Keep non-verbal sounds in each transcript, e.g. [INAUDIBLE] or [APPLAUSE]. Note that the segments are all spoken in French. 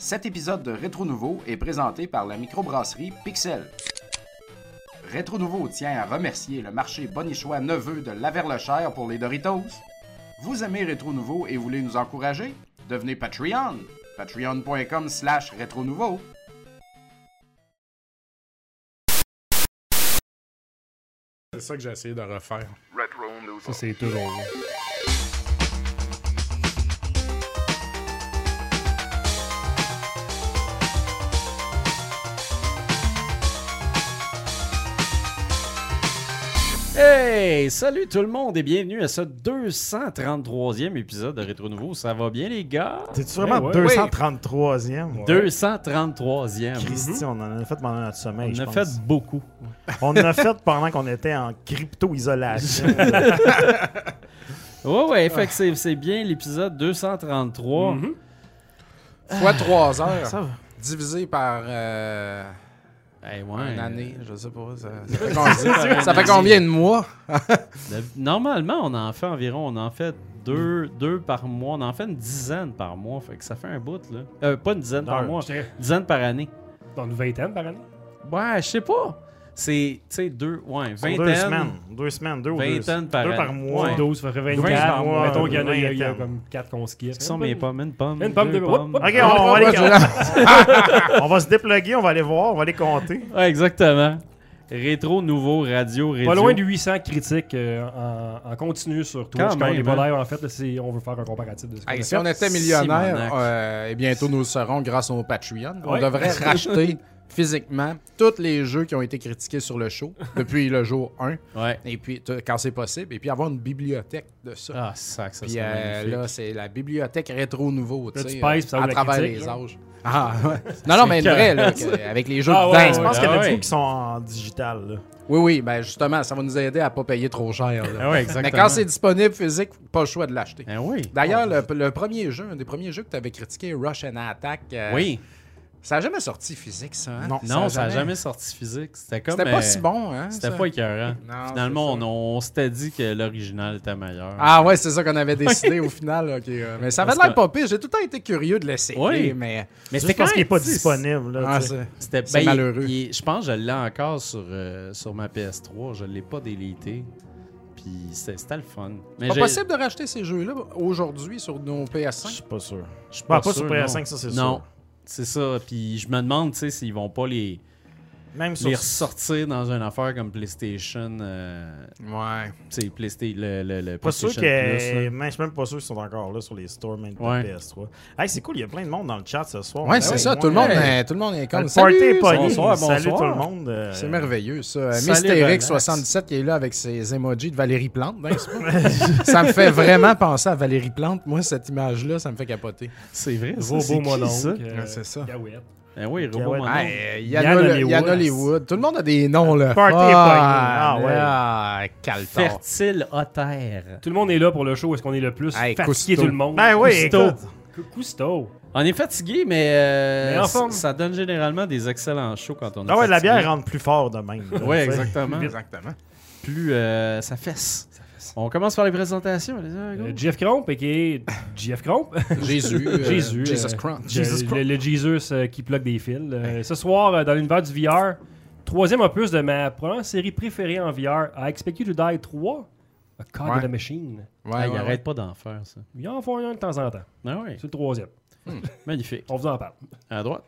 Cet épisode de Rétro Nouveau est présenté par la microbrasserie Pixel. Rétro Nouveau tient à remercier le marché Bonichois Neveu de Laverlechère pour les Doritos. Vous aimez Rétro Nouveau et voulez nous encourager? Devenez Patreon. Patreon.com slash Rétro Nouveau. C'est ça que j'ai essayé de refaire. Ça, c'est toujours. Hey! Salut tout le monde et bienvenue à ce 233e épisode de Rétro Nouveau. Ça va bien, les gars? C'est-tu vraiment Eh ouais. 233e? 233e. Christy, on en a fait pendant notre sommeil, On je a pense. fait beaucoup. On en a fait pendant qu'on était en crypto-isolation. Ouais, ouais, fait que c'est- bien l'épisode 233. Mhm. Fois 3 heures, Ça va. divisé par euh, Hey, ouais. une année, je sais pas. Ça, ça [LAUGHS] fait combien, ça fait combien de mois? [LAUGHS] Le- Normalement, on en fait environ, on en fait deux, deux par mois. On en fait une dizaine par mois. Fait que ça fait un bout, là. Euh, pas une dizaine par mois, je dirais dizaine par année. dans une vingtaine par année? Ouais, je sais pas. C'est, tu sais, deux, ouais, vingtaine. deux semaines. Deux semaines, deux ou deux. Vingtaine par deux par mois. Ouais. 12, ça ferait 20 24. par mois, Mettons qu'il y en a, il y a- comme 4 qu'on skip. Ce sont mes pommes, une pomme. Une pomme deux de- pommes. Ok, on va, je- [LAUGHS] on va se dépluguer, on va aller voir, on va aller compter. Ouais, exactement. Rétro, nouveau, radio, radio. Pas loin de 800 critiques euh, en, en continu sur Twitch. Quand Quand, on même, est pas hein. live, en fait, c'est- on veut faire un comparatif de ce qu'on Hey, si fait. on était millionnaire, euh, et bientôt nous le serons grâce au Patreon, on Ouais. devrait [LAUGHS] racheter physiquement tous les jeux qui ont été critiqués sur le show [LAUGHS] depuis le jour 1, Ouais. et puis quand c'est possible, et puis avoir une bibliothèque de ça. Ah, sac, ça Puis euh, là, c'est la bibliothèque rétro nouveau, tu sais, ça euh, à travers critique, les âges. [LAUGHS] Ah, ouais. Non, non, mais une vraie, là, avec les [LAUGHS] jeux Ah, dedans. ouais, Je pense qu'il y en a Ah beaucoup qui sont en digital. là. Oui, oui, ben justement, ça va nous aider à pas payer trop cher. là. Ah ouais, exactement. Mais quand c'est disponible physique, pas le choix de l'acheter. Ah oui. D'ailleurs, le, le premier jeu, un des premiers jeux que tu avais critiqué, Rush and Attack, euh, Oui. Ça n'a jamais sorti physique, ça. hein? Non. Non, ça n'a jamais sorti physique. C'était comme. C'était pas euh, si bon, hein? C'était ça? pas écœurant. Non, Finalement, c'est on, on s'était dit que l'original était meilleur. Ah ouais, c'est ça qu'on avait décidé au final. ok, euh, Mais ça avait Parce l'air pas pire. J'ai tout le temps été curieux de l'essayer, Oui. mais... mais Juste parce qu'il n'est pas disponible. Là, Ah, c'est- C'était C'est ben, malheureux. il je pense que je l'ai encore sur, euh, sur ma PS3. Je l'ai pas délité. Puis c'était c'était le fun. Mais pas possible de racheter ces jeux-là aujourd'hui sur nos Je PS5. suis pas sûr. je suis Bah, pas sûr, sur PS5, non. ça, c'est Non, sûr. C'est ça. Puis je me demande, tu sais, s'ils vont pas les, Même sur les ressortir dans une affaire comme PlayStation. euh, Ouais. tu sais, Playsta- le, le, le Pas sûr PlayStation que. Plus, je suis même pas sûr qu'ils sont encore là sur les stores même pour Ouais. PS3. Hey, c'est cool, il y a plein de monde dans le chat ce soir. Ouais, Ben c'est oui, ça. ouais. Tout le, monde Ouais. est, tout le monde est comme... Le party est Salut, pogné. bonsoir, Salut bonsoir. tout le monde. euh, C'est merveilleux, ça. Salut, Mystérix relax. 77 qui est là avec ses emojis de Valérie Plante. pas- [LAUGHS] ça me fait vraiment penser à Valérie Plante. Moi, cette image-là, ça me fait capoter. C'est vrai, ça. C'est mononcle. ça? euh, c'est ça. Eh oui, Robot Ouais. Hey, Yann Yann, Hollywood. Hollywood. Yann Hollywood. Tout le monde a des noms, là. Party pogné. Ah, ouais. Ah. Fertile Otter. Tout le monde est là pour le show. Est-ce qu'on est le plus Hey, fatigué Cousteau. tout le monde? Ben oui, Cousteau. écoute. Cou- Cousteau. On est fatigué, mais, euh, Mais ça donne généralement des excellents shows quand on est Ah ouais, la bière rentre plus fort de même. Oui, exactement. Exactement. Plus euh, ça fesse. On commence par les présentations. Euh, Jeff Cromp, et Jeff Cromp. [LAUGHS] Jésus. euh, Jésus, Jesus euh, Christ. Jesus le, le, le Jesus euh, qui plug des fils. Euh, Ce soir, euh, dans l'univers du VR, troisième opus de ma première série préférée en VR, I Expect You to Die 3, A Ouais. of the Machine. Ouais, Ah, il ouais, arrête pas d'en faire, ça. Il en font un de temps en temps. Ah C'est le troisième. magnifique. [LAUGHS] On vous en parle. À droite.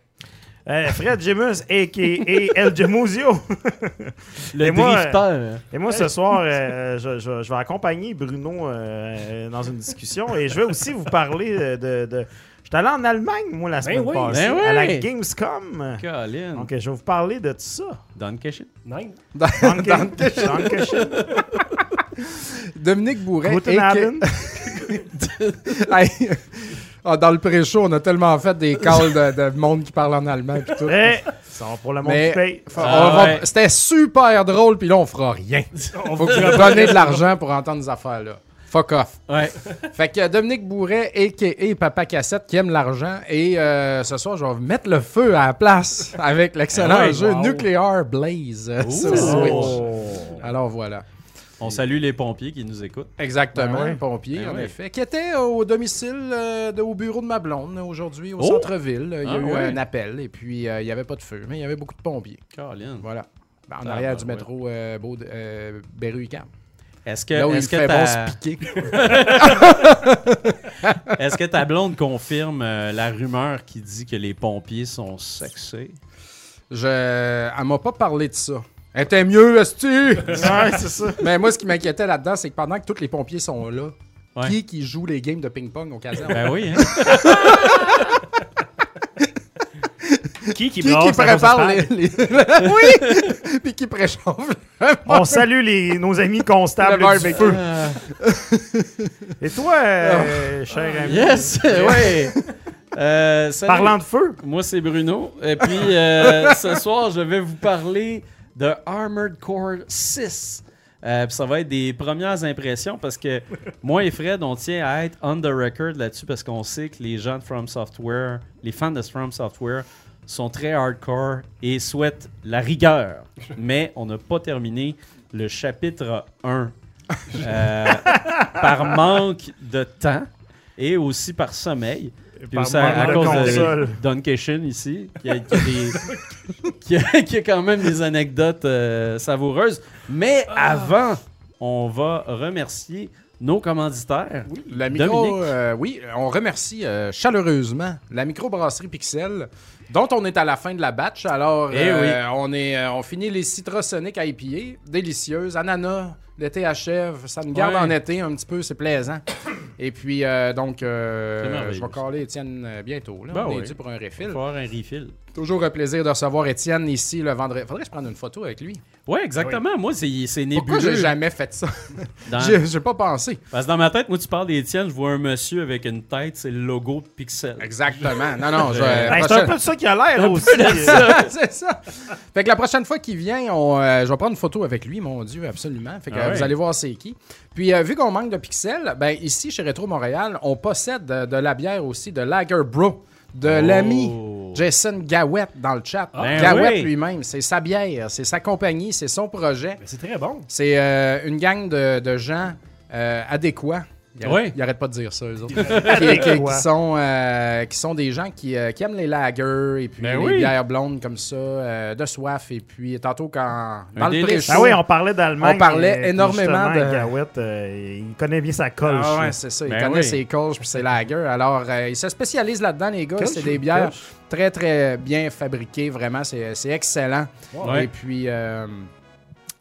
Euh, Fred Gemus, a.k.a. El Gemuzio. [LAUGHS] Le Et moi, drifter. Et moi, ce soir, euh, je, je- je vais accompagner Bruno euh, dans une discussion et je vais aussi vous parler de... de, J'étais allé en Allemagne, moi, la semaine oui. passée, Ben à la oui. Gamescom. Colin. Donc, je vais vous parler de tout ça. Don Cashit. Nine. Danke. Dankeschön. Dominique Bourret. Guten Abend. [LAUGHS] Ah, dans le pré-show, on a tellement fait des calls de, de monde qui parle en allemand pis tout. Eh, ça va pour le monde Mais- qui paye. Faut- Ah on ouais. C'était super drôle, puis là, on fera rien. Faut que vous donner de l'argent pour entendre ces affaires-là. Fuck off. Ouais. Fait que Dominique Bourret, a.k.a. Papa Cassette, qui aime l'argent. Et euh, ce soir, je vais mettre le feu à la place avec l'excellent Ah ouais, jeu wow. Nuclear Blaze sur Switch. Oh. Alors voilà. On salue les pompiers qui nous écoutent. Exactement, Ben ouais. un pompier, Ben en oui. effet, qui était au domicile, euh, de- au bureau de ma blonde aujourd'hui, au Oh! centre-ville. Il y a Ah, eu un appel et puis euh, il n'y avait pas de feu, mais il y avait beaucoup de pompiers. Caroline. Voilà. Ben, en Ah, arrière ben, du métro euh, Beau- euh. Est-ce que, est-ce que ta- se piquer. [LAUGHS] est-ce que ta blonde confirme euh, la rumeur qui dit que les pompiers sont sexés? Je... Elle m'a pas parlé de ça. Elle était mieux, esti! Ouais, c'est ça. Mais moi, ce qui m'inquiétait là-dedans, c'est que pendant que tous les pompiers sont là, Ouais. qui qui joue les games de ping-pong au caserne? Ben oui, hein? [LAUGHS] Qui qui, qui, brasse qui la grosse prépare les... [LAUGHS] oui! Puis qui préchauffe. On salue les, nos amis constables Le du barbecue. feu. Euh, [LAUGHS] Et toi, euh, cher ami? yes! oui! Euh, salut. Parlant de feu, Moi, c'est Bruno. Et puis, euh, ce soir, je vais vous parler de Armored Core 6. Euh, ça va être des premières impressions parce que [LAUGHS] moi et Fred, on tient à être on the record là-dessus parce qu'on sait que les gens de From Software, les fans de From Software, sont très hardcore et souhaitent la rigueur. [LAUGHS] Mais on n'a pas terminé le chapitre 1 [LAUGHS] euh, par manque de temps et aussi par sommeil. Puis par aussi à, à cause console. de Duncation ici, qui a, qui a des- [LAUGHS] qui a- qui a quand même des anecdotes euh, savoureuses. Mais avant, on va remercier nos commanditaires. La micro, euh, oui, on remercie euh, chaleureusement la microbrasserie Pixel, dont on est à la fin de la batch. Alors, Eh euh, on, est, euh, on finit les Citrosonic IPA, délicieuses. Ananas, l'été achève, ça nous garde Ouais. en été un petit peu, c'est plaisant. Et puis, euh, donc, euh, je vais caler Étienne euh, bientôt. Là. Ben on oui. est dû pour un Il refill. avoir un refill. Toujours un plaisir de recevoir Étienne ici le vendredi. Faudrait que je prenne une photo avec lui. Oui, exactement. Moi, c'est c'est Pourquoi nébuleux. j'ai jamais fait ça? [LAUGHS] Dans- J'ai pas pensé. Parce que dans ma tête, moi, tu parles d'Étienne, je vois un monsieur avec une tête, c'est le logo de Pixel. Exactement. Non, non, [LAUGHS] je, Euh, Ben, c'est un peu de ça qui a l'air aussi. [LAUGHS] c'est ça. Fait que la prochaine fois qu'il vient, on, euh, je vais prendre une photo avec lui, mon Dieu, absolument. Fait que Ah euh, ouais. vous allez voir c'est qui. Puis euh, vu qu'on manque de pixels, ben ici chez Retro Montréal, on possède de, de la bière aussi de Lager Bro de Oh. l'ami Jason Gawett dans le chat. Ben Gawett oui. lui-même, c'est sa bière, c'est sa compagnie, c'est son projet. Ben, C'est très bon. C'est euh, une gang de, de gens euh, adéquats. Ils arrêtent, Ouais. ils arrêtent pas de dire ça, eux autres. qui, qui- Adéquats. qui sont, euh, qui sont des gens qui, euh, qui aiment les lagers et puis Ben les oui. bières blondes comme ça, euh, de soif. Et puis tantôt, quand dans le Ah oui, on parlait d'Allemagne. On parlait et énormément de- Gawett, euh, il connaît bien sa colle. Ah ouais, c'est ça. Ils Ben oui. ses colches puis ses lagers. Alors, euh, ils se spécialisent là-dedans, les gars. C'est des bières très, très bien fabriquées. Vraiment, c'est c'est excellent. Ouais. Et puis, euh,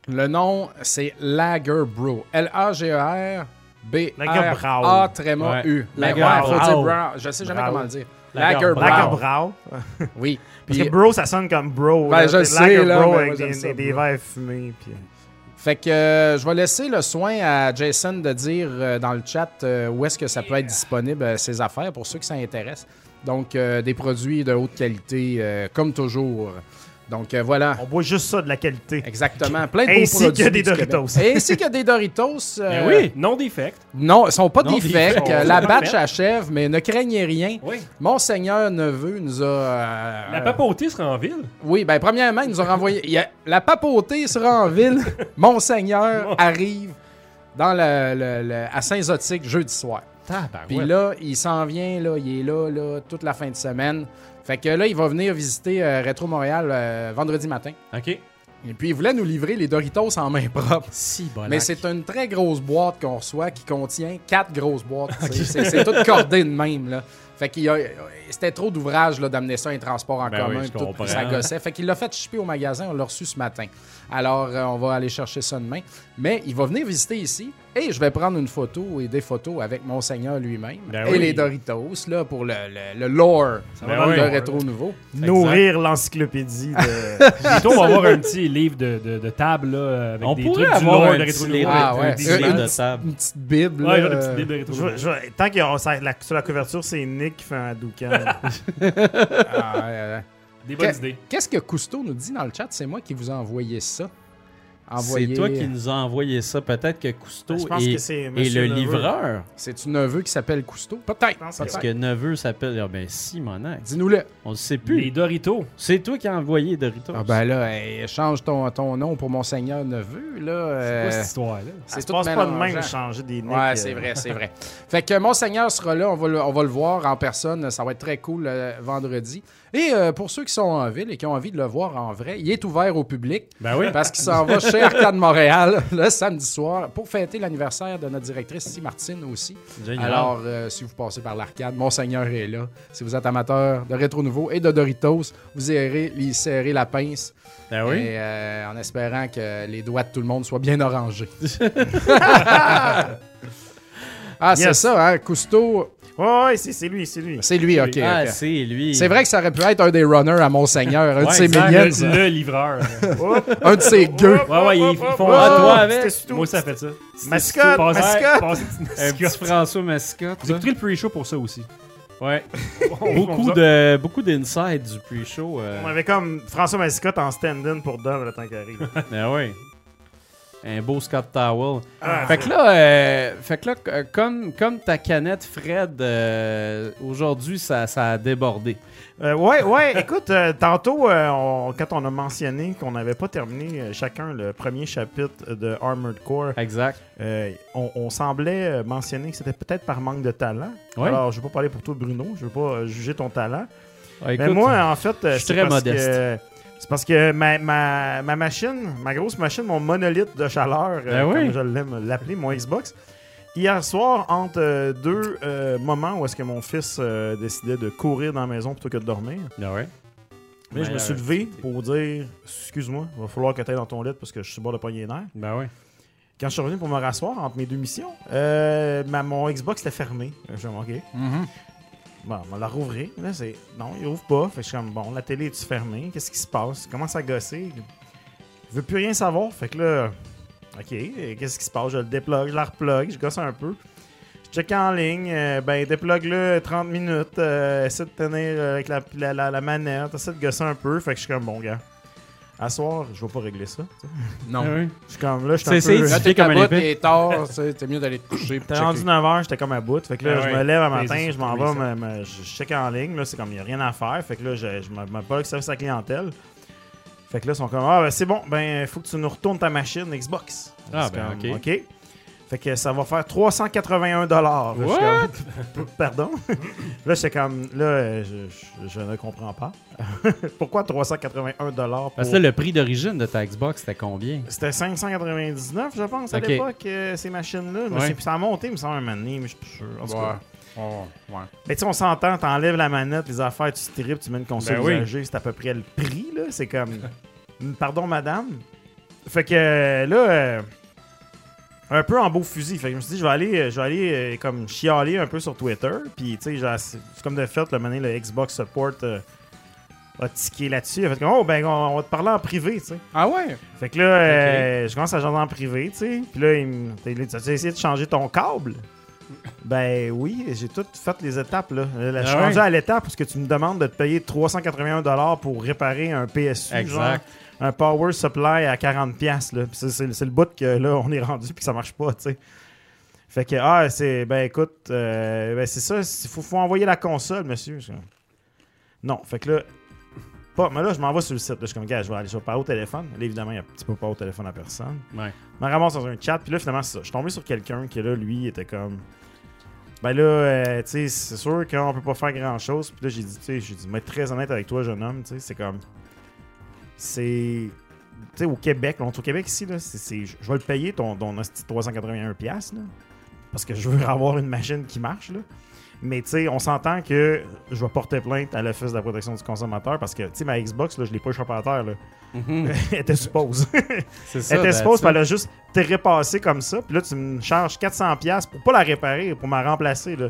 le nom, c'est Lager Brew. L-A-G-E-R. Lager Brau. B-R-A tréma U. Lager Ouais, Brau. Je sais jamais Brau. comment le dire. Lager Lager Brau. Lager Brau. [LAUGHS] Brau. Oui. Parce que bro, ça sonne comme bro. Ben, là. je sais, là, bro avec des, ça, verres fumés. Puis... Fait que euh, je vais laisser le soin à Jason de dire euh, dans le chat euh, où est-ce que ça peut être disponible, euh, ces affaires, pour ceux qui s'intéressent. Donc, euh, des produits de haute qualité, euh, comme toujours. Donc, euh, voilà. On boit juste ça de la qualité. Exactement. Plein de Ainsi beaux produits. que des. Doritos. Ainsi que des Doritos. euh, oui. Non défect. Non, ils sont pas Non, défects. des- La sont batch achève, mais ne craignez rien. Oui. Monseigneur Neveu nous a. euh, La papauté sera en ville. Oui, ben premièrement, il nous a renvoyé. il y a- la papauté sera en ville. [LAUGHS] Monseigneur arrive dans le, le- le- à Saint-Zotique jeudi soir. Puis là, il s'en vient, là, il est là, là, toute la fin de semaine. Fait que là, il va venir visiter euh, Retro Montréal euh, vendredi matin. OK. Et puis, il voulait nous livrer les Doritos en main propre. Si, bon. Mais c'est une très grosse boîte qu'on reçoit qui contient quatre grosses boîtes. [LAUGHS] C'est- tout cordé de même. Là. Fait qu'il y a- c'était trop d'ouvrage là, d'amener ça un transport en Ben commun. oui, tout, ça gossait. Fait qu'il l'a fait shipper au magasin. On l'a reçu ce matin. Alors, euh, on va aller chercher ça demain. Mais il va venir visiter ici. Et je vais prendre une photo et des photos avec Monseigneur lui-même. Ben et oui. les Doritos là, pour le, le, le lore Ben de oui. Rétro Nouveau. Nourrir l'encyclopédie de. Bientôt, on va avoir un petit [LAUGHS] livre de, de, de table là, avec On des pourrait trucs du avoir lore un de petit rétro livre, Ah, ouais. une de petite- table. Une petite bible. Ouais, là, le petit euh, livre de rétro tant qu'il y a ça- la- sur la couverture, c'est Nick qui fait un doucan. [LAUGHS] ah, ouais, ouais. Des bonnes idées. Qu'est-ce que Cousteau nous dit dans le chat? C'est moi qui vous ai envoyé ça. envoyé. C'est toi qui nous as envoyé ça. Peut-être que Cousteau Je pense est, que c'est est Monsieur le Neveu. livreur. C'est-tu neveu qui s'appelle Cousteau? Peut-être. Parce peut-être. que Neveu s'appelle. Ah ben, Simonac. Dis-nous-le. On ne sait plus. Les Doritos. C'est toi qui as envoyé Doritos. Ah ben là, hey, change ton, ton nom pour Monseigneur Neveu, là. C'est euh, quoi cette histoire-là? Ça c'est se tout passe pas de même changer des nicks. Ouais, euh, c'est vrai, c'est vrai. Fait que Monseigneur sera là, on va, le, on va le voir en personne, ça va être très cool euh, vendredi. Et euh, pour ceux qui sont en ville et qui ont envie de le voir en vrai, il est ouvert au public Ben oui. parce qu'il s'en va chez Arcade Montréal [LAUGHS] le samedi soir pour fêter l'anniversaire de notre directrice ici, Martine aussi. Génial. Alors, euh, si vous passez par l'arcade, Monseigneur est là. Si vous êtes amateur de rétro nouveau et de Doritos, vous irez lui serrer la pince Ben oui. et, euh, en espérant que les doigts de tout le monde soient bien orangés. [LAUGHS] [LAUGHS] ah, c'est ça, hein? Cousteau, Ouais, ouais, c'est c'est lui, c'est lui. c'est lui, ok. ah, ok. c'est lui. C'est vrai que ça aurait pu être un des runners à Monseigneur, un de ses minions, Le, le livreur. [LAUGHS] Un de ses gueux. Ouais, ouais, ils- font- hop, toi, avec? Moi, ça fait ça. Mascotte, mascotte. Un petit. François Mascotte. J'ai écouté le pre-show pour ça aussi. Ouais. [LAUGHS] Beaucoup de beaucoup d'inside du pre-show. euh. On avait comme François Mascotte en stand-in pour Dom le temps qu'il arrive. Ah [LAUGHS] ouais. Un beau Scott Towel. Ah, Fait que là, euh, fait que là euh, comme, comme ta canette Fred, euh, aujourd'hui, ça, ça a débordé. Euh, ouais, ouais, [LAUGHS] écoute, tantôt, on- quand on a mentionné qu'on n'avait pas terminé chacun le premier chapitre de Armored Core, Exact. on, on semblait mentionner que c'était peut-être par manque de talent. Ouais. Alors, je ne vais pas parler pour toi, Bruno, je ne veux pas juger ton talent. Ah, Mais moi, en fait, je suis très modeste. que- C'est parce que ma, ma, ma machine, ma grosse machine, mon monolithe de chaleur, euh, Ben oui. comme je l'aime l'appeler, mon Xbox, hier soir, entre euh, deux euh, moments où est-ce que mon fils euh, décidait de courir dans la maison plutôt que de dormir, Ah ouais. mais je me suis levé pour dire Excuse-moi, il va falloir que tu ailles dans ton lit parce que je suis bord de les nerfs. Ben ouais. Quand je suis revenu pour me rasseoir entre mes deux missions, euh, ma- mon Xbox était fermé. Je suis comme, OK. Mhm. Bon, on va la rouvrir. Là, c'est. Non, il ouvre pas. Fait que je suis comme, bon, la télé est-tu fermée? Qu'est-ce qui se passe? Il commence à gosser. Je veux plus rien savoir. Fait que là, OK, qu'est-ce qui se passe? Je le déplogue, je la replogue, je gosse un peu. Je check en ligne. euh, ben, déplogue-le 30 minutes. euh, essaie de tenir euh, avec la, la, la- la manette. Essaie de gosser un peu. Fait que je suis comme, bon, gars. À soir, je vais pas régler ça. Non. Ah ouais. Je suis comme, là, je suis un peu. Là, t'es comme un à bout, épée. t'es tard, t'es mieux d'aller te coucher. T'es rendu 9h, j'étais comme à bout. Fait que là, Ah je ouais. me lève un matin, je m'en vais, me, me- je check en ligne. Là, c'est comme, il n'y a rien à faire. Fait que là, je, je me me pas le service à la clientèle. Fait que là, ils sont comme, ah, ben, c'est bon, ben, faut que tu nous retournes ta machine Xbox. Ah, ben, comme, ok. Fait que ça va faire 381 dollars. Pardon? [LAUGHS] là, j'étais comme, là, je, je- je ne comprends pas. [LAUGHS] Pourquoi 381 dollars pour... Parce que là, le prix d'origine de ta Xbox, c'était combien? C'était 599, je pense, à l'époque, euh, ces machines-là. Mais Ouais. c'est- ça a monté, il me semble, un moment donné, mais je suis plus sûr. En tout cas. Oh, ouais. Mais tu sais, on s'entend, t'enlèves la manette, les affaires, tu strips, tu mets une console Ben oui. usagée, c'est à peu près le prix, là. C'est comme. Pardon, madame. Fait que là, euh, un peu en beau fusil. Fait que je me suis dit, je vais aller, euh, je vais aller euh, comme chialer un peu sur Twitter. Puis, tu sais, c'est comme de fait, le donné, le Xbox Support euh, a tiqué là-dessus. Fait comme, oh, ben, on, on va te parler en privé, tu sais. Ah ouais? Fait que là, euh, je commence à jaser en privé, tu sais. Puis là, il me dit, As-tu essayé de changer ton câble? Ben oui, j'ai tout fait les étapes, là. Là, je suis Ah ouais? rendu à l'étape parce que tu me demandes de te payer 381$ pour réparer un PSU, genre, Exact. Un Power Supply à 40$, là. Puis c'est- le bout que là, on est rendu puis que ça marche pas, tu sais. Fait que, ah, c'est, ben écoute, euh, ben c'est ça, il faut, faut envoyer la console, monsieur. Non, fait que là, pas, mais là, je m'en vais sur le site. Là, je suis comme, gars, je vais aller, je vais parler au téléphone. Là, évidemment, il y a un petit peu pas au téléphone à personne. Ouais. Je me ramasse dans un chat, puis là, finalement, c'est ça. Je suis tombé sur quelqu'un qui, là, lui, était comme. Ben là, euh, tu sais, c'est sûr qu'on peut pas faire grand chose. Puis là, j'ai dit, tu sais, j'ai dit, mais très honnête avec toi, jeune homme, tu sais, c'est comme. C'est. Tu sais, au Québec, là, on est au Québec ici, là, c'est, c'est- je vais le payer ton, ton hostie de 381$, piastres, là, parce que je veux [LAUGHS] avoir une machine qui marche, là. Mais tu sais, on s'entend que je vais porter plainte à l'Office de la protection du consommateur parce que, tu sais, ma Xbox, là, je l'ai pas échappé à terre, là. Mhm. [LAUGHS] Elle était suppose. C'est [LAUGHS] ça. Elle était ben, suppose, puis elle a juste été repassée comme ça. Puis là, tu me charges 400$ pour pas la réparer, pour m'en remplacer. Là.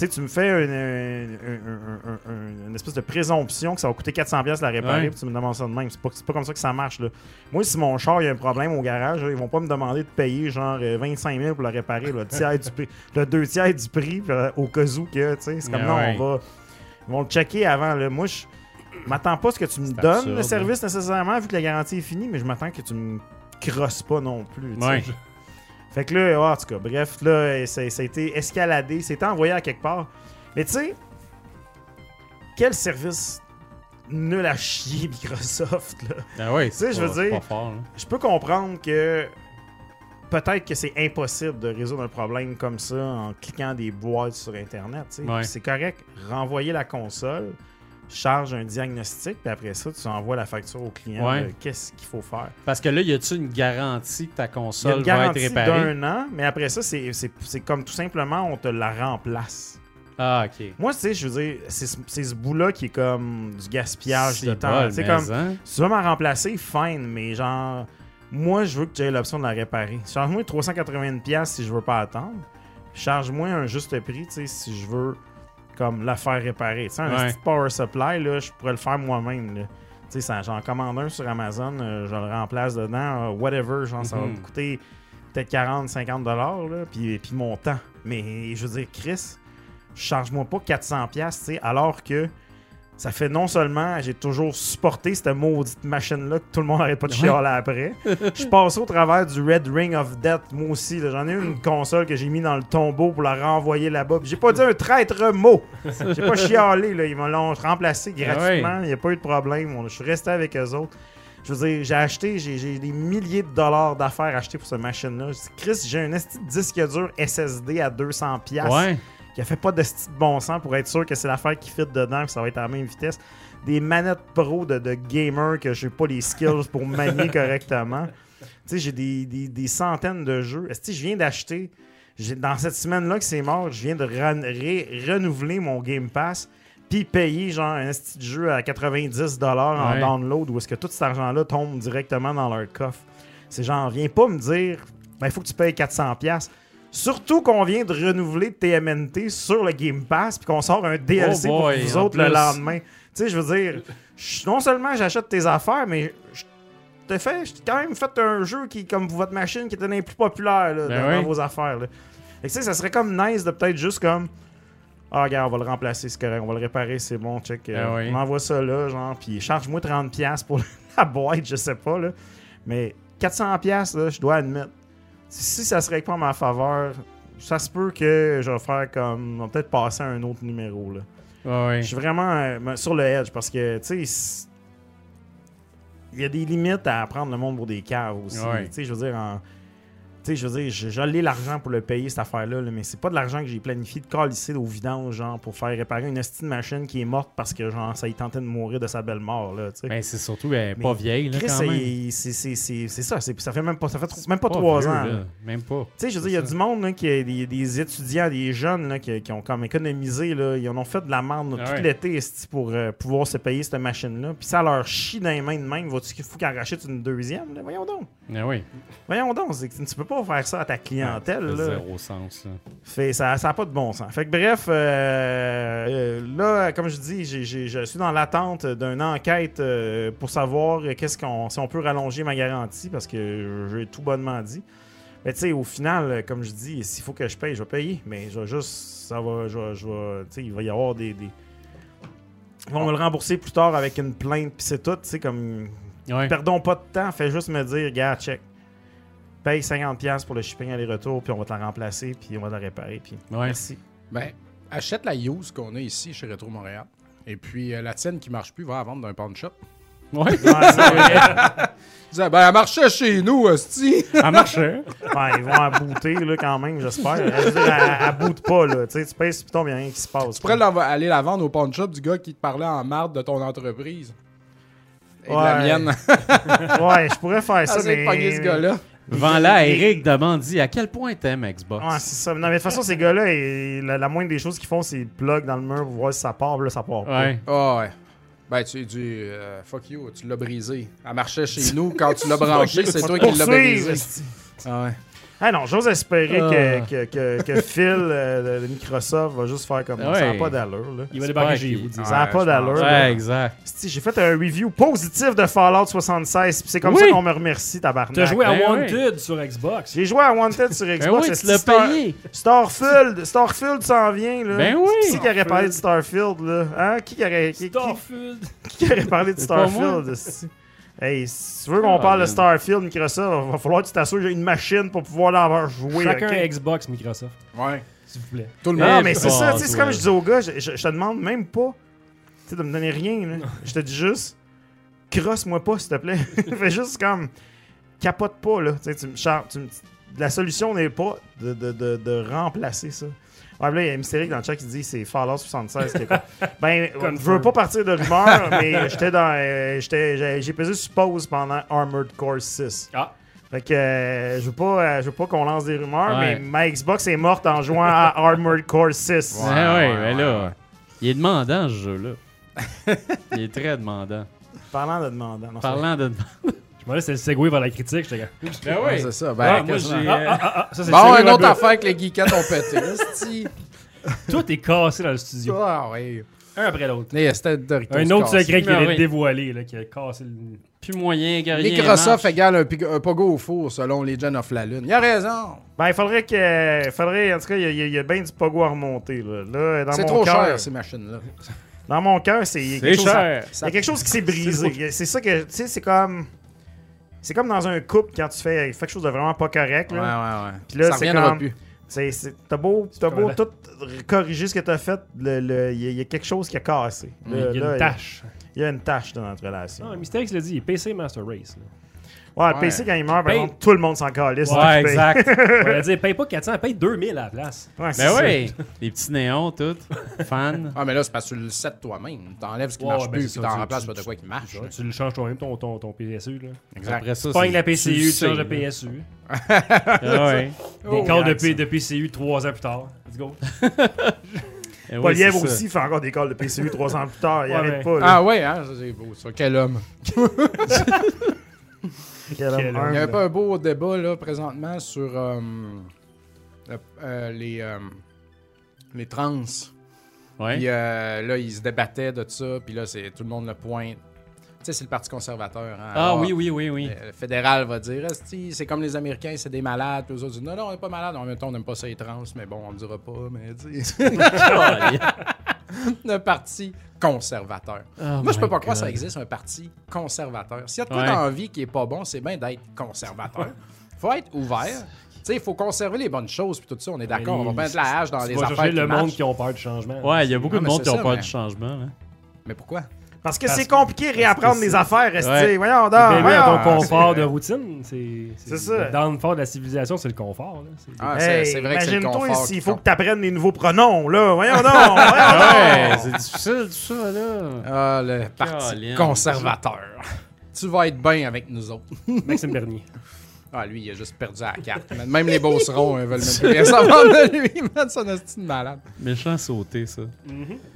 Tu sais, tu me fais une, une- une- une- une espèce de présomption que ça va coûter 400$ la réparer, puis tu me demandes ça de même. C'est pas, pas comme ça que ça marche. Là. Moi, si mon char il y a un problème au garage, là, ils vont pas me demander de payer genre euh, 25 000 pour le réparer, le, tiers du prix, [LAUGHS] le deux tiers du prix, euh, au cas où que, tu sais, c'est comme Ah non, ouais. on va. Ils vont le checker avant. Là. Moi, je m'attends pas à ce que tu me donnes absurde, le service nécessairement, vu que la garantie est finie, mais je m'attends que tu me crosse pas non plus. Fait que là, en tout cas, bref, là, ça, ça a été escaladé, c'était envoyé à quelque part. Mais tu sais, quel service nul à chier [LAUGHS] Microsoft, là? Ah ouais, Tu sais, je veux dire-. Je peux comprendre que peut-être que c'est impossible de résoudre un problème comme ça en cliquant des boîtes sur Internet. tu sais. Ouais. C'est correct. Renvoyer la console, charge un diagnostic, puis après ça, tu envoies la facture au client. Ouais. de Qu'est-ce qu'il faut faire? Parce que là, y a-tu une garantie que ta Il y a console une va être réparée? d'un an, mais après ça, c'est c'est- c'est comme tout simplement, on te la remplace. Ah, ok. Moi, tu sais, je veux dire, c'est ce- c'est ce bout-là qui est comme du gaspillage de temps. mais comme, hein. si tu veux m'en remplacer, fine, mais genre, moi, je veux que tu aies l'option de la réparer. Charge-moi 380$ si je veux pas attendre. Charge-moi un juste prix, tu sais, si je veux comme la faire réparer. Tu sais, un Ouais. petit power supply, là, je pourrais le faire moi-même. Tu sais, j'en commande un sur Amazon, euh, je le remplace dedans, euh, whatever, genre, ça va Mhm. me coûter peut-être 40, 50 dollars, là, puis, puis mon temps. Mais je veux dire, Chris, charge-moi pas 400 pièces, tu sais, alors que ça fait non seulement j'ai toujours supporté cette maudite machine là que tout le monde arrête pas de chialer après. [LAUGHS] Je passe au travers du Red Ring of Death moi aussi. J'en ai eu une console que j'ai mis dans le tombeau pour la renvoyer là-bas. J'ai pas dit un traître mot. [LAUGHS] J'ai pas chialé là, ils me l'ont remplacé gratuitement, il n'y a pas eu de problème. Je suis resté avec eux autres. Je veux dire, j'ai acheté, j'ai des milliers de dollars d'affaires achetées pour cette machine-là. Chris, j'ai un esti disque dur SSD à 200$ piastres Ouais. Qui a fait pas de style de bon sens pour être sûr que c'est l'affaire qui fit dedans, que ça va être à la même vitesse. Des manettes pro de, de gamer que j'ai pas les skills pour [LAUGHS] manier correctement. Tu sais, j'ai des, des- des centaines de jeux. Est-ce que je viens d'acheter, dans cette semaine-là que c'est mort, je viens de renouveler mon Game Pass puis payer genre un petit de jeu à 90$ en Ouais. download où est-ce que tout cet argent-là tombe directement dans leur coffre. C'est genre, viens pas me dire, ben, il faut que tu payes 400$. Surtout qu'on vient de renouveler TMNT sur le Game Pass puis qu'on sort un DLC Oh boy, pour vous autres le lendemain. Tu sais, je veux dire, non seulement j'achète tes affaires, mais je t'ai fait, quand même fait un jeu qui, comme votre machine, qui était l'un plus populaires là, Ben dans, oui. vos affaires. Là. Que, tu sais, ça serait comme nice de peut-être juste comme. Ah, regarde, on va le remplacer, c'est correct, on va le réparer, c'est bon, check. euh, Ben oui. On envoie ça là, genre, puis charge-moi 30$ pour [LAUGHS] la boîte, je sais pas, là. Mais 400$, là, je dois admettre. Si, ça serait pas en ma faveur, ça se peut que je vais faire comme. On va peut-être passer à un autre numéro, là. Ouais, ouais. Je suis vraiment euh, sur le edge parce que, tu sais, il y a des limites à prendre le monde pour des caves aussi. Tu sais, je veux dire, en- tu sais, je veux dire, j'ai l'argent pour le payer, cette affaire-là, là, mais c'est pas de l'argent que j'ai planifié de calisser au vidange, genre, pour faire réparer une estime machine qui est morte parce que, genre, ça y tentait de mourir de sa belle mort, là, tu sais. Ben, c'est surtout elle est Mais pas vieille, là, c'est- ça, ça fait même pas, ça fait même pas trois ans. là. Même pas. Tu sais, je veux dire, il y a du monde, là, qui a des, des étudiants, des jeunes, là, qui, qui ont comme économisé, là, ils en ont fait de la merde Ah tout l'été pour euh, pouvoir se payer cette machine-là. Puis ça leur chie dans les mains de même. Vas-tu qu'il faut qu'en rachète une deuxième? là? Voyons donc. Ah oui. Voyons donc. c'est que Tu peux pas faire ça à ta clientèle. Ça fait là. Zéro sens, là. Fait, ça n'a pas de bon sens. Fait que bref, euh, euh, là, comme je dis, je suis dans l'attente d'une enquête euh, pour savoir qu'est-ce qu'on, si on peut rallonger ma garantie parce que j'ai tout bonnement dit. Mais tu sais, au final, comme je dis, s'il faut que je paye, je vais payer. Mais je vais juste, ça va, je vais, je vais- tu sais, il va y avoir des, des- Ils vont me le rembourser plus tard avec une plainte, puis c'est tout, tu sais, comme Ouais. Perdons pas de temps, fais juste me dire, gars, check. Paye 50$ pour le shipping aller-retour, puis on va te la remplacer, puis on va te la réparer, puis Ouais. merci. Ben, achète la use qu'on a ici chez Retro Montréal. Et puis euh, la tienne qui marche plus, va la vendre d'un pawn shop. Ouais. Ouais, [LAUGHS] ben, elle marchait chez nous, hostie. Ça marchait. Ouais, ils vont à booter, là, quand même, j'espère. Je elle, elle boot pas, là. Tu sais, tu payes, puis il n'y a rien qui se passe. Tu pourrais aller la vendre au pawn shop du gars qui te parlait en marde de ton entreprise. Et de la Ouais. mienne. Ouais, je pourrais faire ça, Essaye mais... de pogner ce gars-là. Vends-la, Eric demande dit à quel point t'aimes Xbox? Ouais, c'est ça. Non, mais de toute façon, ces gars-là, ils- la, la moindre des choses qu'ils font, c'est plug dans le mur pour voir si ça part, là, ça part pas. Ouais. Ah ouais. Ben, tu du euh, fuck you, tu l'as brisé. Elle marchait chez nous. Quand tu l'as branché, [LAUGHS] c'est toi qui l'as brisé. Ah ouais. Ah non, j'ose espérer Ah. que, que, que, que [LAUGHS] Phil euh, de Microsoft va juste faire comme ça. Ça n'a Ouais. pas d'allure, là. Il va débarquer chez vous. Ça n'a Ouais, pas d'allure. Ouais, exact. J'ai fait un review positif de Fallout 76, puis c'est comme Oui. ça qu'on me remercie, tabarnak. T'as joué à Ben Wanted sur Xbox. J'ai joué à Wanted sur Ben Xbox. oui, esti, tu l'as Star- payé. Starfield, Starfield s'en vient, là. Ben oui. Qui qui aurait parlé de Starfield, là? Hein? Qui qui aurait, qui- Starfield. qui aurait parlé de Starfield? Hey, si tu veux qu'on parle de man. Starfield, Microsoft, il va falloir que tu t'assures que j'ai une machine pour pouvoir l'avoir joué. Chacun ok? Xbox, Microsoft, Ouais. s'il vous plaît. Tout le Non, monde. mais c'est ça, tu sais, c'est comme je dis au gars, je, je- je te demande même pas tu de me donner rien. là. Je te dis juste, crosse-moi pas, s'il te plaît. [LAUGHS] Fais juste comme, capote pas, là. Tu me- La solution n'est pas de, de, de, de remplacer ça. Ouais, là, il y a Mystérique dans le chat qui dit c'est Fallout 76. qui est comme- [LAUGHS] ben, Confirm. je veux pas partir de rumeur, mais j'étais dans. euh, j'étais- j'ai pesé sur pause pendant Armored Core 6. Ah. Fait que euh, je veux pas, euh, je veux pas qu'on lance des rumeurs, Ouais. mais ma Xbox est morte en jouant à [LAUGHS] Armored Core 6. Ouais, ouais, ouais, mais ouais, là, il est demandant ce jeu-là. [LAUGHS] il est très demandant. Parlant de demandant. non, Parlant de. C'est le segway vers la critique. J'étais comme, Ben Ouais, c'est ça. Ben, Ah, moi, quasiment. j'ai. ah, ah, ah, ah, ça, c'est Bon, une autre affaire que les geekettes ont pété. esti. Tout est cassé dans le studio. Ah, oui. Un après l'autre. Mais c'était Doritos Un autre secret qui Ah, oui. d'être dévoilé, là, qui a cassé le. Plus moyen que rien. Microsoft égale un, pig- un pogo au four selon les gens of la Lune. Il a raison. Ben, il faudrait que. il faudrait, en tout cas, il y a- il y, bien du pogo à remonter. Là, Là, dans C'est mon trop cher, ces machines-là. Dans mon cœur, c'est. il y a C'est quelque chose- cher. Il y a quelque chose qui s'est brisé. C'est ça que. Tu sais, c'est comme. C'est comme dans un couple quand tu fais quelque chose de vraiment pas correct. Ouais, Là. ouais, ouais. Puis là, c'est comme- plus. C'est, c'est- t'as beau, t'as beau tout corriger ce que t'as fait, le- le- il y, a- il y a quelque chose qui a cassé. Il y a là, une tâche. Il y a une tâche dans notre relation. Non, Mystérix l'a dit, il est PC Master Race. là. Ouais, le Ouais. PC, quand il meurt, par Paye- exemple, tout le monde s'en calisse. Ouais, exact. [LAUGHS] On va dire, paye pas 400, paye 2000 à la place. Ouais, c'est Ben oui. Les petits néons, tout. Fan. Ah, mais là, c'est parce que tu le sais toi-même. T'enlèves ce qui Ouais, marche ouais, plus, ben, puis t'en tu- remplaces tu- par de quoi qui marche. Tu, le changes toi-même, ton, ton, ton PSU. Là. Exact. Après ça, Tu pognes c'est- la PCU, tu changes là. PSU. [LAUGHS] Ah ouais. Des calls de, PCU 3 ans plus tard. Let's go. [LAUGHS] Eh oui, Poliev ça. aussi fait encore des calls de PCU trois ans plus tard. Il Ouais, arrête pas. là. Ah, ouais, hein, c'est beau, ça. Quel homme. Il y humble. a pas un beau débat, là, présentement, sur euh, euh, les, euh, les trans. Ouais. Puis euh, là, ils se débattaient de ça, puis là, c'est tout le monde le pointe. Tu sais, c'est le Parti conservateur. hein. Ah Alors, oui, oui, oui, oui. Le fédéral va dire, c'est comme les Américains, c'est des malades. Puis eux autres disent, non, non, on n'est pas malades. En même temps, on n'aime pas ça les trans, mais bon, on le dira pas. Mais [LAUGHS] [LAUGHS] [LAUGHS] le Parti conservateur. Oh Moi, je peux pas croire que ça existe, un parti conservateur. S'il y a de quoi Ouais. dans la vie qui est pas bon, c'est bien d'être conservateur. [LAUGHS] faut être ouvert. Tu sais, il faut conserver les bonnes choses, puis tout ça, on est d'accord. On va pas mettre la hache dans Tu les vas affaires qui le monde qui ont peur du changement. Ouais, il y a beaucoup Ah, de mais monde qui ont ça, peur mais- du changement. hein. Mais pourquoi? Parce que c'est compliqué réapprendre des affaires. Ouais. Voyons donc. Bienvenue voyons. ton Ah, confort de routine. C'est C'est ça. Le downfall de la civilisation, c'est le confort. C'est- Ah, Hey, vrai que c'est le Imagine-toi confort. s'il qui faut compte. que tu apprennes les nouveaux pronoms, là. Voyons donc. [LAUGHS] Voyons Ouais, donc. c'est difficile tout ça, là. Ah, le parti conservateur. Tu vas être bien avec nous autres. Maxime Bernier. [LAUGHS] Ah, lui, il a juste perdu la carte. [LAUGHS] Même les beaucerons ils veulent même plus rien savoir de lui. Man, son hostie de malade. Méchant sauté, ça.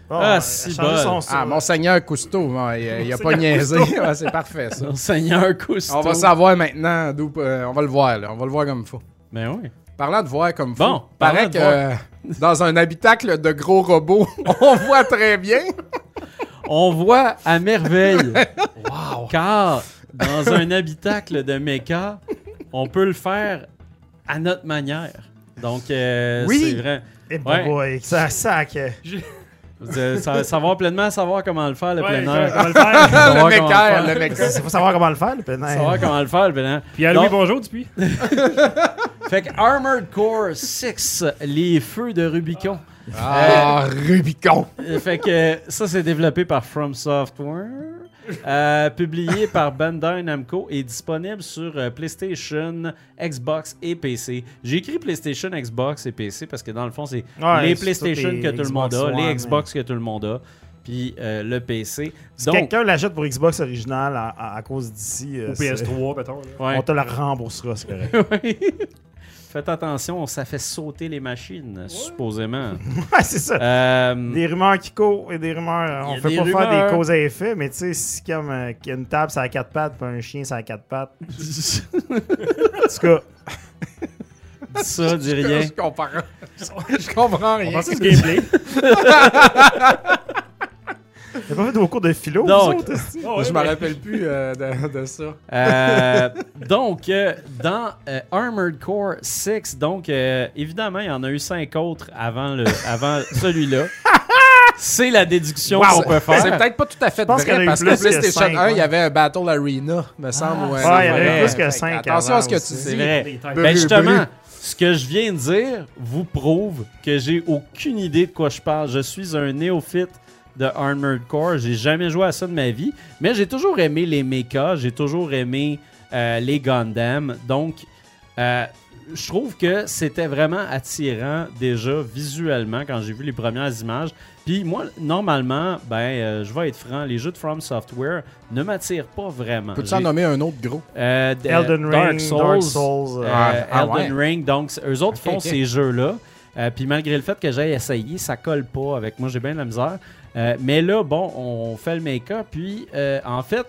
Bon, Ah, si son. Ah, Monseigneur Cousteau, il, il a pas niaisé. Ouais, c'est parfait, ça. Mon Seigneur Cousteau. On va savoir maintenant d'où. euh, on va le voir, là. On va le voir comme il faut. Mais oui. Parlant de voir comme il faut, Bon, paraît parlant de que euh, dans un habitacle de gros robots, [LAUGHS] on voit très bien. On voit à merveille. [LAUGHS] wow. Car dans un habitacle de méca, on peut le faire à notre manière. Donc, euh, Oui. c'est vrai. Eh, Ouais. boy, ça sac. Sa- savoir pleinement savoir comment le faire, le Ouais, plein on air. va le faire. [LAUGHS] Savoir le comment mécaire. Il [LAUGHS] faut savoir comment le faire, le plein air. Savoir comment le faire, le plein air. Puis à Louis, bonjour, depuis. [LAUGHS] Fait que Armored Core 6, les feux de Rubicon. Ah, Rubicon. Euh, Fait que ça, c'est développé par From Software. Euh, publié par Bandai Namco et disponible sur euh, PlayStation, Xbox et PC. J'ai écrit PlayStation, Xbox et PC parce que dans le fond, c'est Ouais, les PlayStation les que tout le monde a, les Xbox que tout le monde a, puis euh, le PC. Si quelqu'un l'achète pour Xbox original à, à- à cause d'ici, euh, c'est- PS3, mettons. là. ouais. on te la remboursera, c'est correct. [LAUGHS] Faites attention, ça fait sauter les machines, supposément. [LAUGHS] ouais, c'est ça. Euh, Des rumeurs qui courent et des rumeurs. On fait des pas faire des causes à effet, mais tu sais, si comme euh, qu'il y a une table, ça a quatre pattes, puis un chien, ça a quatre pattes. [LAUGHS] En tout cas, dis ça, dis rien. Je comprends. Je comprends rien. du gameplay. [LAUGHS] t'as pas fait vos cours de philo, Donc, autres? Oh, ouais, je me mais- rappelle plus euh, de, de ça. Euh, donc, euh, dans euh, Armored Core 6, donc, euh, évidemment, il y en a eu cinq autres avant, le, avant celui-là. [LAUGHS] c'est la déduction Wow. qu'on peut C'est faire. peut-être pas tout à fait vrai eu parce que PlayStation cinq, 1, il y avait un Battle Arena, me semble. Ah, ouais, c'est Ouais, il y avait plus que Fait 5 Attention à ce que tu C'est dis. vrai. Times. Ben justement, ce que je viens de dire vous prouve que j'ai aucune idée de quoi je parle. Je suis un néophyte de Armored Core. J'ai jamais joué à ça de ma vie, mais j'ai toujours aimé les mechas, j'ai toujours aimé euh, les Gundam. Donc, euh, je trouve que c'était vraiment attirant déjà visuellement quand j'ai vu les premières images. Puis moi, normalement, ben, euh, je vais être franc, les jeux de From Software ne m'attirent pas vraiment. Peux-tu en nommer un autre gros? euh, Elden Dark Ring, Souls, Dark Souls. euh, Ah, ah Elden ouais. Ring. Donc, eux autres font ces jeux-là. Euh, puis malgré le fait que j'ai essayé, ça colle pas avec moi. J'ai bien de la misère. Euh, mais là, bon, on fait le make-up. Puis, euh, en fait,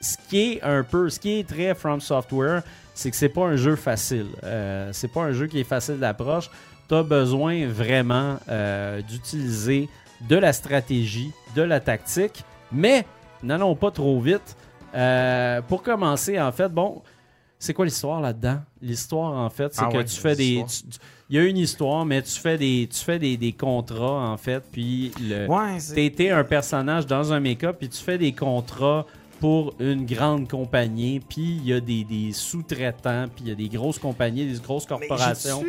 ce qui est un peu, ce qui est très From Software, c'est que c'est pas un jeu facile. Euh, c'est pas un jeu qui est facile d'approche. Tu as besoin vraiment euh, d'utiliser de la stratégie, de la tactique. Mais n'allons pas trop vite. Pour commencer, en fait, bon, c'est quoi l'histoire là-dedans? L'histoire, en fait, c'est Ah que ouais, tu fais des. l'histoire. tu- tu- Il y a une histoire, mais tu fais des, tu fais des, des contrats, en fait, puis le, Ouais, été un personnage dans un make-up, puis tu fais des contrats pour une grande compagnie, puis il y a des, des sous-traitants, puis il y a des grosses compagnies, des grosses corporations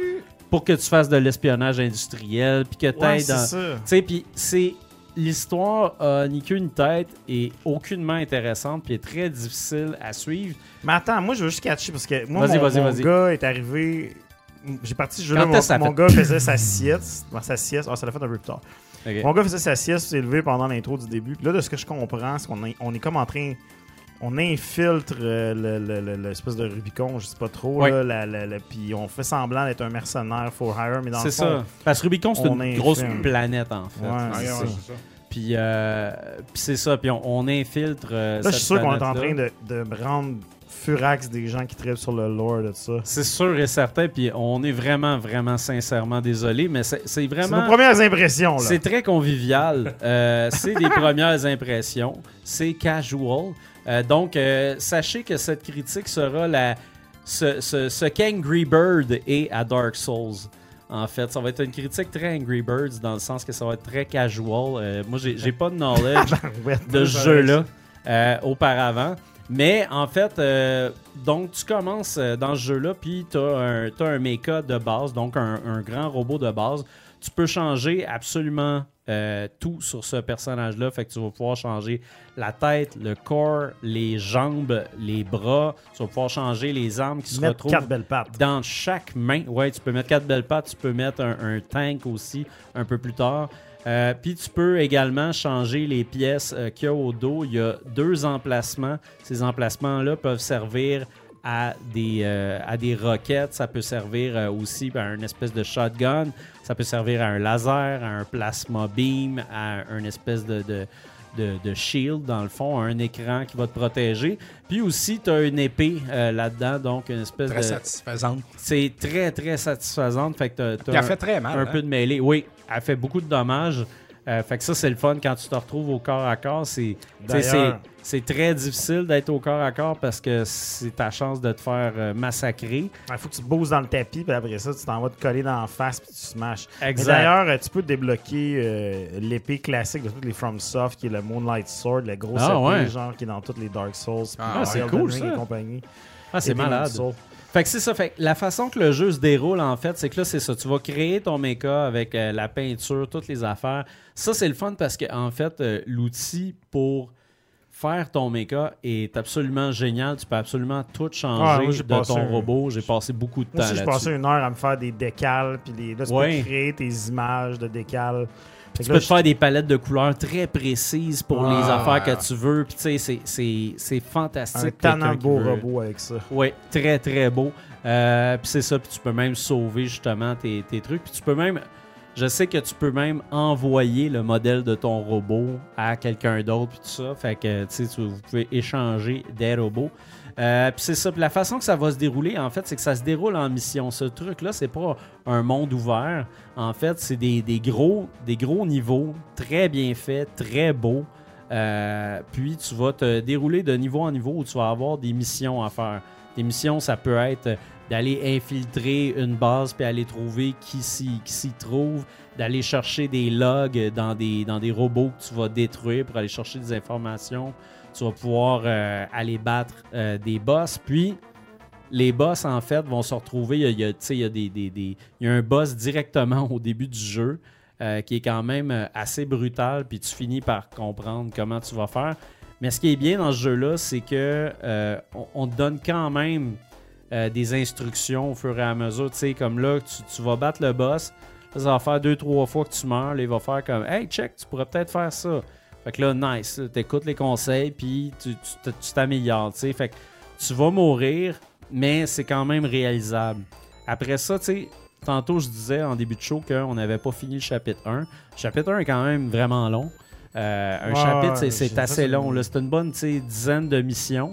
pour que tu fasses de l'espionnage industriel, puis que tu Ouais, dans... ça. Tu sais, puis c'est... L'histoire a ni qu'une tête et aucunement intéressante, puis est très difficile à suivre. Mais attends, moi, je veux juste catcher parce que moi, mon, mon gars est arrivé. J'ai parti ce jeu-là. Mon, ça mon gars faisait sa sieste. Bon, sa sieste. Ah, ça l'a fait un peu plus tard. Mon gars faisait sa sieste, s'est levé pendant l'intro du début. Puis là, de ce que je comprends, c'est qu'on est, on est comme en train. On infiltre euh, le- le- le- l'espèce de Rubicon, je sais pas trop. Ouais. Là, la- la- la- puis on fait semblant d'être un mercenaire for hire, mais dans le C'est ça. Parce que Rubicon, c'est une grosse planète, en fait. Ouais, C'est ça. Puis, euh, puis c'est ça. Puis on, on infiltre. euh, Là, je suis sûr qu'on est en train de, de rendre furax des gens qui traitent sur le lore de ça. C'est sûr et certain. Puis on est vraiment, vraiment sincèrement désolé. Mais c'est vraiment. nos premières impressions, là. C'est très convivial. Euh, c'est des premières impressions. C'est casual. Euh, donc, euh, sachez que cette critique sera la, ce, ce, ce qu'Angry Bird est à Dark Souls. En fait, ça va être une critique très Angry Birds dans le sens que ça va être très casual. Euh, moi, j'ai pas de knowledge [LAUGHS] Ouais, de ce jeu-là euh, auparavant. Mais en fait, euh, donc tu commences euh, dans ce jeu-là, puis tu as un, t'as un mecha de base, donc un, un grand robot de base. Tu peux changer absolument euh, tout sur ce personnage-là. Fait que tu vas pouvoir changer la tête, le corps, les jambes, les bras. Tu vas pouvoir changer les armes qui se Mettre retrouvent quatre belles pattes. dans chaque main. Ouais, tu peux mettre quatre belles pattes, tu peux mettre un, un tank aussi un peu plus tard. Euh, Puis tu peux également changer les pièces euh, qu'il y a au dos. Il y a deux emplacements. Ces emplacements-là peuvent servir à des, euh, à des roquettes. Ça peut servir aussi à une espèce de shotgun. Ça peut servir à un laser, à un plasma beam, à une espèce de, de- de shield, dans le fond, un écran qui va te protéger. Puis aussi, tu as une épée euh, là-dedans, donc une espèce Très de... satisfaisante. C'est très, très satisfaisante. Fait que t'as Puis elle un- fait très mal. un hein? peu de mêlée. Oui, elle fait beaucoup de dommages. Euh, fait que ça, c'est le fun quand tu te retrouves au corps à corps. C'est, très difficile d'être au corps à corps parce que c'est ta chance de te faire euh, massacrer. Il faut que tu te bouses dans le tapis, puis après ça, tu t'en vas te coller dans la face, puis tu smashes. D'ailleurs, euh, tu peux débloquer euh, l'épée classique de toutes les FromSoft, qui est le Moonlight Sword, la grosse Ah, épée, ouais. genre, qui est dans toutes les Dark Souls. Ah, dans c'est cool, ça. et compagnie. Ah, c'est malade. Fait que c'est ça. Fait que la façon que le jeu se déroule, en fait, c'est que là, c'est ça. Tu vas créer ton mecha avec euh, la peinture, toutes les affaires. Ça, c'est le fun parce que, en fait, euh, l'outil pour faire ton mecha est absolument génial. Tu peux absolument tout changer moi, j'ai de passé ton robot. J'ai passé beaucoup de temps Moi là-dessus. passais une heure à me faire des décals, puis des... là, tu Ouais. peux créer tes images de décals. Tu peux te faire des palettes de couleurs très précises pour Ah. les affaires que tu veux. Puis tu sais, c'est- fantastique. un qui beau veut- robot avec ça. Oui, très très beau. Euh, puis c'est ça, puis tu peux même sauver justement tes, tes trucs. Puis tu peux même, je sais que tu peux même envoyer le modèle de ton robot à quelqu'un d'autre, puis tout ça. Fait que tu sais, vous pouvez échanger des robots. Euh, puis c'est ça. Puis la façon que ça va se dérouler, en fait, c'est que ça se déroule en mission. Ce truc-là, c'est pas un monde ouvert. En fait, c'est des, gros, des gros niveaux, très bien faits, très beaux. Euh, puis tu vas te dérouler de niveau en niveau où tu vas avoir des missions à faire. Des missions, ça peut être d'aller infiltrer une base puis aller trouver qui s'y, qui s'y trouve, d'aller chercher des logs dans des, dans des robots que tu vas détruire pour aller chercher des informations. Tu vas pouvoir euh, aller battre euh, des boss. Puis, les boss, en fait, vont se retrouver. Il y a, il y a, des, des- il y a un boss directement [LAUGHS] au début du jeu euh, qui est quand même assez brutal. Puis, tu finis par comprendre comment tu vas faire. Mais ce qui est bien dans ce jeu-là, c'est que on, te donne quand même des instructions au fur et à mesure. Tu sais, comme là, tu, vas battre le boss. Ça va faire deux, trois fois que tu meurs. Là, il va faire comme Hey, check, tu pourrais peut-être faire ça. Fait que là, nice. Tu écoutes les conseils, puis tu tu- tu- tu t'améliores. tu sais. Fait que tu vas mourir, mais c'est quand même réalisable. Après ça, tu sais, tantôt je disais en début de show qu'on n'avait pas fini le chapitre 1. Le chapitre 1 est quand même vraiment long. Euh, un Ouais, chapitre, c'est- assez long. C'est une bonne tu dizaine de missions.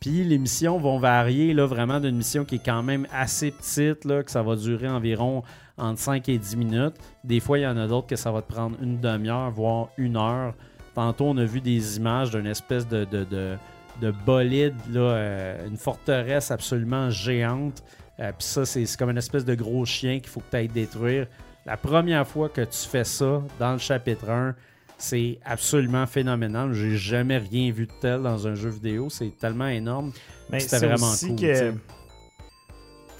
Puis les missions vont varier là, vraiment d'une mission qui est quand même assez petite, là, que ça va durer environ entre 5 et 10 minutes. Des fois, il y en a d'autres que ça va te prendre une demi-heure, voire une heure. Tantôt, on a vu des images d'une espèce de, de, de, de bolide, là, euh, une forteresse absolument géante. Euh, Puis ça, c'est comme une espèce de gros chien qu'il faut que tu ailles détruire. La première fois que tu fais ça dans le chapitre 1, c'est absolument phénoménal. J'ai jamais rien vu de tel dans un jeu vidéo. C'est tellement énorme. C'était c'est vraiment aussi cool, que.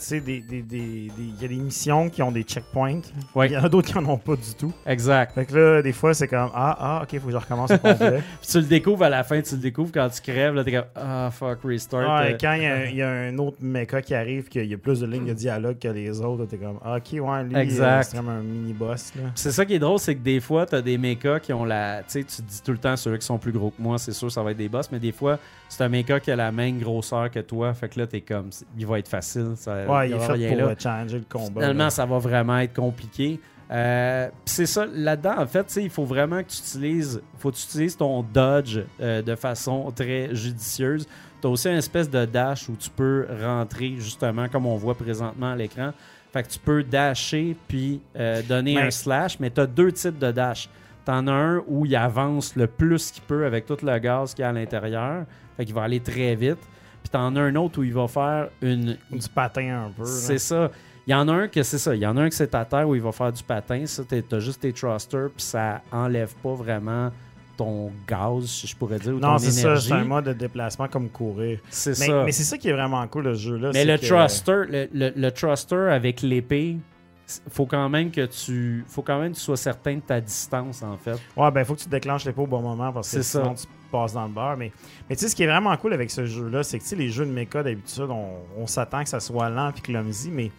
Sais. Des- des- des- y a des missions qui ont des checkpoints. Ouais. Il y en a d'autres qui en ont pas du tout. Exact. Fait que là, des fois, c'est comme Ah, ah, ok, faut que je recommence au complet. [LAUGHS] Puis tu le découvres à la fin, tu le découvres quand tu crèves. Là, t'es comme Ah, fuck, restart. Ouais, Euh, quand il y, a, [LAUGHS] il y a un autre mecha qui arrive, qu'il y a plus de lignes de dialogue que les autres, t'es comme Ah, ok, ouais, lui, Exact. euh, c'est comme un mini-boss. là. C'est ça qui est drôle, c'est que des fois, tu as des mechas qui ont la. Tu sais, tu dis tout le temps, ceux qui sont plus gros que moi, c'est sûr, ça va être des boss, mais des fois, c'est un mecha qui a la même grosseur que toi. Fait que là, t'es comme. Il va être facile. Ça, Ouais, il y est fait rien pour là. euh, challenger le combat. Finalement, là. ça va vraiment être compliqué. Euh, c'est ça, là-dedans, en fait, il faut vraiment que tu utilises, faut que tu utilises ton dodge euh, de façon très judicieuse. Tu as aussi une espèce de dash où tu peux rentrer, justement, comme on voit présentement à l'écran. Fait que tu peux dasher puis euh, donner Mais- un slash, mais tu as deux types de dash. Tu en as un où il avance le plus qu'il peut avec tout le gaz qu'il y a à l'intérieur. Fait qu'il va aller très vite. Puis tu en as un autre où il va faire une, Du patin un peu. c'est ça. Il y en a un que c'est ça. Il y en a un que c'est à terre où il va faire du patin. Ça, t'as juste tes thrusters, puis ça enlève pas vraiment ton gaz, si je pourrais dire, ou Non, ton c'est ça, énergie. c'est un mode de déplacement comme courir. C'est Mais, ça. mais c'est ça qui est vraiment cool, le jeu-là. Mais le que- thruster, le, le- le thruster avec l'épée, faut quand même que tu, faut quand même que tu sois certain de ta distance en fait. Ouais, ben, faut que tu déclenches l'épée au bon moment parce que C'est sinon ça. tu passes dans le beurre. Mais, mais tu sais, ce qui est vraiment cool avec ce jeu-là, c'est que tu sais, les jeux de mecha, d'habitude, on, on s'attend que ça soit lent et clumsy, mais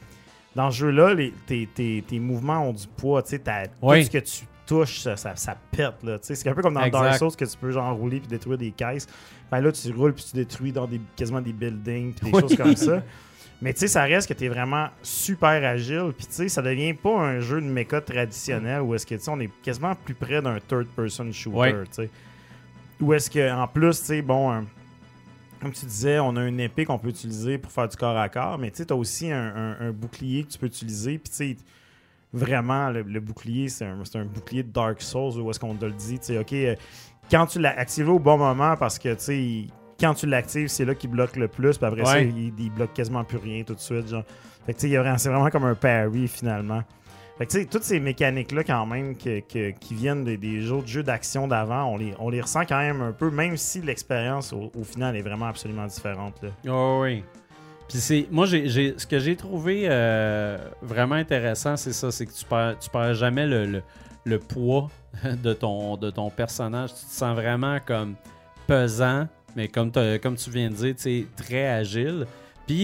dans ce jeu-là, tes, tes- tes mouvements ont du poids. Tu sais, Oui. tout ce que tu touches, ça, ça, ça pète. Là. Tu sais, C'est un peu comme dans Exact. Dark Souls que tu peux genre rouler puis détruire des caisses. Ben là, tu roules puis tu détruis dans des, quasiment des buildings puis des Oui. choses comme ça. [LAUGHS] Mais tu sais, ça reste que tu es vraiment super agile. Puis tu sais, ça devient pas un jeu de mecha traditionnel où est-ce que tu sais, on est quasiment plus près d'un third-person shooter. Ouais. Où est-ce que, en plus, tu sais, bon, un- comme tu disais, on a une épée qu'on peut utiliser pour faire du corps à corps, mais tu as aussi un, un- un bouclier que tu peux utiliser. Puis tu sais, vraiment, le, le bouclier, c'est un, bouclier de Dark Souls où est-ce qu'on te le dit, tu sais, ok, euh, quand tu l'as activé au bon moment, parce que tu sais, quand tu l'actives, c'est là qu'il bloque le plus, puis après ça, il, il bloque quasiment plus rien tout de suite. Genre. Fait que tu sais, c'est vraiment comme un parry finalement. Fait que toutes ces mécaniques-là, quand même, qui viennent des, des autres jeux d'action d'avant, on les, ressent quand même un peu, même si l'expérience au, final est vraiment absolument différente. Là. Oh, oui. Puis c'est moi j'ai, ce que j'ai trouvé euh, vraiment intéressant, c'est ça, c'est que tu perds tu perds jamais le, poids [LAUGHS] de ton de ton personnage, tu te sens vraiment comme pesant, mais comme comme tu viens de dire, très agile.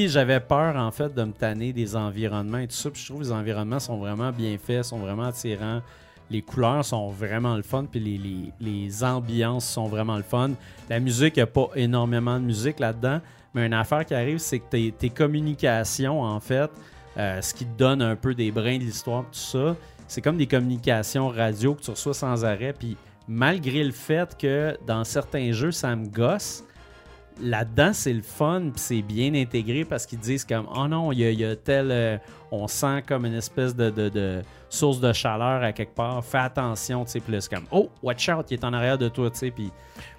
J'avais peur en fait de me tanner des environnements et tout ça, puis je trouve que les environnements sont vraiment bien faits, sont vraiment attirants. Les couleurs sont vraiment le fun, puis les, ambiances sont vraiment le fun. La musique, il n'y a pas énormément de musique là-dedans, mais une affaire qui arrive, c'est que tes, tes communications, en fait, euh, ce qui te donne un peu des brins de l'histoire, tout ça, c'est comme des communications radio que tu reçois sans arrêt. Puis malgré le fait que dans certains jeux, ça me gosse, là-dedans, c'est le fun, puis c'est bien intégré parce qu'ils disent comme Oh non, il y, a tel. Euh, on sent comme une espèce de, source de chaleur à quelque part. Fais attention, tu sais. Puis comme Oh, watch out, il est en arrière de toi, tu sais. Puis.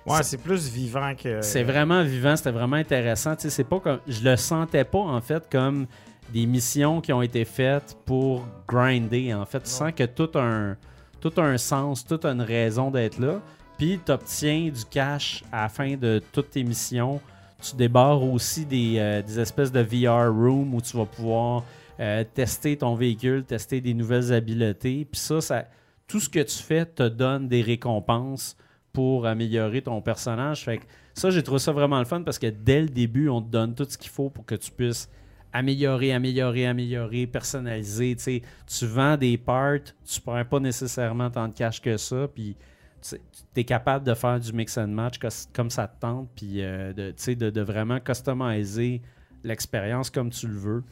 Ouais, c'est plus vivant que. C'est vraiment vivant, c'était vraiment intéressant. Tu sais, c'est pas comme. Je le sentais pas, en fait, comme des missions qui ont été faites pour grinder. En fait, tu sens que tout un, tout un sens, toute une raison d'être là. Puis tu obtiens du cash à la fin de toutes tes missions. Tu débarres aussi des, euh, espèces de VR room où tu vas pouvoir euh, tester ton véhicule, tester des nouvelles habiletés. Puis ça, tout ce que tu fais te donne des récompenses pour améliorer ton personnage. Fait que ça, j'ai trouvé ça vraiment le fun parce que dès le début, on te donne tout ce qu'il faut pour que tu puisses améliorer, améliorer, améliorer, personnaliser. Tu vends des parts, tu prends pas nécessairement tant de cash que ça. Puis tu es capable de faire du mix and match comme ça te tente, puis euh, de, de, vraiment customiser l'expérience comme tu le veux.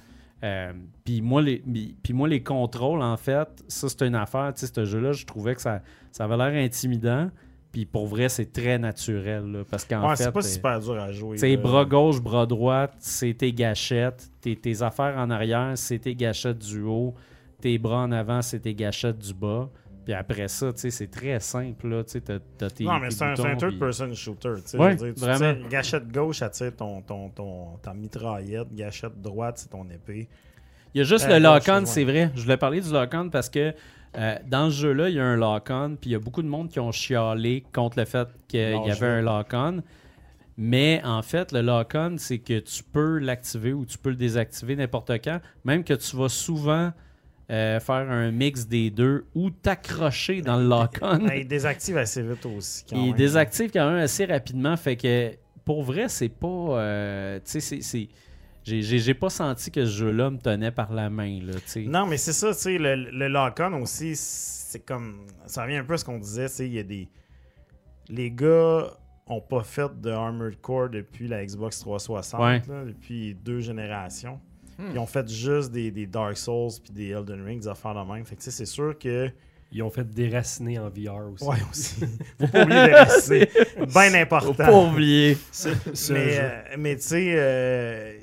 Euh, puis moi, les, puis moi, les contrôles, en fait, ça, c'est une affaire. Ce jeu-là, je trouvais que ça, ça avait l'air intimidant. Puis pour vrai, c'est très naturel. parce qu'en fait. C'est pas super dur à jouer. C'est bras gauche, bras droite, c'est tes gâchettes. Tes, tes, affaires en arrière, c'est tes gâchettes du haut. Tes bras en avant, c'est tes gâchettes du bas. Puis après ça, tu sais, c'est très simple. Là, tu sais, t'as, tes, non, mais c'est un, third-person shooter. Tu sais, ouais, vraiment. gâchette gauche, ça tire ton, ton, ton, ta mitraillette. Gâchette droite, c'est ton épée. Il y a juste euh, le lock-on, c'est vrai. Je voulais parler du lock-on parce que euh, dans ce jeu-là, il y a un lock-on. Puis il y a beaucoup de monde qui ont chialé contre le fait qu'il y avait un lock-on. Mais en fait, le lock-on, c'est que tu peux l'activer ou tu peux le désactiver n'importe quand. Même que tu vas souvent euh, faire un mix des deux ou t'accrocher dans le lock-on. [LAUGHS] il désactive assez vite aussi. il désactive quand même assez rapidement. Fait que pour vrai, c'est pas. Euh, tu sais, c'est. J'ai pas senti que ce jeu-là me tenait par la main. Là, non, mais c'est ça, tu sais, le, le lock-on aussi, c'est comme. Ça revient un peu à ce qu'on disait, tu sais, il y a des. Les gars ont pas fait de Armored Core depuis la Xbox 360, depuis deux générations. Hmm. Ils ont fait juste des, Dark Souls puis des Elden Ring, des affaires de même. Fait que c'est sûr que. Ils ont fait déraciner en VR aussi. Ouais, aussi. [LAUGHS] Faut pas oublier déraciner. [LAUGHS] Bien important. Faut pas oublier. mais, euh, mais tu sais, euh,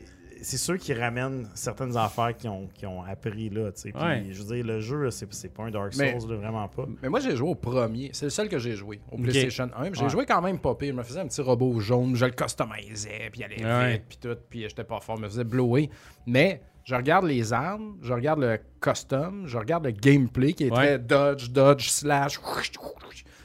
c'est sûr qu'ils ramènent certaines affaires qu'ils ont, ont appris là. Je veux dire, le jeu, c'est pas un Dark Souls, vraiment pas. Mais moi, j'ai joué au premier. C'est le seul que j'ai joué, au PlayStation 1. J'ai joué quand même pas pire. Je me faisais un petit robot jaune, je le customisais, puis il allait vite, puis tout, puis j'étais pas fort, je me faisais blower. Mais je regarde les armes, je regarde le custom, je regarde le gameplay qui est très dodge, dodge, slash.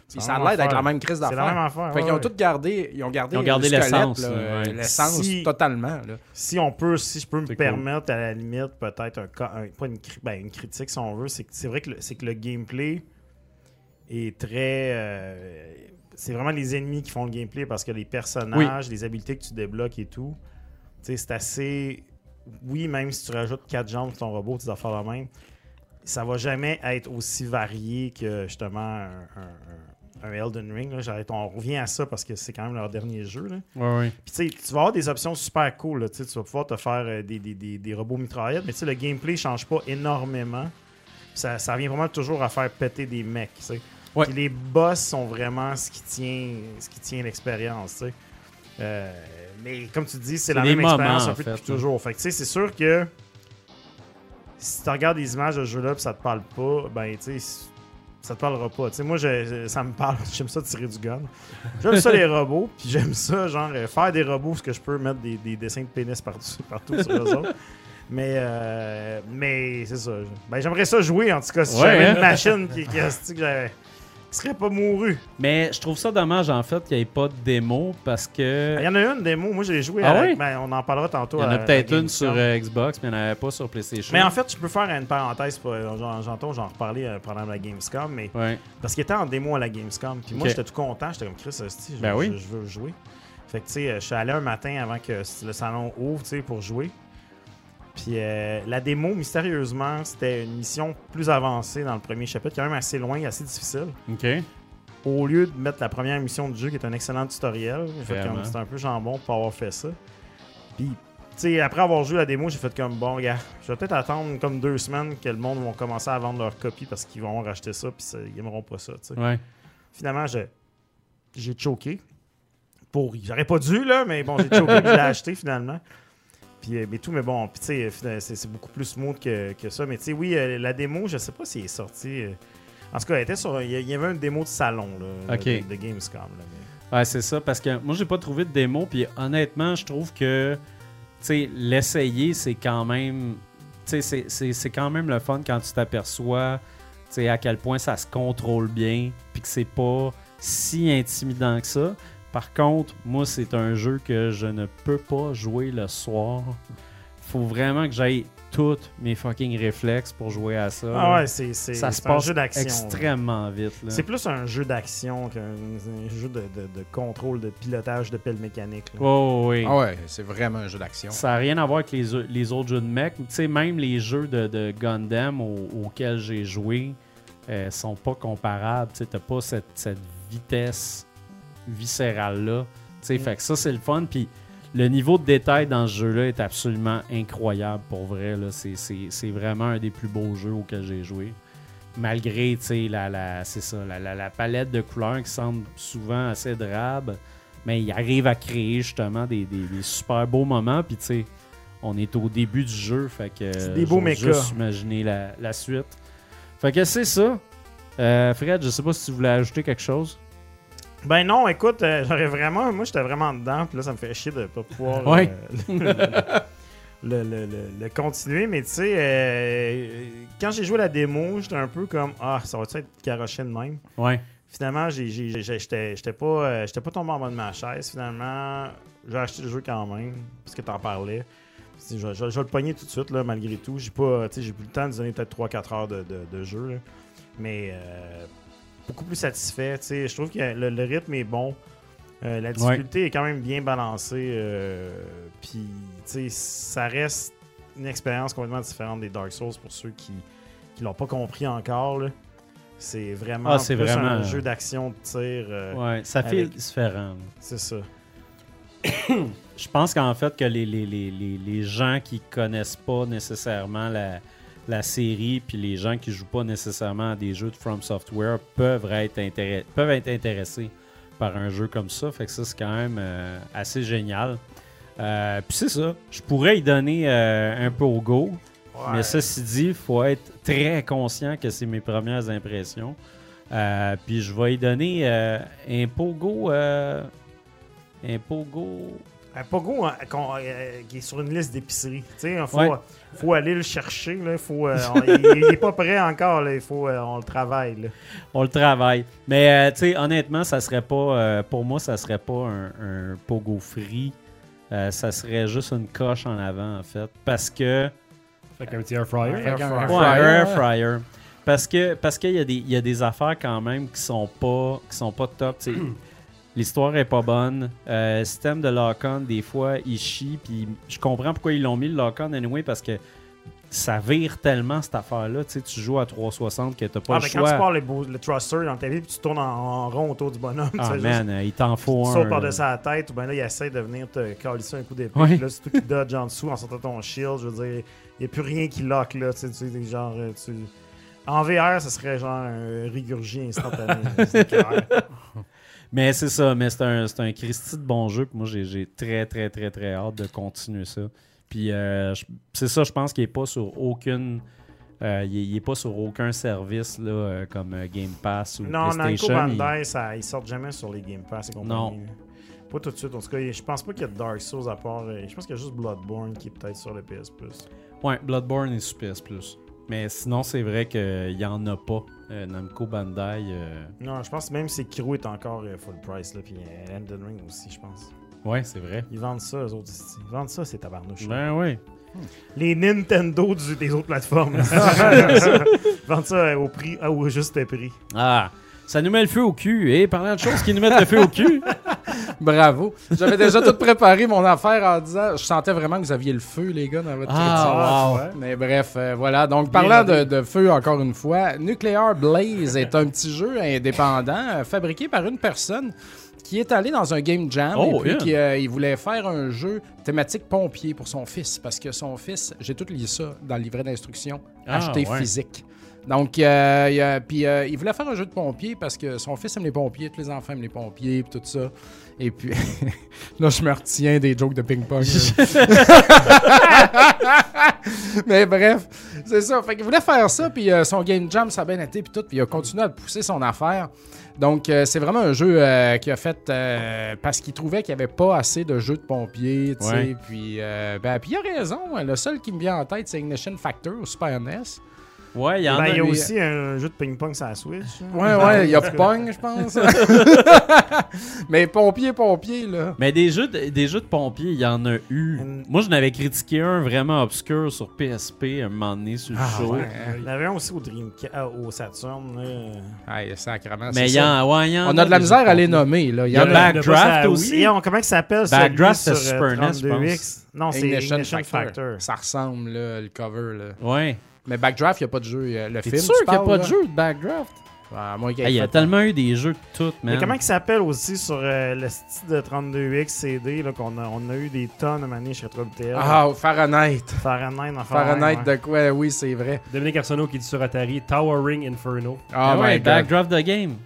Ça a l'air d'être la même crise d'affaires. C'est la même affaire. Fait qu'ils ont tout gardé. Ils ont gardé, ils ont gardé l'essence. L'essence totalement. Si on peut, si je peux me permettre, à la limite, peut-être un, pas une, ben, une, critique si on veut, c'est que c'est vrai que c'est que le gameplay est très. Euh, c'est vraiment les ennemis qui font le gameplay parce que les personnages, les habiletés que tu débloques et tout, c'est assez oui, même si tu rajoutes 4 jambes sur ton robot, tu dois faire la même, ça va jamais être aussi varié que justement un, Elden Ring. On revient à ça parce que c'est quand même leur dernier jeu. Là. Ouais, Puis tu vas avoir des options super cool. tu vas pouvoir te faire euh, des, robots mitraillettes, mais le gameplay change pas énormément. Ça, ça revient vraiment toujours à faire péter des mecs. Puis les boss sont vraiment ce qui tient, ce qui tient l'expérience. Euh, mais comme tu dis, c'est la même expérience un peu depuis toujours. Fait c'est sûr que si tu regardes des images de ce jeu-là et ça te parle pas, ben, tu sais, ça te parlera pas. moi, ça me parle. [LAUGHS] J'aime ça tirer du gun. J'aime ça les [LAUGHS] robots. Puis j'aime ça, genre, euh, faire des robots parce que je peux mettre des, dessins de pénis partout, [LAUGHS] partout sur eux autres. Mais, euh, mais c'est ça. Ben, j'aimerais ça jouer, en tout cas, si j'avais une hein? machine qui, qui, qui, serait pas mouru. Mais je trouve ça dommage, en fait, qu'il n'y ait pas de démo parce que. Il y en a une démo. Moi, j'ai joué ah ben, on en parlera tantôt. Il y en a peut-être une sur euh, Xbox, mais il n'y en avait pas sur PlayStation. Mais en fait, je peux faire une parenthèse. J'entends, j'en reparler euh, pendant la Gamescom. Mais Parce qu'il était en démo à la Gamescom. Puis moi, j'étais tout content. J'étais comme Chris, je, ben je, veux jouer. Fait que, tu sais, je suis allé un matin avant que le salon ouvre, tu sais, pour jouer. Puis euh, la démo, mystérieusement, c'était une mission plus avancée dans le premier chapitre, quand même assez loin, assez difficile. OK. Au lieu de mettre la première mission du jeu, qui est un excellent tutoriel, c'était un peu jambon pour avoir fait ça. Puis, tu sais, après avoir joué la démo, j'ai fait comme bon, gars, je vais peut-être attendre comme deux semaines que le monde va commencer à vendre leur copie parce qu'ils vont racheter ça, puis ils n'aimeront pas ça, tu sais. Ouais. Finalement, j'ai choqué. pour. J'aurais pas dû, là, mais bon, j'ai choqué je l'ai [LAUGHS] acheté finalement. Puis, euh, mais tout, mais bon, tu sais, euh, c'est beaucoup plus smooth que, que ça. Mais tu sais, oui, euh, la démo, je sais pas si elle est sortie. en tout cas, elle était sur. Il y- avait une démo de salon, là, de, de Gamescom. Là, mais- Ouais, c'est ça, parce que moi, j'ai pas trouvé de démo, puis honnêtement, je trouve que, l'essayer, c'est quand même, c'est- c'est c'est quand même le fun quand tu t'aperçois, à quel point ça se contrôle bien, puis que c'est pas si intimidant que ça. Par contre, moi, c'est un jeu que je ne peux pas jouer le soir. Faut vraiment que j'aille tous mes fucking réflexes pour jouer à ça. Ah ouais, c'est c'est- ça se un jeu d'action. là. extrêmement vite. là. C'est plus un jeu d'action qu'un un jeu de, de- de contrôle, de pilotage de pelle mécanique. là. Oh, oui. Ah ouais, c'est vraiment un jeu d'action. Ça n'a rien à voir avec les, au- les autres jeux de mech. Tu sais, même les jeux de, de Gundam au- auxquels j'ai joué euh, sont pas comparables. Tu n'as pas cette, cette vitesse viscérale-là. Tu sais, Fait que ça, c'est le fun. Puis le niveau de détail dans ce jeu-là est absolument incroyable pour vrai. là. C'est- C'est c'est vraiment un des plus beaux jeux auxquels j'ai joué. Malgré tu sais, la, la, c'est ça, la, la- la palette de couleurs qui semble souvent assez drabe, mais il arrive à créer justement des, des- des super beaux moments. Puis tu sais, on est au début du jeu, fait que C'est des beaux juste imaginer la, la suite. Fait que c'est ça. Euh, Fred, je sais pas si tu voulais ajouter quelque chose. Ben non, écoute, euh, j'aurais vraiment. Moi, j'étais vraiment dedans, puis là, ça me fait chier de pas pouvoir Ouais. euh, [LAUGHS] le, le- le- le continuer. Mais tu sais, euh, quand j'ai joué la démo, j'étais un peu comme Ah, ça va-tu être garoché de même Ouais. Finalement, j'étais pas, euh, j'étais pas tombé en bas de ma chaise. Finalement, j'ai acheté le jeu quand même, parce que t'en parlais. Je, je- je vais le pogner tout de suite, là, malgré tout. J'ai pas, j'ai plus le temps de donner peut-être 3-4 heures de, de- de jeu. là. Mais euh, beaucoup plus satisfait. Je trouve que le, le rythme est bon. Euh, la difficulté est quand même bien balancée. euh, Puis, ça reste une expérience complètement différente des Dark Souls pour ceux qui ne l'ont pas compris encore. C'est vraiment, Ah, plus vraiment- un jeu d'action de tir. euh, Ouais, ça fait avec- différent. C'est ça. [COUGHS] Je pense qu'en fait que les, les, les, les, les gens qui connaissent pas nécessairement la, la série puis les gens qui jouent pas nécessairement à des jeux de From Software peuvent être, intéress- peuvent être intéressés par un jeu comme ça. Fait que ça, c'est quand même euh, assez génial. Euh, puis c'est ça. Je pourrais y donner euh, un peu au go. Mais ceci dit, il faut être très conscient que c'est mes premières impressions. Puis je vais y donner un pogo. un pogo. Un Pogo hein, qu'on- euh, qui est sur une liste d'épicerie. Tu sais, il faut, Ouais. faut aller le chercher. Là. Faut, euh, on- il n'est pas prêt encore. Là. Il faut, euh, on le travaille. là. On le travaille. Mais euh, tu sais, honnêtement, ça serait pas. euh, pour moi, ça serait pas un, un pogo free. Euh, ça serait juste une coche en avant, en fait. Parce que. Fait qu'un petit air fryer. Fait qu'un Ouais, air un fryer, air fryer. Parce que parce qu'il y, a des- il y a des affaires quand même qui sont pas qui sont pas top. Tu. L'histoire est pas bonne. Euh, système de lock-on, des fois, il chie. Puis je comprends pourquoi ils l'ont mis le lock-on anyway, parce que ça vire tellement cette affaire-là. Tu sais, tu joues à 360 que t'as pas Ah, le mais quand choix. tu pars le, beau- le thruster dans ta vie puis tu tournes en, en rond autour du bonhomme, tu Ah man, il t'en faut tu un. là. par-dessus la tête ou bien là, il essaie de venir te calisser un coup d'épée. Là, c'est toi qui dodge en dessous en sortant ton shield. Je veux dire, il n'y a plus rien qui lock là. Tu sais, tu genre, euh, tu... En VR, ça serait genre un rigurgie instantané. [LAUGHS] Mais c'est ça, mais c'est un, c'est un Christy de bon jeu. Puis moi, j'ai j'ai très, très, très, très hâte de continuer ça. Puis euh, je- c'est ça, je pense qu'il n'est pas sur aucune. euh, il, est, il est pas sur aucun service là, euh, comme euh, Game Pass ou non, Namco PlayStation. il- Bandai, ça, ils sortent jamais sur les Game Pass et compagnie. Non. là. Pas tout de suite. En tout cas, je pense pas qu'il y a de Dark Souls à part. euh, Je pense qu'il y a juste Bloodborne qui est peut-être sur le PS Plus. Ouais, Bloodborne est sur PS Plus. Mais sinon, c'est vrai qu'il n'y en a pas. Euh, Namco Bandai. euh, Non, je pense même que Sekiro est encore euh, full price. Là, puis euh, Elden Ring aussi, je pense. Ouais, c'est vrai. Ils vendent ça, eux autres. Ils vendent ça, c'est tabarnouche. Ben oui. Les Nintendo du- des autres plateformes. [LAUGHS] [LAUGHS] Ils vendent ça euh, au prix, au juste prix. Ah, ça nous met le feu au cul. Et parlant de choses qui nous mettent le feu au cul, [LAUGHS] Bravo. J'avais déjà tout préparé mon affaire en disant je sentais vraiment que vous aviez le feu, les gars, dans votre. Ah, wow. ouais. Mais bref, euh, voilà. Donc, parlant de, feu, encore une fois, Nuclear Blaze est un petit jeu indépendant euh, fabriqué par une personne qui est allé dans un game jam Oh, et puis yeah. qui, euh, il voulait faire un jeu thématique pompier pour son fils parce que son fils, j'ai tout lu ça dans le livret d'instructions, Ah, acheté ouais. physique. Donc, euh, il, a- puis, euh, il voulait faire un jeu de pompier parce que son fils aime les pompiers, tous les enfants aiment les pompiers, puis tout ça. Et puis, [LAUGHS] là, je me retiens des jokes de ping-pong. [LAUGHS] Mais bref, c'est ça. Fait qu'il voulait faire ça, puis euh, son game jam, ça a bien été, puis tout, puis il a continué à pousser son affaire. Donc, euh, c'est vraiment un jeu euh, qu'il a fait parce qu'il trouvait qu'il n'y avait pas assez de jeux de pompiers, tu sais. Ouais. Puis, euh, ben, puis il a raison. Le seul qui me vient en tête, c'est Ignition Factor au Super NES. Ouais, il y en Ben, a. il y a aussi un jeu de ping-pong sur la Switch. hein. Ouais, ouais, il y a Pong, je pense. [LAUGHS] Mais pompier, pompier, là. Mais des jeux, de, des jeux de pompiers, il y en a eu. Mm. Moi, je n'avais critiqué un vraiment obscur sur PSP un moment donné sur le Ah, show. ouais. Il y en avait un aussi au Dreamcast, euh, au Saturn. là. Aïe, sacrément. Mais il y, ça. en, ouais, il y en On a de la misère à les nommer, là. Il Il y y a en a. Backdraft ça, aussi. Et on- comment il s'appelle Backdraft, c'est sur, Super euh, NES, je 32X? Non, c'est Ignition. Factor. Ça ressemble, là, le cover, là. Ouais. Mais Backdraft, il n'y a pas de jeu. euh, Le film, sûr qu'il n'y a pas de jeu de Backdraft? Ah, moi, Ah, Il y a tellement eu des jeux de tout, Mais man. comment il s'appelle aussi sur euh, le style de 32X CD là, qu'on a, on a eu des tonnes de manier chez Retro BTL. Ah, Fahrenheit. Fahrenheit, enfin, Fahrenheit de quoi? Oui, c'est vrai. Dominique Arsenault qui dit sur Atari Towering Inferno. Ah my ouais, God. Backdraft the Game.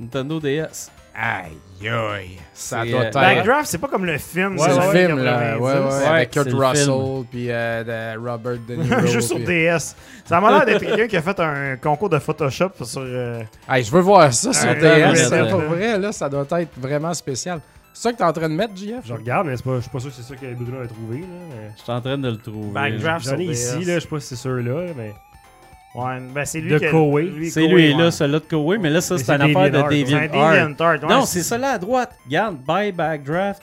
Nintendo DS. Aïe, aïe. Ça C'est, doit euh, être... Backdraft, c'est pas comme le film. Ouais, c'est le ouais, film, là. Ouais, ouais, Ouais, avec c'est Kurt Russell, puis euh, de Robert De [LAUGHS] Niro. Un jeu sur puis- DS. Ça m'a l'air d'être quelqu'un qui a fait un concours de Photoshop sur. euh, Hey, je veux voir ça sur Un DS. C'est là. pas vrai, là. Ça doit être vraiment spécial. C'est ça que t'es en train de mettre, JF? Je regarde, mais c'est pas- je suis pas sûr que c'est ça que Bruno a trouvé. Là, Je suis en train de le trouver. Backdraft J'en ai ici, là, je sais pas si c'est sûr-là, mais. Ouais, ben c'est lui De Koei. C'est Koei, lui, ouais. là, celui-là de Koei, mais là, ça, c'est une affaire de un ouais, Non, c'est- c'est celui-là à droite. Regarde, Buy Backdraft.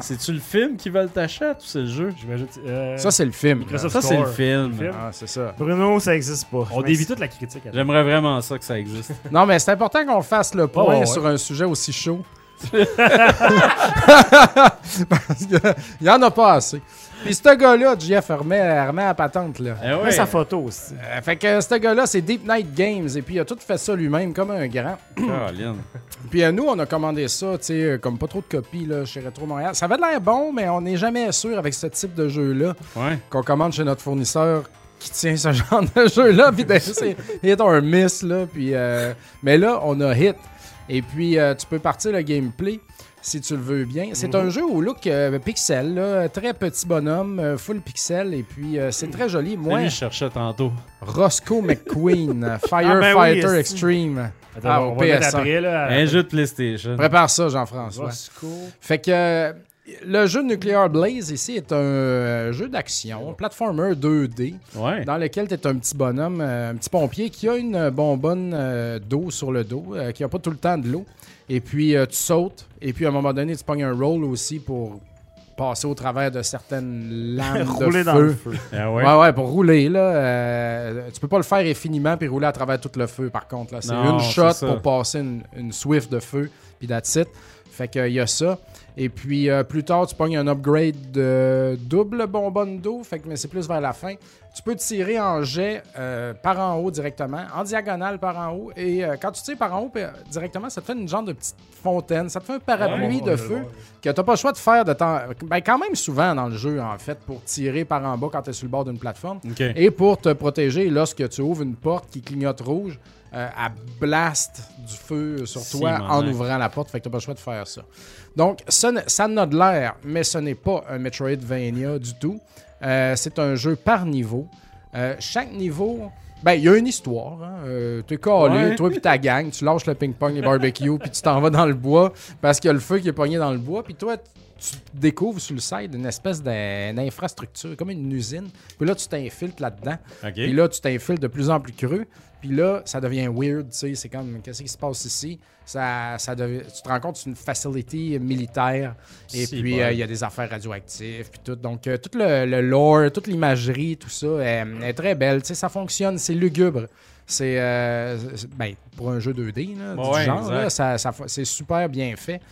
C'est-tu le film qui veulent t'acheter ou c'est le jeu? J'imagine. euh, Ça, c'est le film. là. Microsoft Ça, c'est le film. Le film? Ah, c'est ça. Bruno, ça existe pas. On dévie toute la critique. à J'aimerais vraiment ça que ça existe. [LAUGHS] Non, mais c'est important qu'on fasse le point ouais. sur un sujet aussi chaud. [LAUGHS] [LAUGHS] Parce qu'il y en a pas assez. Puis ce gars-là, JF, remet, remet à la patente, là. Eh ouais. sa photo aussi. Euh, fait que ce gars-là, c'est Deep Night Games. Et puis, il a tout fait ça lui-même, comme un grand. Caroline. [CLEARS THROAT] Puis, euh, nous, on a commandé ça, tu sais, euh, comme pas trop de copies, là, chez Retro Montréal. Ça avait de l'air bon, mais on n'est jamais sûr avec ce type de jeu-là Ouais. qu'on commande chez notre fournisseur qui tient ce [LAUGHS] genre de jeu-là. Puis, c'est hit or miss, là. Puis, euh, mais là, on a hit. Et puis, euh, tu peux partir le gameplay si tu le veux bien. C'est un jeu au look euh, pixel, là, très petit bonhomme, euh, full pixel, et puis euh, c'est très joli. Moi, Lui, je cherchais tantôt. Roscoe McQueen, [LAUGHS] Ah, ben Firefighter oui, Extreme. Attends, Ah, on au va mettre PS1. après, là. Un jeu de PlayStation. Prépare ça, Jean-François. Roscoe. Fait que le jeu Nuclear Blaze ici est un jeu d'action, platformer 2D, Ouais. dans lequel tu es un petit bonhomme, un petit pompier qui a une bonbonne d'eau sur le dos, qui a pas tout le temps de l'eau. Et puis euh, tu sautes, et puis à un moment donné, tu pognes un roll aussi pour passer au travers de certaines [LAUGHS] lames de Rouler feu. dans le feu. Ah Ouais? ouais. ouais, pour rouler, là. euh, tu peux pas le faire infiniment puis rouler à travers tout le feu, par contre. là. C'est une shot pour passer une, une Swift de feu, puis that's it. Fait qu'il y a ça. Et puis, euh, plus tard, tu pognes un upgrade de double bonbonne d'eau, fait que mais c'est plus vers la fin. Tu peux tirer en jet euh, par en haut directement, en diagonale par en haut. Et euh, quand tu tires par en haut directement, ça te fait une genre de petite fontaine. Ça te fait un parapluie Ouais, de feu que t'as pas le choix de faire de temps. Ben, quand même souvent dans le jeu, en fait, pour tirer par en bas quand tu es sur le bord d'une plateforme. Et pour te protéger, lorsque tu ouvres une porte qui clignote rouge, euh, elle blast du feu sur Si, toi en ouvrant la porte. Fait que t'as pas le choix de faire ça. Donc, ça, ça n'a de l'air, mais ce n'est pas un Metroidvania du tout. Euh, c'est un jeu par niveau. Euh, chaque niveau. Ben, il y a une histoire. Hein. Euh, T'es calé, Ouais. toi puis ta gang, tu lâches le ping-pong, les barbecues, [LAUGHS] puis tu t'en vas dans le bois parce qu'il y a le feu qui est pogné dans le bois. Puis toi, tu découvres sur le site une espèce d'in- d'infrastructure, comme une usine. Puis là, tu t'infiltres là-dedans. Puis là, tu t'infiltres de plus en plus creux. Puis là, ça devient weird, tu sais. C'est comme, qu'est-ce qui se passe ici? Ça, ça devient- tu te rends compte c'est une facility militaire. Et puis, bon. euh, il y a des affaires radioactives. Puis tout. Donc, euh, tout le, le lore, toute l'imagerie, tout ça est très belle. Tu sais, ça fonctionne, c'est lugubre. C'est, euh, ben, pour un jeu 2D, là, du Ouais, genre, là, ça, c'est super bien fait.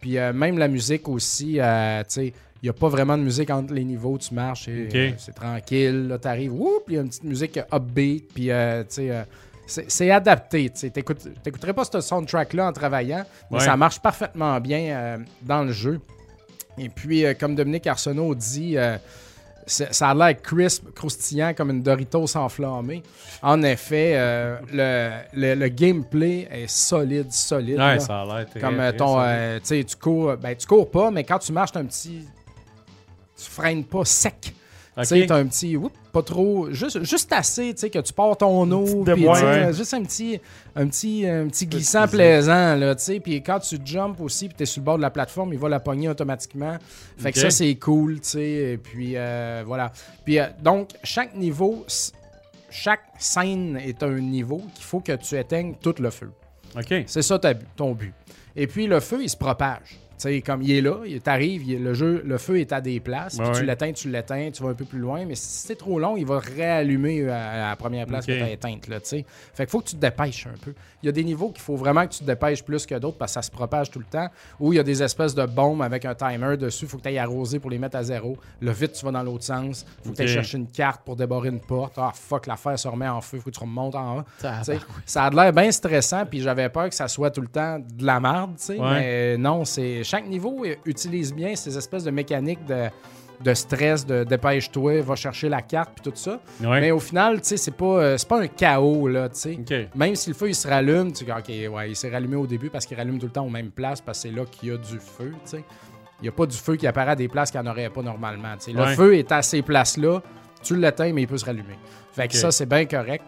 Puis même la musique aussi, tu sais, il n'y a pas vraiment de musique entre les niveaux, tu marches, et, euh, c'est tranquille, là, t'arrives, whoop, il y a une petite musique upbeat, puis euh, tu sais, euh, c'est c'est adapté, tu t'écouterais pas ce soundtrack-là en travaillant, mais Ouais. ça marche parfaitement bien euh, dans le jeu. Et puis, comme Dominique Arsenault dit, c'est- ça a l'air crisp, croustillant comme une Doritos enflammée. En effet, euh, le, le- le gameplay est solide, solide. Ouais, ça a l'air très, Comme euh, ton. euh, tu tu cours. Ben, tu cours pas, mais quand tu marches, t'as un petit. Tu freines pas sec. Ok. Tu sais, t'as un petit. oups, pas trop. Juste, juste assez, tu sais, que tu pars ton eau. puis, Ouais. Juste un petit, un petit, un petit glissant plaisant, là, tu sais. Puis quand tu jumps aussi, puis t'es sur le bord de la plateforme, il va la pogner automatiquement. Fait que ça, c'est cool, tu sais. Et puis, euh, voilà. Puis, euh, donc, chaque niveau. Chaque scène est un niveau qu'il faut que tu éteignes tout le feu. Ok. C'est ça ta ton but. Et puis le feu, il se propage. Sais, comme il est là, il t'arrive, il- le jeu, le feu est à des places, puis Ouais, tu l'éteins, tu l'éteins, tu vas un peu plus loin, mais si c'est trop long, il va réallumer à, à la première place Ok. que tu as éteinte. Là, tu sais. fait qu'il faut que tu te dépêches un peu. Il y a des niveaux qu'il faut vraiment que tu te dépêches plus que d'autres parce que ça se propage tout le temps. Ou il y a des espèces de bombes avec un timer dessus, il faut que tu ailles arroser pour les mettre à zéro. Là, vite, tu vas dans l'autre sens. faut que tu Ok. chercher une carte pour débarrer une porte. Ah, fuck, l'affaire se remet en feu, faut que tu remontes en haut. Ah, sais, ça a l'air bien stressant, puis j'avais peur que ça soit tout le temps de la merde, tu sais. Ouais. Mais non, c'est chaque niveau euh, utilise bien ces espèces de mécaniques de, de stress, de dépêche-toi, va chercher la carte, puis tout ça. Ouais. Mais au final, tu sais, c'est pas, euh, c'est pas un chaos, là, tu sais. Même si le feu, il se rallume, tu dis, OK, ouais, il s'est rallumé au début parce qu'il rallume tout le temps aux mêmes places parce que c'est là qu'il y a du feu, tu sais. Il n'y a pas du feu qui apparaît à des places qu'il n'y en aurait pas normalement, tu sais. Le Ouais. feu est à ces places-là, tu l'éteins, mais il peut se rallumer. Fait que ça, c'est bien correct.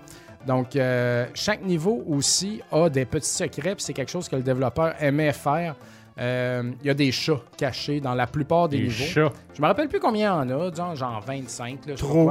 Donc, euh, chaque niveau aussi a des petits secrets, puis c'est quelque chose que le développeur aimait faire. Euh, Il y a des chats cachés dans la plupart des Des niveaux. chats. Je me rappelle plus combien il y en a, genre, genre 25, là, Trop.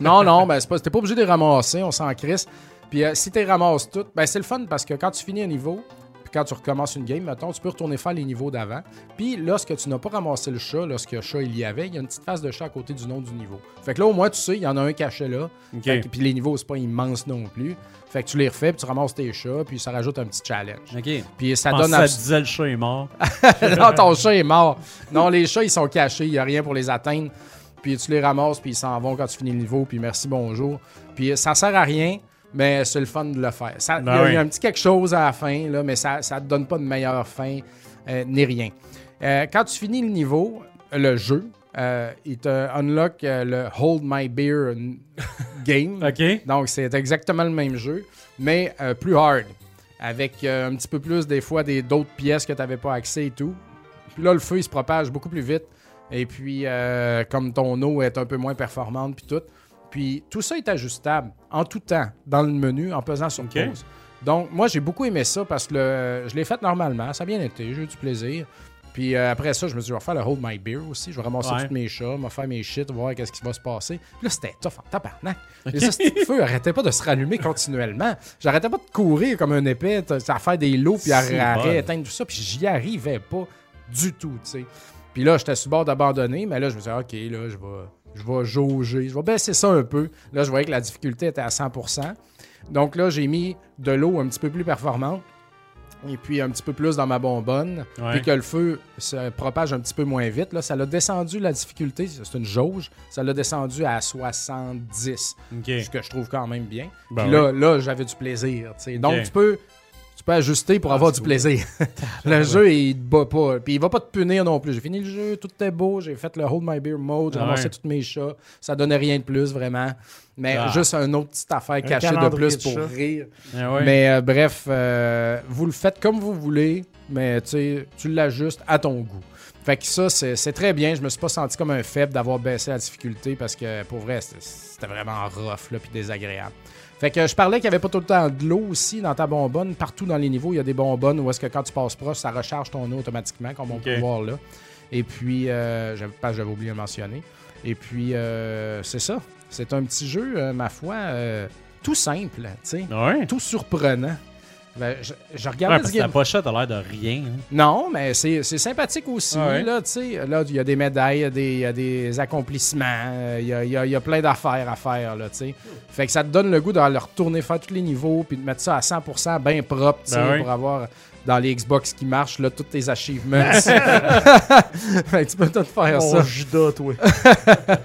Non, non, ben c'est pas, t'es pas obligé de les ramasser, on s'en crisse. Puis euh, si tu les ramasses toutes, ben c'est le fun parce que quand tu finis un niveau, puis quand tu recommences une game, mettons, tu peux retourner faire les niveaux d'avant. Puis lorsque tu n'as pas ramassé le chat, lorsque chat il y avait, il y a une petite face de chat à côté du nom du niveau. Fait que là, au moins, tu sais, il y en a un caché là. Que- puis les niveaux, c'est pas immense non plus. Fait que tu les refais, puis tu ramasses tes chats, puis ça rajoute un petit challenge. Puis ça donne abs- ça disait le chat est mort. [LAUGHS] non, ton chat est mort. Non, les chats, ils sont cachés. Il n'y a rien pour les atteindre. Puis tu les ramasses, puis ils s'en vont quand tu finis le niveau, puis merci, bonjour. Puis ça sert à rien, mais c'est le fun de le faire. Il Ben y, a- oui. il y a un petit quelque chose à la fin, là, mais ça ne te donne pas de meilleure fin, euh, ni rien. Euh, quand tu finis le niveau, le jeu, euh, il te unlock le Hold My Beer [LAUGHS] game. Donc, c'est exactement le même jeu, mais plus hard. Avec un petit peu plus, des fois, d'autres pièces que tu n'avais pas accès et tout. Puis là, le feu, il se propage beaucoup plus vite. Et puis, comme ton eau est un peu moins performante, puis tout. Puis, tout ça est ajustable en tout temps dans le menu en pesant sur Ok. pause. Donc, moi, j'ai beaucoup aimé ça parce que le- je l'ai fait normalement. Ça a bien été. J'ai eu du plaisir. Puis euh, après ça, je me suis dit, je vais faire le Hold My Beer aussi. Je vais ramasser Ouais. tous mes chats, je vais faire mes shit, voir qu'est-ce qui va se passer. Puis là, c'était tough en tabarnak. Et ça, ce feu arrêtait pas de se rallumer continuellement. J'arrêtais pas de courir comme un épée, à faire des lots, puis à, à rééteindre tout ça. Puis j'y arrivais pas du tout, tu sais. Puis là, j'étais sur bord d'abandonner, mais là, je me suis dit, OK, là, je vais, je vais jauger, je vais baisser ça un peu. Là, je voyais que la difficulté était à 100%. Donc là, j'ai mis de l'eau un petit peu plus performante et puis un petit peu plus dans ma bonbonne, Ouais. puis que le feu se propage un petit peu moins vite. Là, ça l'a descendu la difficulté, c'est une jauge, ça l'a descendu à 70, Ok. ce que je trouve quand même bien. Ben puis là, là j'avais du plaisir. tu sais. Donc tu peux, peux ajuster pour avoir du plaisir. [LAUGHS] [LAUGHS] le jeu, il te bat pas. Puis il va pas te punir non plus. J'ai fini le jeu, tout était beau, j'ai fait le Hold My Beer mode, j'ai Ouais. ramassé tous mes chats. Ça donnait rien de plus vraiment. Mais Ah. juste une autre petite affaire cachée de plus de pour chat. rire. Ah ouais. Mais euh, bref, euh, vous le faites comme vous voulez, mais tu l'ajustes à ton goût. Fait que ça, c'est très bien. Je me suis pas senti comme un faible d'avoir baissé la difficulté parce que pour vrai, c'était- c'était vraiment rough là, puis désagréable. Fait que je parlais qu'il n'y avait pas tout le temps de l'eau aussi dans ta bonbonne. Partout dans les niveaux, il y a des bonbonnes où est-ce que quand tu passes proche, ça recharge ton eau automatiquement, comme on peut voir là. Et puis, euh, j'avais pas, j'avais oublié de le mentionner. Et puis, euh, c'est ça. C'est un petit jeu, euh, ma foi, euh, tout simple, tu sais Ouais. tout surprenant. Ben, je, je Ouais, regardais ce la pochette a l'air de rien. hein. Non, mais c'est c'est sympathique aussi. Ah ouais. Là, tu sais, là, il y a des médailles, il y a des, il y a des accomplissements, euh, il y a, il y a- il y a plein d'affaires à faire. Là, tu sais. fait que ça te donne le goût d'aller retourner faire tous les niveaux puis de mettre ça à 100% bien propre tu sais, Ben oui. pour avoir dans les Xbox qui marchent là, tous tes achievements. [LAUGHS] [LAUGHS] fait que tu peux tout faire ça. Oh, Judas, toi. [LAUGHS]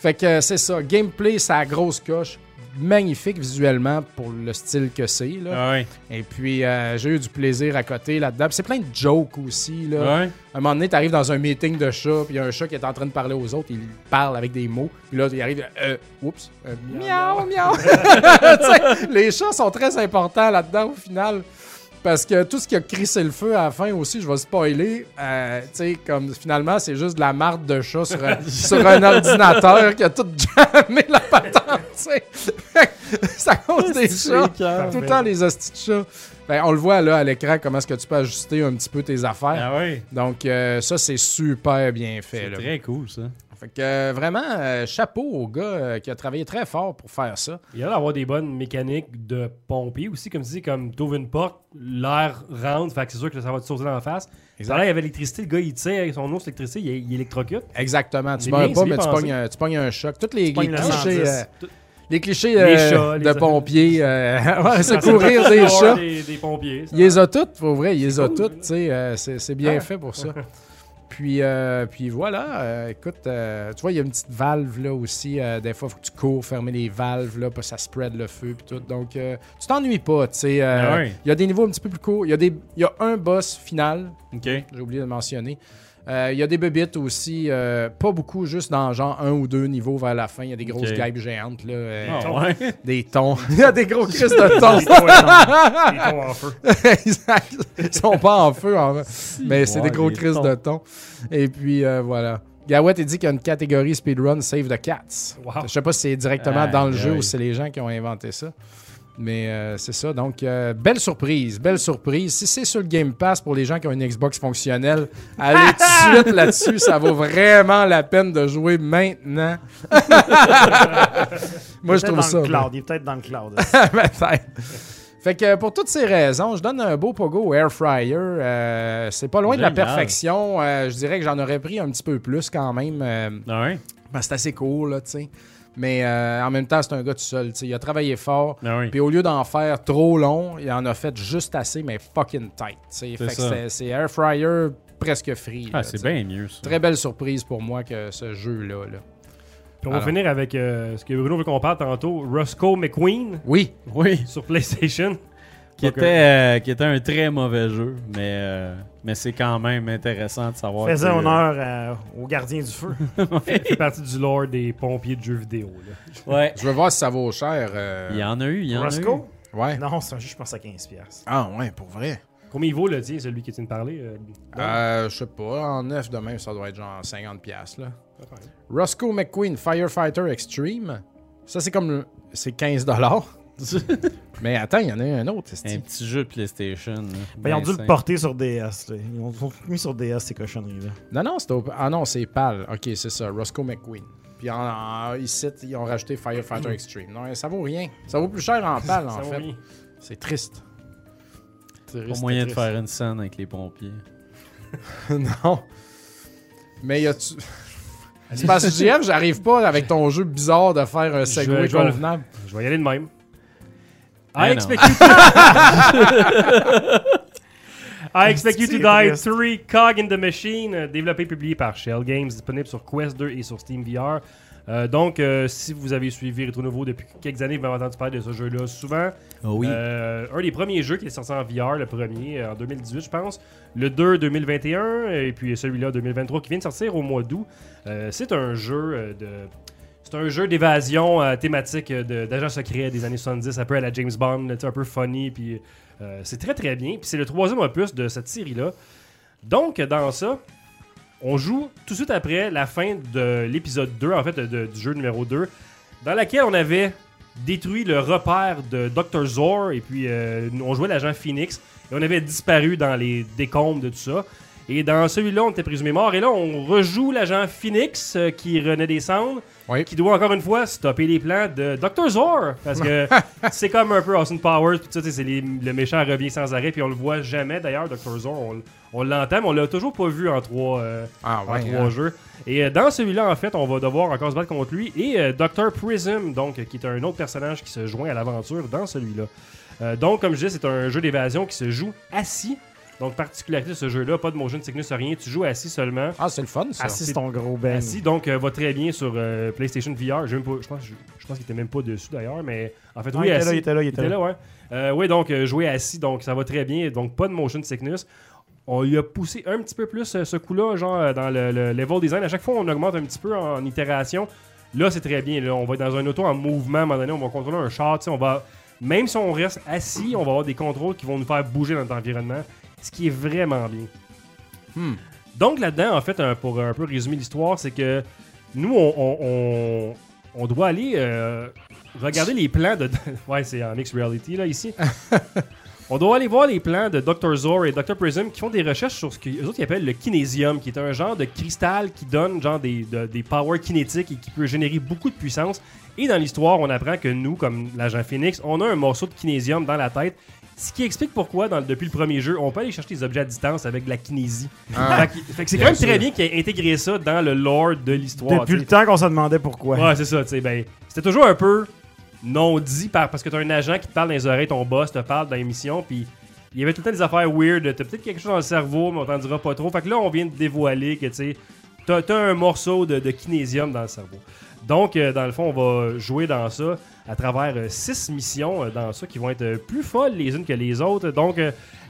Fait que euh, c'est ça. Gameplay, c'est la grosse coche. Magnifique visuellement pour le style que c'est. là. Ah ouais. Et puis, euh, j'ai eu du plaisir à côté là-dedans. Puis C'est plein de jokes aussi. Là. Ouais. À un moment donné, tu arrives dans un meeting de chats, puis il y a un chat qui est en train de parler aux autres, il parle avec des mots. Puis là, il arrive, euh, oups, euh, miaou, miaou. [LAUGHS] Tu sais, les chats sont très importants là-dedans au final. Parce que tout ce qui a crissé le feu à la fin aussi, je vais spoiler, euh, tu sais, comme finalement, c'est juste de la marde de chat sur un, [LAUGHS] sur un ordinateur qui a tout jammé la patente, tu à cause des chats. Tout le temps, les hosties de chats. Ben, on le voit là à l'écran, comment est-ce que tu peux ajuster un petit peu tes affaires. Ah. Donc, euh, ça, c'est super bien fait. C'est très cool, ça. Fait que euh, vraiment, euh, chapeau au gars euh, qui a travaillé très fort pour faire ça. Il y a d'avoir des bonnes mécaniques de pompier aussi, comme tu dis, comme t'ouvres une porte, l'air rentre, fait que c'est sûr que ça va te sauter dans la face. Exact. Là, il y avait l'électricité, le gars il tire avec son sur l'électricité, il, il électrocute. Exactement. Tu meurs pas, mais tu pognes, un, tu pognes un choc. Tous les, clichés, 110. euh, les clichés Les euh, chats, de pompiers, euh, [LAUGHS] ouais, ça, des chats. Des, des pompiers. Il les a toutes, pour vrai, il les a toutes. c'est bien Ah. fait pour ça. [LAUGHS] Puis, euh, puis voilà, euh, écoute, euh, tu vois, il y a une petite valve là aussi. des fois, il faut que tu cours, fermer les valves, là, pour que ça spread le feu, puis tout. Donc, tu t'ennuies pas, tu sais. Ah. Il y a des niveaux un petit peu plus courts. Il y, a des- y a un boss final, OK. j'ai oublié de le mentionner. Euh, Il y a des bébites aussi, euh, pas beaucoup, juste dans genre un ou deux niveaux vers la fin. Il y a des grosses Ok. guêpes géantes, là, euh, Ah ouais? des tons. [LAUGHS] Il y a des gros crises de tons. Des tons- [LAUGHS] des tons en feu. exact. Ils sont pas en feu, en mais c'est Ouais, des gros crises tons. de thon. Et puis, euh, voilà. Gawet, il dit qu'il y a une catégorie speedrun Save the Cats. Wow. Je sais pas si c'est directement dans le jeu ou si c'est les gens qui ont inventé ça. Mais euh, c'est ça. Donc, euh, belle surprise. Belle surprise. Si c'est sur le Game Pass pour les gens qui ont une Xbox fonctionnelle, allez tout de [LAUGHS] suite là-dessus. Ça vaut vraiment la peine de jouer maintenant. [LAUGHS] Moi, je Peut-être trouve dans ça. le cloud. Il est peut-être dans le cloud. [LAUGHS] Peut-être. Fait que pour toutes ces raisons, je donne un beau pogo au Air Fryer. Euh, c'est pas loin de la perfection. Euh, je dirais que j'en aurais pris un petit peu plus quand même. euh, Ah ouais? c'est assez cool, là, tu sais. Mais euh, en même temps, c'est un gars tout seul. tu sais. Il a travaillé fort. Ah oui. Puis au lieu d'en faire trop long, il en a fait juste assez, mais fucking tight. Fait que c'est- c'est Air Fryer presque free. Ah, là, c'est bien mieux, ça. Très belle surprise pour moi que ce jeu-là. là. Puis on va finir avec euh, ce que Bruno veut qu'on parle tantôt, Roscoe McQueen Oui, Oui. sur PlayStation. Qui était, euh, qui était un très mauvais jeu, mais, euh, mais c'est quand même intéressant de savoir. Faisait honneur euh, au gardien du feu. [LAUGHS] fait, fait partie du lore des pompiers de jeux vidéo. Là. Ouais. je veux voir si ça vaut cher. euh, Il y en a eu, il y en a eu. Roscoe? Ouais. Non, c'est un jeu, je pense, à 15$. piastres. Ah ouais, pour vrai. Combien il vaut le tien, celui qui tu viens de parler euh? Euh, je sais pas, en neuf de même, ça doit être genre 50$ piastres, là. Roscoe McQueen Firefighter Extreme. Ça, c'est comme. C'est 15$. [LAUGHS] Mais attends, il y en a un autre. esti. Un petit jeu de PlayStation. là. Ben, ils ont dû le porter sur DS. là. Ils ont ils ont mis sur DS ces cochonneries-là. Non, non, c'est au- Ah non, c'est PAL. Ok, c'est ça, Roscoe McQueen. Puis en, en- ici, ils ont rajouté Firefighter Extreme. Non, ça vaut rien. Ça vaut plus cher en PAL, [LAUGHS] en fait. C'est triste. Pas Triste, moyen de faire une scène avec les pompiers. [LAUGHS] non. Mais y a-tu. C'est parce que JF, j'arrive pas avec ton jeu bizarre de faire un segway convenable. Je vais y aller de même. I expect you to... I expect you to die triste. 3 Cog in the Machine, euh, développé et publié par Shell Games, disponible sur Quest 2 et sur Steam VR. Euh, donc, euh, si vous avez suivi Retro Nouveau depuis quelques années, vous avez entendu parler de ce jeu-là souvent. Oh oui. Euh, un des premiers jeux qui est sorti en VR, le premier en 2018, je pense. Le 2 2021, et puis celui-là 2023 qui vient de sortir au mois d'août. Euh, c'est un jeu euh, de. C'est un jeu d'évasion euh, thématique euh, d'agents secrets des années 70, un peu à la James Bond, un peu funny, puis euh, c'est très très bien. Puis c'est le troisième opus de cette série-là. Donc, dans ça, on joue tout de suite après la fin de l'épisode 2, en fait, du jeu numéro 2, dans laquelle on avait détruit le repère de Dr. Zor, et puis euh, on jouait l'agent Phoenix, et on avait disparu dans les décombres de tout ça. Et dans celui-là, on était présumé mort, et là, on rejoue l'agent Phoenix qui renaît des cendres, Oui. qui doit encore une fois stopper les plans de Dr. Zor, parce que [LAUGHS] c'est comme un peu Austin Powers, puis c'est le méchant revient sans arrêt, puis on le voit jamais d'ailleurs, Dr. Zor, on, on l'entend, mais on l'a toujours pas vu en trois, euh, Ah en ouais. trois hein. jeux. Et euh, dans celui-là, en fait, on va devoir encore se battre contre lui. Et euh, Dr. Prism, donc, qui est un autre personnage qui se joint à l'aventure dans celui-là. Euh, donc, comme je disais, c'est un jeu d'évasion qui se joue assis. Donc, particularité de ce jeu-là, pas de motion sickness, rien. Tu joues assis seulement. Ah, c'est le fun, ça. Assis, c'est ton gros ben. Assis, donc euh, va très bien sur euh, PlayStation VR. J'ai même pas- Je pense, je, je pense qu'il était même pas dessus d'ailleurs, mais en fait, Non, oui, il était assis. là, il était là, il Il était était là. là, ouais. Euh, oui, donc euh, jouer assis, donc ça va très bien. Donc pas de motion sickness. On lui a poussé un petit peu plus euh, ce coup-là, genre euh, dans le, le level design. À chaque fois, on augmente un petit peu en itération. Là, c'est très bien. Là, on va être dans un auto en mouvement. À un moment donné, on va contrôler un char. tu sais, On va, même si on reste assis, on va avoir des contrôles qui vont nous faire bouger dans notre environnement. Ce qui est vraiment bien. Hmm. Donc là-dedans, en fait, pour un peu résumer l'histoire, c'est que nous, on, on- on- on doit aller euh, regarder les plans de... [LAUGHS] ouais, c'est en mixed reality, là, ici. [LAUGHS] on doit aller voir les plans de Dr. Zor et Dr. Prism qui font des recherches sur ce qu'ils autres ils appellent le kinésium, qui est un genre de cristal qui donne genre des, de- des powers kinétiques et qui peut générer beaucoup de puissance. Et dans l'histoire, on apprend que nous, comme l'agent Phoenix, on a un morceau de kinésium dans la tête. Ce qui explique pourquoi, dans depuis le premier jeu, on peut aller chercher des objets à distance avec de la kinésie. Ah. Fait que, fait que c'est quand même très bien qu'il ait intégré ça dans le lore de l'histoire. Depuis le temps qu'on se demandait pourquoi. Ouais, c'est ça, tu sais. Ben, c'était toujours un peu non dit par, parce que t'as un agent qui te parle dans les oreilles, ton boss te parle dans l'émission, puis il y avait tout le temps des affaires weird. T'as peut-être quelque chose dans le cerveau, mais on t'en dira pas trop. Fait que là, on vient de dévoiler que, tu sais, t'as t'as un morceau de, de kinésium dans le cerveau. Donc, euh, dans le fond, on va jouer dans ça à travers euh, six missions euh, dans ça qui vont être plus folles les unes que les autres. Donc,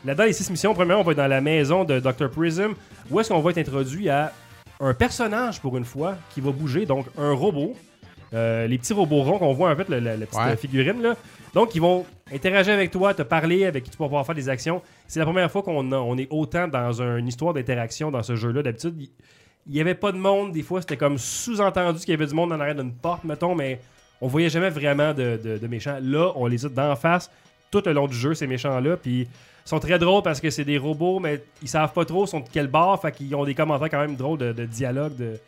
là-dedans, les six missions, premièrement, on va être dans la maison de Dr. Prism, où est-ce qu'on va être introduit à un personnage pour une fois qui va bouger, donc un robot. Euh, les petits robots ronds qu'on voit en fait, la, la- la petite Ouais. figurine là. Donc ils vont interagir avec toi, te parler, avec qui tu vas pouvoir faire des actions. C'est la première fois qu'on on est autant dans un- une histoire d'interaction dans ce jeu-là. D'habitude, il- n'y avait pas de monde. Des fois, c'était comme sous-entendu qu'il y avait du monde en arrière d'une porte, mettons, mais on voyait jamais vraiment de, de- de méchants. Là, on les a d'en face tout le long du jeu, ces méchants-là. Puis ils sont très drôles parce que c'est des robots, mais ils savent pas trop sont de quel bord. Fait qu'ils ont des commentaires quand même drôles de, de dialogue. De,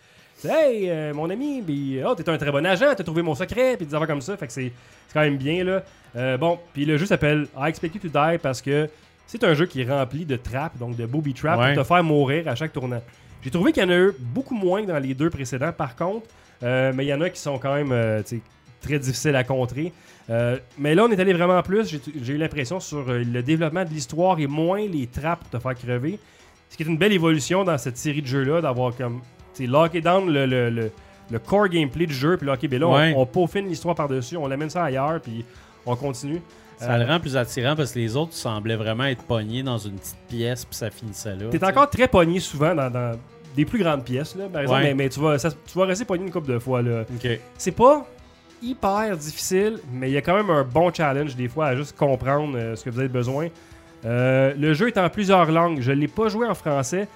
Hey, euh, mon ami, puis, oh, t'es un très bon agent, t'as trouvé mon secret, puis des affaires comme ça. Fait que c'est c'est quand même bien, là. Euh, bon, puis le jeu s'appelle I Expect You to Die parce que c'est un jeu qui est rempli de traps, donc de booby traps, Ouais. pour te faire mourir à chaque tournant. J'ai trouvé qu'il y en a eu beaucoup moins que dans les deux précédents, par contre, euh, mais il y en a qui sont quand même euh, très difficiles à contrer. Euh, mais là, on est allé vraiment plus. J'ai eu l'impression sur le développement de l'histoire et moins les traps pour te faire crever. Ce qui est une belle évolution dans cette série de jeux-là, d'avoir comme. Locké down le, le, le- le core gameplay du jeu, puis là, ok, ben là, on- Ouais. on, peaufine l'histoire par-dessus, on l'amène ça ailleurs, puis on continue. Ça Euh, le rend plus attirant parce que les autres semblaient vraiment être pognés dans une petite pièce puis ça finissait là. T'es encore très pogné souvent dans, dans des plus grandes pièces, là, par exemple, Ouais. mais, mais tu, vas, ça- tu vas rester pogné une couple de fois. Là. Ok. C'est pas hyper difficile, mais il y a quand même un bon challenge des fois à juste comprendre euh, ce que vous avez besoin. Euh, le jeu est en plusieurs langues. Je l'ai pas joué en français.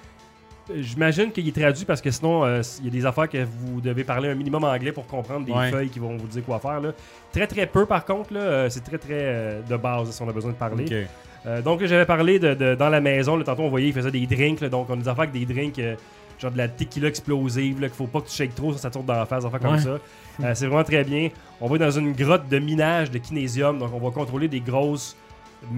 J'imagine qu'il est traduit parce que sinon, euh, il y a des affaires que vous devez parler un minimum anglais pour comprendre des Ouais. feuilles qui vont vous dire quoi faire. là. Très très peu par contre, là, euh, c'est très très euh, de base si on a besoin de parler. Euh, donc j'avais parlé de, de- dans la maison. Là, tantôt, on voyait, il faisait des drinks. là, donc, on a des affaires avec des drinks, genre de la tequila explosive, qu'il faut pas que tu shakes trop, ça, ça tourne dans la face, des affaires comme ça. C'est vraiment très bien. On va dans une grotte de minage de kinésium. Donc, on va contrôler des grosses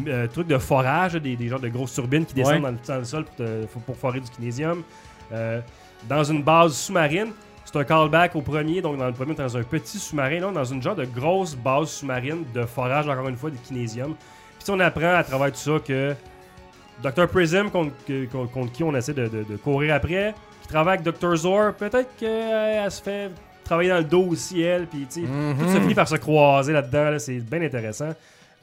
euh, trucs de forage, des, des genres de grosses turbines qui descendent Ouais. dans, le, dans le sol pour, te- pour- forer du kinésium. Euh, dans une base sous-marine. C'est un callback au premier, donc dans le premier, dans un petit sous-marin, là, dans une genre de grosse base sous-marine de forage, encore une fois, de kinésium. Puis si on apprend à travers tout ça que Dr. Prism, contre, contre- contre qui on essaie de, de- de courir après, qui travaille avec Dr. Zor, peut-être qu'elle se fait travailler dans le dos aussi, elle, puis tu sais, tout ça finit par se croiser là-dedans, là, c'est bien intéressant.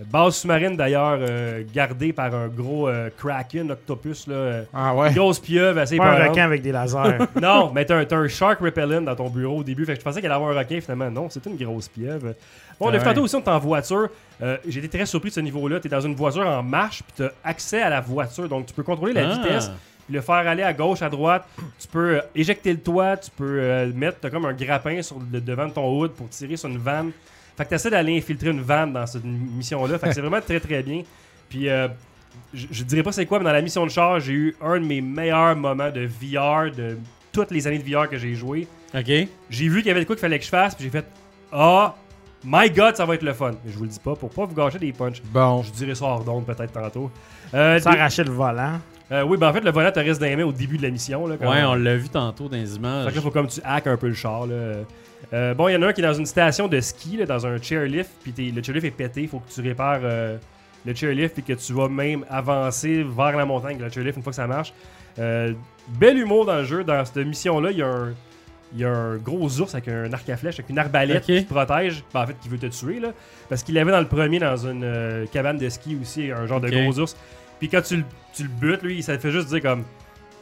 Base sous-marine d'ailleurs euh, gardée par un gros euh, kraken, octopus, là, euh, Ah ouais. une grosse pieuvre assez Pas un requin avec des lasers. [LAUGHS] Non, mais t'as un, un shark repellent dans ton bureau au début. Fait que je pensais qu'elle allait avoir un requin finalement. Non, c'est une grosse pieuvre. Bon, le Ouais. tantôt aussi, on est en voiture. Euh, J'ai été très surpris de ce niveau-là. T'es dans une voiture en marche, puis t'as accès à la voiture. Donc, tu peux contrôler la Ah. vitesse, puis le faire aller à gauche, à droite. Tu peux euh, éjecter le toit, tu peux euh, mettre t'as comme un grappin sur le devant de ton hood pour tirer sur une vanne. Fait que t'essaies d'aller infiltrer une vanne dans cette mission-là. Fait que c'est vraiment très très bien. Puis euh, je, je dirais pas c'est quoi, mais dans la mission de char, j'ai eu un de mes meilleurs moments de VR de toutes les années de VR que j'ai joué. Ok. J'ai vu qu'il y avait de quoi qu'il fallait que je fasse, puis j'ai fait Ah, my god, ça va être le fun. Mais je vous le dis pas pour pas vous gâcher des punchs. Bon. Je dirais ça hors d'onde peut-être tantôt. Euh, Ça arrachait le volant. euh, oui, ben en fait, le volant te reste dans les mains au début de la mission. Là, quand Ouais, même. on l'a vu tantôt dans les Fait images. que là, faut comme tu hack un peu le char. Là. Euh, bon, il y en a un qui est dans une station de ski, là, dans un chairlift, puis le chairlift est pété, faut que tu répares euh, le chairlift, puis que tu vas même avancer vers la montagne le chairlift une fois que ça marche. Euh, bel humour dans le jeu. Dans cette mission-là, il y a un. Il y a un gros ours avec un arc à flèche, avec une arbalète qui te protège. Ben, en fait, qui veut te tuer, là. Parce qu'il l'avait dans le premier, dans une cabane de ski aussi, un genre de gros ours. Puis quand tu, le- tu le butes, lui, ça te fait juste dire comme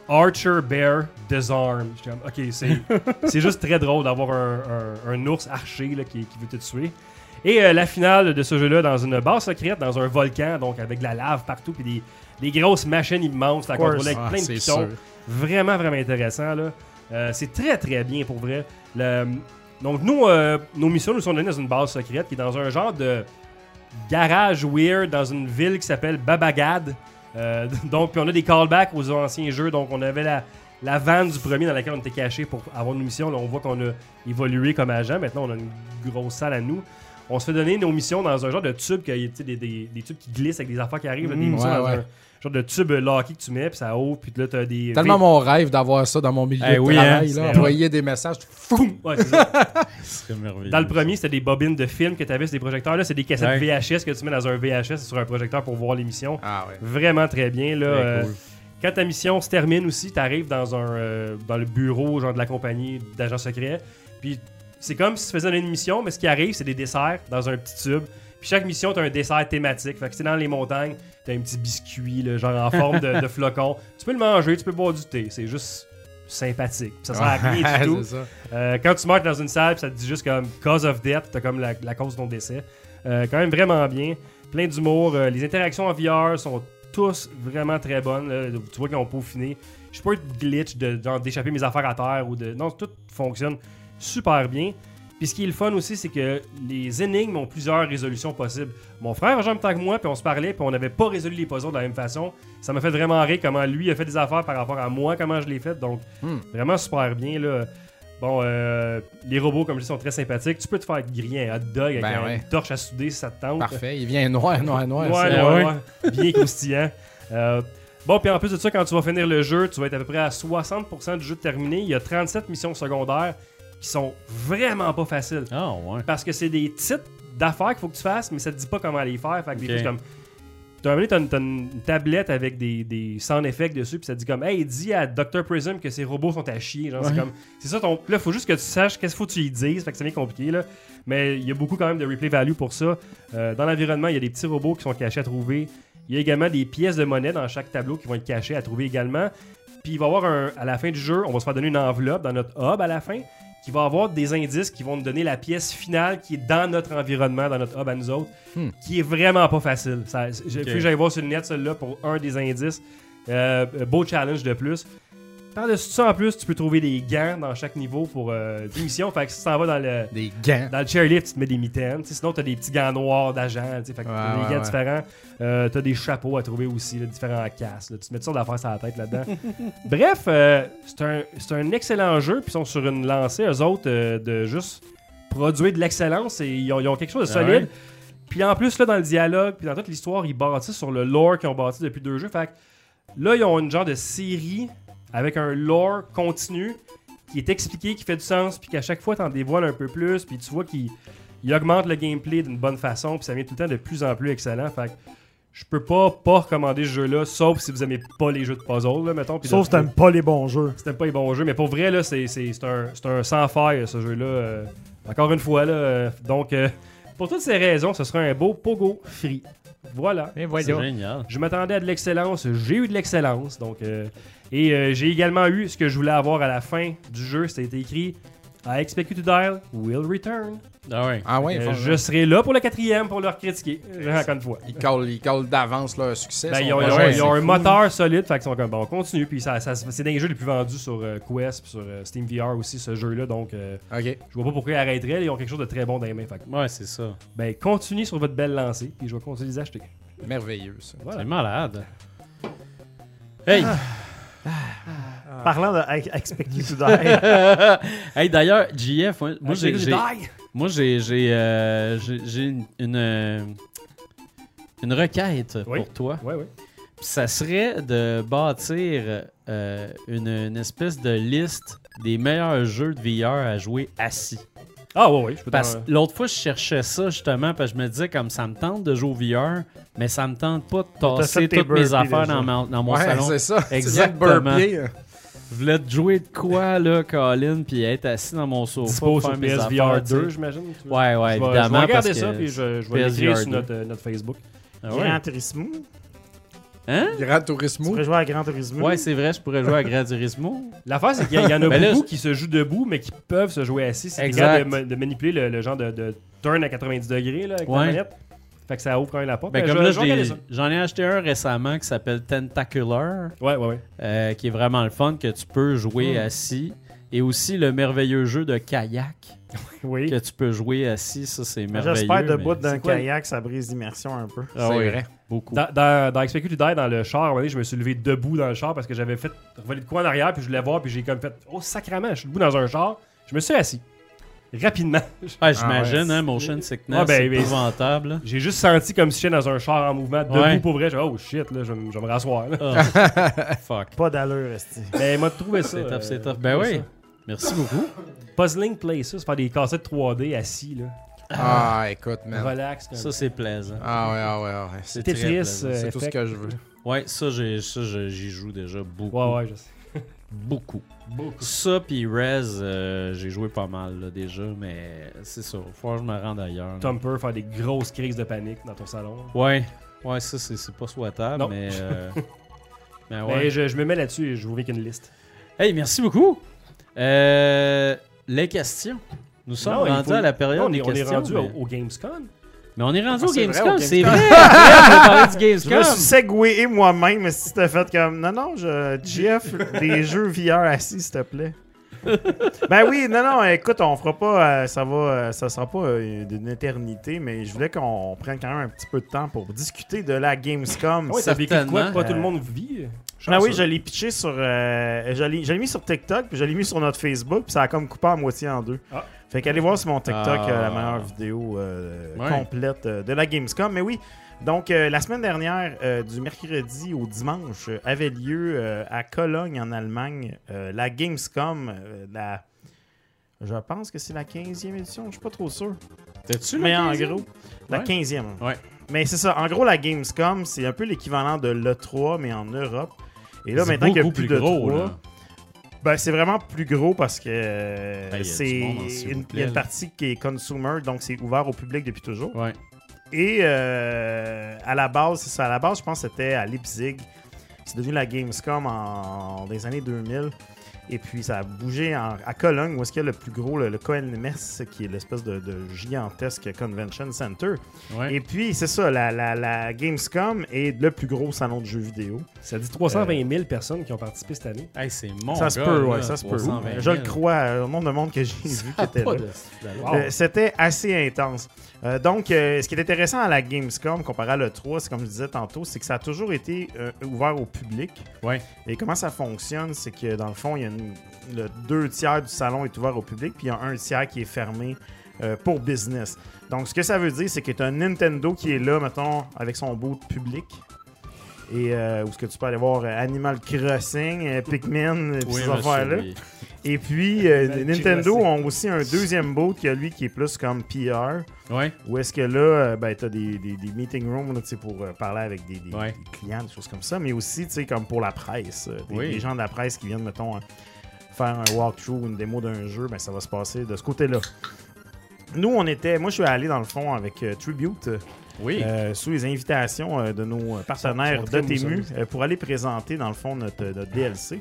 Archer Bear Disarm. J'étais comme, ok, [LAUGHS] c'est juste très drôle d'avoir un, un- un ours archer là, qui, qui veut te tuer. Et euh, la finale de ce jeu-là, dans une base secrète, dans un volcan, donc avec de la lave partout, puis des, des grosses machines immenses à contrôler avec Ah, plein de c'est pitons. sûr. Vraiment, vraiment intéressant. Là. Euh, c'est très, très bien pour vrai. Le- donc, nous, euh, nos missions nous sont données dans une base secrète qui est dans un genre de garage weird dans une ville qui s'appelle Babagad. Euh, [LAUGHS] donc, puis on a des callbacks aux anciens jeux. Donc, on avait la, la vanne du premier dans laquelle on était caché pour avoir une mission. Là, on voit qu'on a évolué comme agent. Maintenant, on a une grosse salle à nous. On se fait donner nos missions dans un genre de tube, sais, des, des, des tubes qui glissent avec des affaires qui arrivent. là, des Mm, missions ouais, dans ouais. un genre de tube locky que tu mets, puis ça ouvre, puis là, t'as des. Tellement mon rêve d'avoir ça dans mon milieu Eh de oui, travail. hein, là, c'est- envoyer des messages. Foum! Ouais, c'est ça. [LAUGHS] Merveilleux. Dans le premier, c'était des bobines de films que tu avais sur des projecteurs. Là, c'est des cassettes Ouais. VHS que tu mets dans un VHS sur un projecteur pour voir l'émission. Ah ouais. Vraiment très bien. Là, Très Euh, cool. Quand ta mission se termine aussi, tu arrives dans, un, euh, dans le bureau genre de la compagnie d'agents secrets. Puis c'est comme si tu faisais une mission, mais ce qui arrive, c'est des desserts dans un petit tube. Puis chaque mission, tu as un dessert thématique. Fait que c'est dans les montagnes, tu as un petit biscuit, là, genre en forme de, de flocon. Tu peux le manger, tu peux boire du thé. C'est juste sympathique. Puis ça sert à rien du tout. C'est ça. Euh, quand tu marches dans une salle, puis ça te dit juste comme cause of death, t'as comme la, la cause de ton décès. Euh, quand même vraiment bien. Plein d'humour. Euh, les interactions en VR sont tous vraiment très bonnes. là. Tu vois qu'ils ont peaufiné. Je suis pas eu de glitch de d'échapper mes affaires à terre ou de. Non, tout fonctionne super bien. Puis ce qui est le fun aussi, c'est que les énigmes ont plusieurs résolutions possibles. Mon frère même temps que moi, puis on se parlait, puis on n'avait pas résolu les puzzles de la même façon. Ça m'a fait vraiment rire comment lui a fait des affaires par rapport à moi, comment je l'ai fait. Donc, Hmm. vraiment super bien. Là. Bon, euh, les robots, comme je dis, sont très sympathiques. Tu peux te faire griller un hot dog avec Ben un- ouais. une torche à souder si ça te tente. Parfait. Il vient noir, noir, noir. Ouais. ouais. Bien croustillant. Euh, bon, puis en plus de ça, quand tu vas finir le jeu, tu vas être à peu près à 60% du jeu terminé. Il y a 37 missions secondaires qui sont vraiment pas faciles. Ah, ouais. Parce que c'est des titres d'affaires qu'il faut que tu fasses, mais ça te dit pas comment les faire. Fait que des Ok. trucs comme. Tu as une, t'as une tablette avec des, des sound effects dessus, puis ça te dit comme Hey, dis à Dr. Prism que ses robots sont à chier. Genre, c'est comme. C'est ça ton. Là, faut juste que tu saches qu'est-ce qu'il faut que tu y dises. Fait que c'est bien compliqué, là. Mais il y a beaucoup quand même de replay value pour ça. Euh, dans l'environnement, il y a des petits robots qui sont cachés à trouver. Il y a également des pièces de monnaie dans chaque tableau qui vont être cachées à trouver également. Puis il va y avoir un, à la fin du jeu, on va se faire donner une enveloppe dans notre hub à la fin qui va avoir des indices qui vont nous donner la pièce finale qui est dans notre environnement, dans notre hub à nous autres, Hmm. qui est vraiment pas facile. Ça, j'ai Ok. fait que j'aille voir sur le net celui-là pour un des indices. Euh, beau challenge de plus. Par-dessus ça, en plus, tu peux trouver des gants dans chaque niveau pour euh, des missions. Fait que si tu t'en vas dans le, Des gants. dans le chairlift, tu te mets des mitaines. Sinon, tu as des petits gants noirs d'agent. Fait que Ouais, t'as des ouais, gants ouais. différents. Euh, tu as des chapeaux à trouver aussi, là, différents casques. là. Tu te mets sortes d'affaires sur la tête là-dedans. [LAUGHS] Bref, euh, c'est un, c'est un excellent jeu. Puis ils sont sur une lancée, eux autres, euh, de juste produire de l'excellence. Et ils ont, ils ont quelque chose de Ah solide. Puis en plus, là, dans le dialogue, puis dans toute l'histoire, ils bâtissent sur le lore qu'ils ont bâti depuis deux jeux. Fait que là, ils ont une genre de série avec un lore continu qui est expliqué, qui fait du sens, puis qu'à chaque fois, t'en dévoiles un peu plus, puis tu vois qu'il il augmente le gameplay d'une bonne façon, puis ça devient tout le temps de plus en plus excellent. Fait que je peux pas pas recommander ce jeu-là, sauf si vous aimez pas les jeux de puzzle, là, mettons. Sauf si t'aimes pas les bons jeux. c'était pas les bons jeux, mais pour vrai, là, c'est, c'est, c'est un, c'est un sans faille, ce jeu-là. euh, encore une fois, là. euh, donc, euh, pour toutes ces raisons, ce sera un beau Pogo Free. Voilà. Et C'est génial. Je m'attendais à de l'excellence, j'ai eu de l'excellence. Donc, euh, et euh, j'ai également eu ce que je voulais avoir à la fin du jeu. C'était écrit I expect you to dial, will return. Ah, ouais. Ah ouais, Euh, faut- je serai là pour le quatrième pour leur critiquer. euh, [LAUGHS] Encore une fois. Ils collent, ils d'avance leur succès. Ben, ils ont, ils ont- projet. ils ont C'est un moteur solide, fait qu'ils sont comme bon, on continue. Puis ça, ça- c'est des jeux les plus vendus sur euh, Quest, puis sur euh, Steam VR aussi, ce jeu-là. Donc, euh, Ok. je vois pas pourquoi ils arrêteraient. Ils ont quelque chose de très bon dans les mains. Fait que, Ouais, c'est ça. ben, continuez sur votre belle lancée, puis je vais continuer de les acheter. Merveilleux, ça. Voilà. C'est malade. Hey! Parlant de I Expect You to Die, [LAUGHS] hey, d'ailleurs, JF, moi, moi, j'ai, moi, j'ai, j'ai, euh, j'ai- une, une, euh, une requête Oui. pour toi. Ça serait de bâtir euh, une, une espèce de liste des meilleurs jeux de VR à jouer assis. Ah, ouais, ouais. Je peux Parce que l'autre fois, je cherchais ça justement, parce que je me disais, comme ça me tente de jouer au VR, mais ça me tente pas de T'as tasser toutes mes affaires dans, ma- dans mon Ouais, salon. c'est ça. Exactement. burper. Je voulais te jouer de quoi, là, Colin, puis être assis dans mon sofa. Dispo pour sur faire mes PSVR affaires, tu 2, sais. j'imagine. Ouais, ouais, Je vais- évidemment. Je vais regarder parce ça, puis je, je vais l'écrire sur 2. notre, euh, notre Facebook. Ah Gran ouais? Turismo. Hein? Gran Tu Turismo. pourrais jouer à Gran Turismo. Ouais, c'est vrai, je pourrais jouer à Gran Turismo. [LAUGHS] L'affaire, c'est qu'il y, en a Ben beaucoup qui se jouent debout, mais qui peuvent se jouer assis. C'est de, de manipuler le, le genre de, de turn à 90 degrés là, avec la Ouais. manette. Fait que ça ouvre quand même la porte. Ben, Mais comme je- là, j'en ai acheté un récemment qui s'appelle Tentacular, Ouais, ouais, ouais. euh, qui est vraiment le fun, que tu peux jouer assis. Et aussi le merveilleux jeu de kayak, [LAUGHS] Oui. que tu peux jouer assis. Ça, c'est merveilleux. J'espère debout d'un kayak, ça brise l'immersion un peu. Ah C'est oui, vrai. Beaucoup. Dans, dans, dans Die, dans le char, à un moment donné, je me suis levé debout dans le char parce que j'avais fait revoler de quoi en arrière, puis je voulais voir, puis j'ai comme fait Oh, sacrament, je suis debout dans un char. Je me suis assis. Rapidement. [LAUGHS] Ah, j'imagine, ouais. hein, motion sickness, Ah, ben, c'est mais- épouvantable. J'ai juste senti comme si j'étais dans un char en mouvement, debout Ouais. pour vrai. J'ai oh shit, là, je, vais me- je me rasseoir. Ah. [LAUGHS] Fuck. Pas d'allure, esti. Mais il m'a trouvé ça. C'est tough, euh, c'est tough. Ben trouvé oui. ça. Merci beaucoup. Puzzling Places, faire des cassettes 3D assis, là. Ah, écoute, man. Relax. comme- Ça, c'est plaisant. Ah ouais, ah ouais, ah ouais. C'est Tetris, très plaisant. euh, C'est tout ce que je veux. Ouais, ça, j'y joue déjà beaucoup. Ouais, ouais, je sais. Beaucoup. Beaucoup. Ça, puis Rez, euh, j'ai joué pas mal là, déjà, mais c'est ça. Faut que je me rende ailleurs. là. Thumper, faire des grosses crises de panique dans ton salon. Ouais, ouais, ça, c'est c'est pas souhaitable, Non. mais. euh, [LAUGHS] mais Mais ouais. je, je me mets là-dessus et je vous avec une liste. Hey, merci beaucoup. Euh, les questions. Nous sommes Non, rendus faut- à la période Non, on, est, des on est rendu mais... au, Gamescom. mais on est rendu Ah, au Gamescom, c'est vrai. [LAUGHS] Je me suis segwayé moi-même, si t'as fait comme. Non, non, je... Jeff, des [LAUGHS] jeux VR assis, s'il te plaît. ben oui, non, non, écoute, on fera pas. euh, ça va. euh, ça sera pas euh, d'une éternité, mais je voulais qu'on prenne quand même un petit peu de temps pour discuter de la Gamescom. Ah ouais, t'as vécu quoi que pas tout le monde vit? Ah oui, je l'ai pitché sur. euh, je l'ai je l'ai mis sur TikTok, puis je l'ai mis sur notre Facebook, puis ça a comme coupé à moitié en deux. Ah. Fait qu'allez voir sur mon TikTok Ah. euh, la meilleure vidéo euh, Ouais. complète euh, de la Gamescom. Mais oui, donc euh, la semaine dernière, euh, du mercredi au dimanche, avait lieu à Cologne, en Allemagne, la Gamescom. la... Je pense que c'est la 15e édition, je suis pas trop sûr. T'es-tu Mais en 15e? gros, la Ouais. 15e. Ouais. Mais c'est ça. En gros, la Gamescom, c'est un peu l'équivalent de l'E3, mais en Europe. Et là, maintenant qu'il n'y a plus, plus de gros, 3, là. Ben, c'est vraiment plus gros parce que euh, Ben, c'est en une, plaît, il y a une là. partie qui est consumer, donc c'est ouvert au public depuis toujours. Ouais. Et euh, à la base, c'est ça. À la base, je pense que c'était à Leipzig. C'est devenu la Gamescom en, dans les années 2000. Et puis ça a bougé en- à Cologne, où est-ce qu'il y a le plus gros, le, le KNMS, qui est l'espèce de, de gigantesque convention center. Ouais. Et puis, c'est ça, la, la- la Gamescom est le plus gros salon de jeux vidéo. Ça dit 320 000 personnes qui ont participé cette année. Hey, c'est mon ça se peut, ouais, ça se peut. 320 000. Je le crois, euh, au nombre de monde que j'ai vu qui était pas là. Wow. Euh, C'était assez intense. Euh, donc, euh, ce qui est intéressant à la Gamescom comparé à l'E3, c'est comme je disais tantôt, c'est que ça a toujours été euh, ouvert au public. Ouais. Et comment ça fonctionne, c'est que dans le fond, il y a une- le deux tiers du salon est ouvert au public, puis il y a un tiers qui est fermé euh, pour business. Donc, ce que ça veut dire, c'est que tu as un Nintendo qui est là, mettons, avec son beau public. Et euh, où est-ce que tu peux aller voir euh, Animal Crossing, euh, Pikmin, et Oui, ces affaires-là. oui. Et puis, euh, Nintendo ont aussi un deuxième boat qui a lui qui est plus comme PR. Ouais. Où est-ce que là, euh, ben, tu as des, des, des meeting rooms là, pour euh, parler avec des, des- Ouais. des clients, des choses comme ça, mais aussi tu sais, comme pour la presse. euh, des, Oui. des gens de la presse qui viennent, mettons, euh, faire un walkthrough, une démo d'un jeu, ben, ça va se passer de ce côté-là. Nous, on était. Moi, je suis allé dans le fond avec euh, Tribute, Oui. euh, sous les invitations euh, de nos partenaires mousseux. euh, pour aller présenter, dans le fond, notre, notre DLC.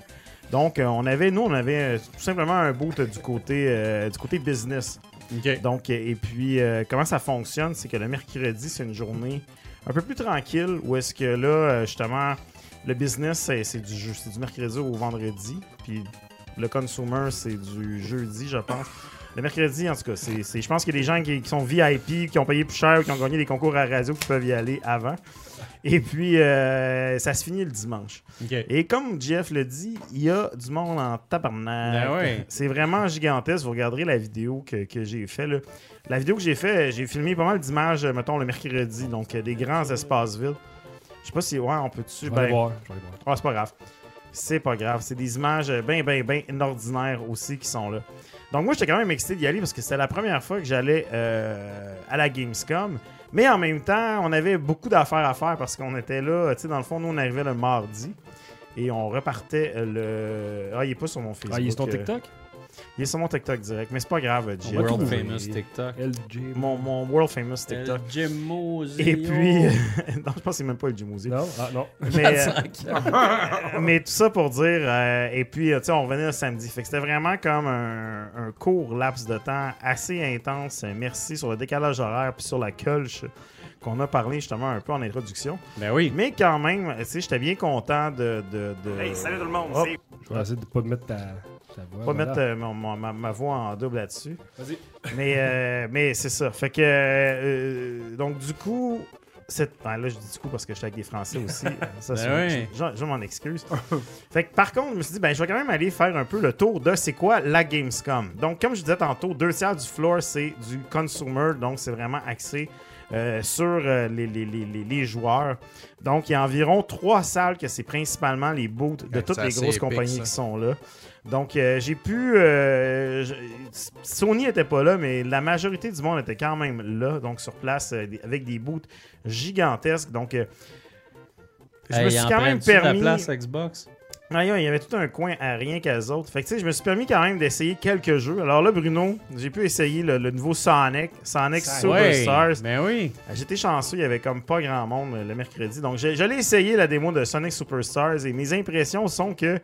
Donc, euh, on avait, nous, on avait euh, tout simplement un boot euh, du côté, euh, du côté business. OK. Donc, euh, et puis, euh, comment ça fonctionne, c'est que le mercredi, c'est une journée un peu plus tranquille, où est-ce que là, euh, justement, le business, c'est c'est du, jeu- c'est du mercredi au vendredi, puis le consumer, c'est du jeudi, je pense. Le mercredi, en tout cas, c'est, je pense qu'il y a des gens qui, qui sont VIP, qui ont payé plus cher, qui ont gagné des concours à radio, qui peuvent y aller avant. Et puis, euh, ça se finit le dimanche. Et comme Jeff le dit, il y a du monde en tabarnak. Ben ouais. C'est vraiment gigantesque. Vous regarderez la vidéo que, que j'ai fait. Là. La vidéo que j'ai fait, j'ai filmé pas mal d'images, euh, mettons, le mercredi. Donc, euh, des grands espaces vides. Je sais pas si... Ouais, on peut-tu... Je vais aller Ben, voir. Ah, c'est pas grave. C'est pas grave. C'est des images bien, bien, bien ordinaires aussi qui sont là. Donc moi, j'étais quand même excité d'y aller parce que c'était la première fois que j'allais euh, à la Gamescom. Mais en même temps, on avait beaucoup d'affaires à faire parce qu'on était là, tu sais, dans le fond, nous, on arrivait le mardi. Et on repartait le... Ah, il est pas sur mon Facebook. Ah, il est sur ton euh, TikTok? Il est sur mon TikTok direct, mais c'est pas grave, Jim. World famous TikTok. LG. Mon, mon world famous TikTok. Jimmo Et puis... [LAUGHS] non, je pense que c'est même pas le Jim Ozzy. Non Ah, non. [LAUGHS] Mais, euh, [LAUGHS] mais tout ça pour dire, euh, et puis, euh, tu sais, on revenait le samedi. Fait que c'était vraiment comme un, un court laps de temps assez intense. Merci sur le décalage horaire puis sur la colche qu'on a parlé justement un peu en introduction. Ben oui. Mais quand même, tu sais, j'étais bien content de. de, de- Hey, salut tout le monde, Je vais essayer de pas mettre ta, voix. pas voilà. mettre euh, mon- mon- ma, ma voix en double là-dessus. Vas-y. Mais, euh, mais c'est ça. Fait que. euh, donc, du coup. c'est- ah, là, je dis du coup parce que j'étais avec des Français aussi. [LAUGHS] Ça, Ben oui. je, je- je m'en excuse. [LAUGHS] fait que, par contre, je me suis dit, ben, je vais quand même aller faire un peu le tour de c'est quoi la Gamescom. Donc, comme je disais tantôt, deux tiers du floor, c'est du consumer. Donc, c'est vraiment axé euh, sur euh, les, les- les- les- les joueurs. Donc, il y a environ trois salles que c'est principalement les booths de toutes les grosses épique, compagnies ça. qui sont là. Donc, euh, j'ai pu. euh, je- Sony était pas là, mais la majorité du monde était quand même là, donc sur place, euh, avec des booths gigantesques. Donc, je me suis quand même permis. la place Xbox? Ah, Il y avait tout un coin à rien qu'à autres. Fait que, tu sais, je me suis permis quand même d'essayer quelques jeux. Alors là, Bruno, j'ai pu essayer le, le nouveau Sonic, Sonic Superstars. Ben oui. J'étais chanceux, il y avait comme pas grand monde le mercredi. Donc, j'allais essayer la démo de Sonic Superstars et mes impressions sont que,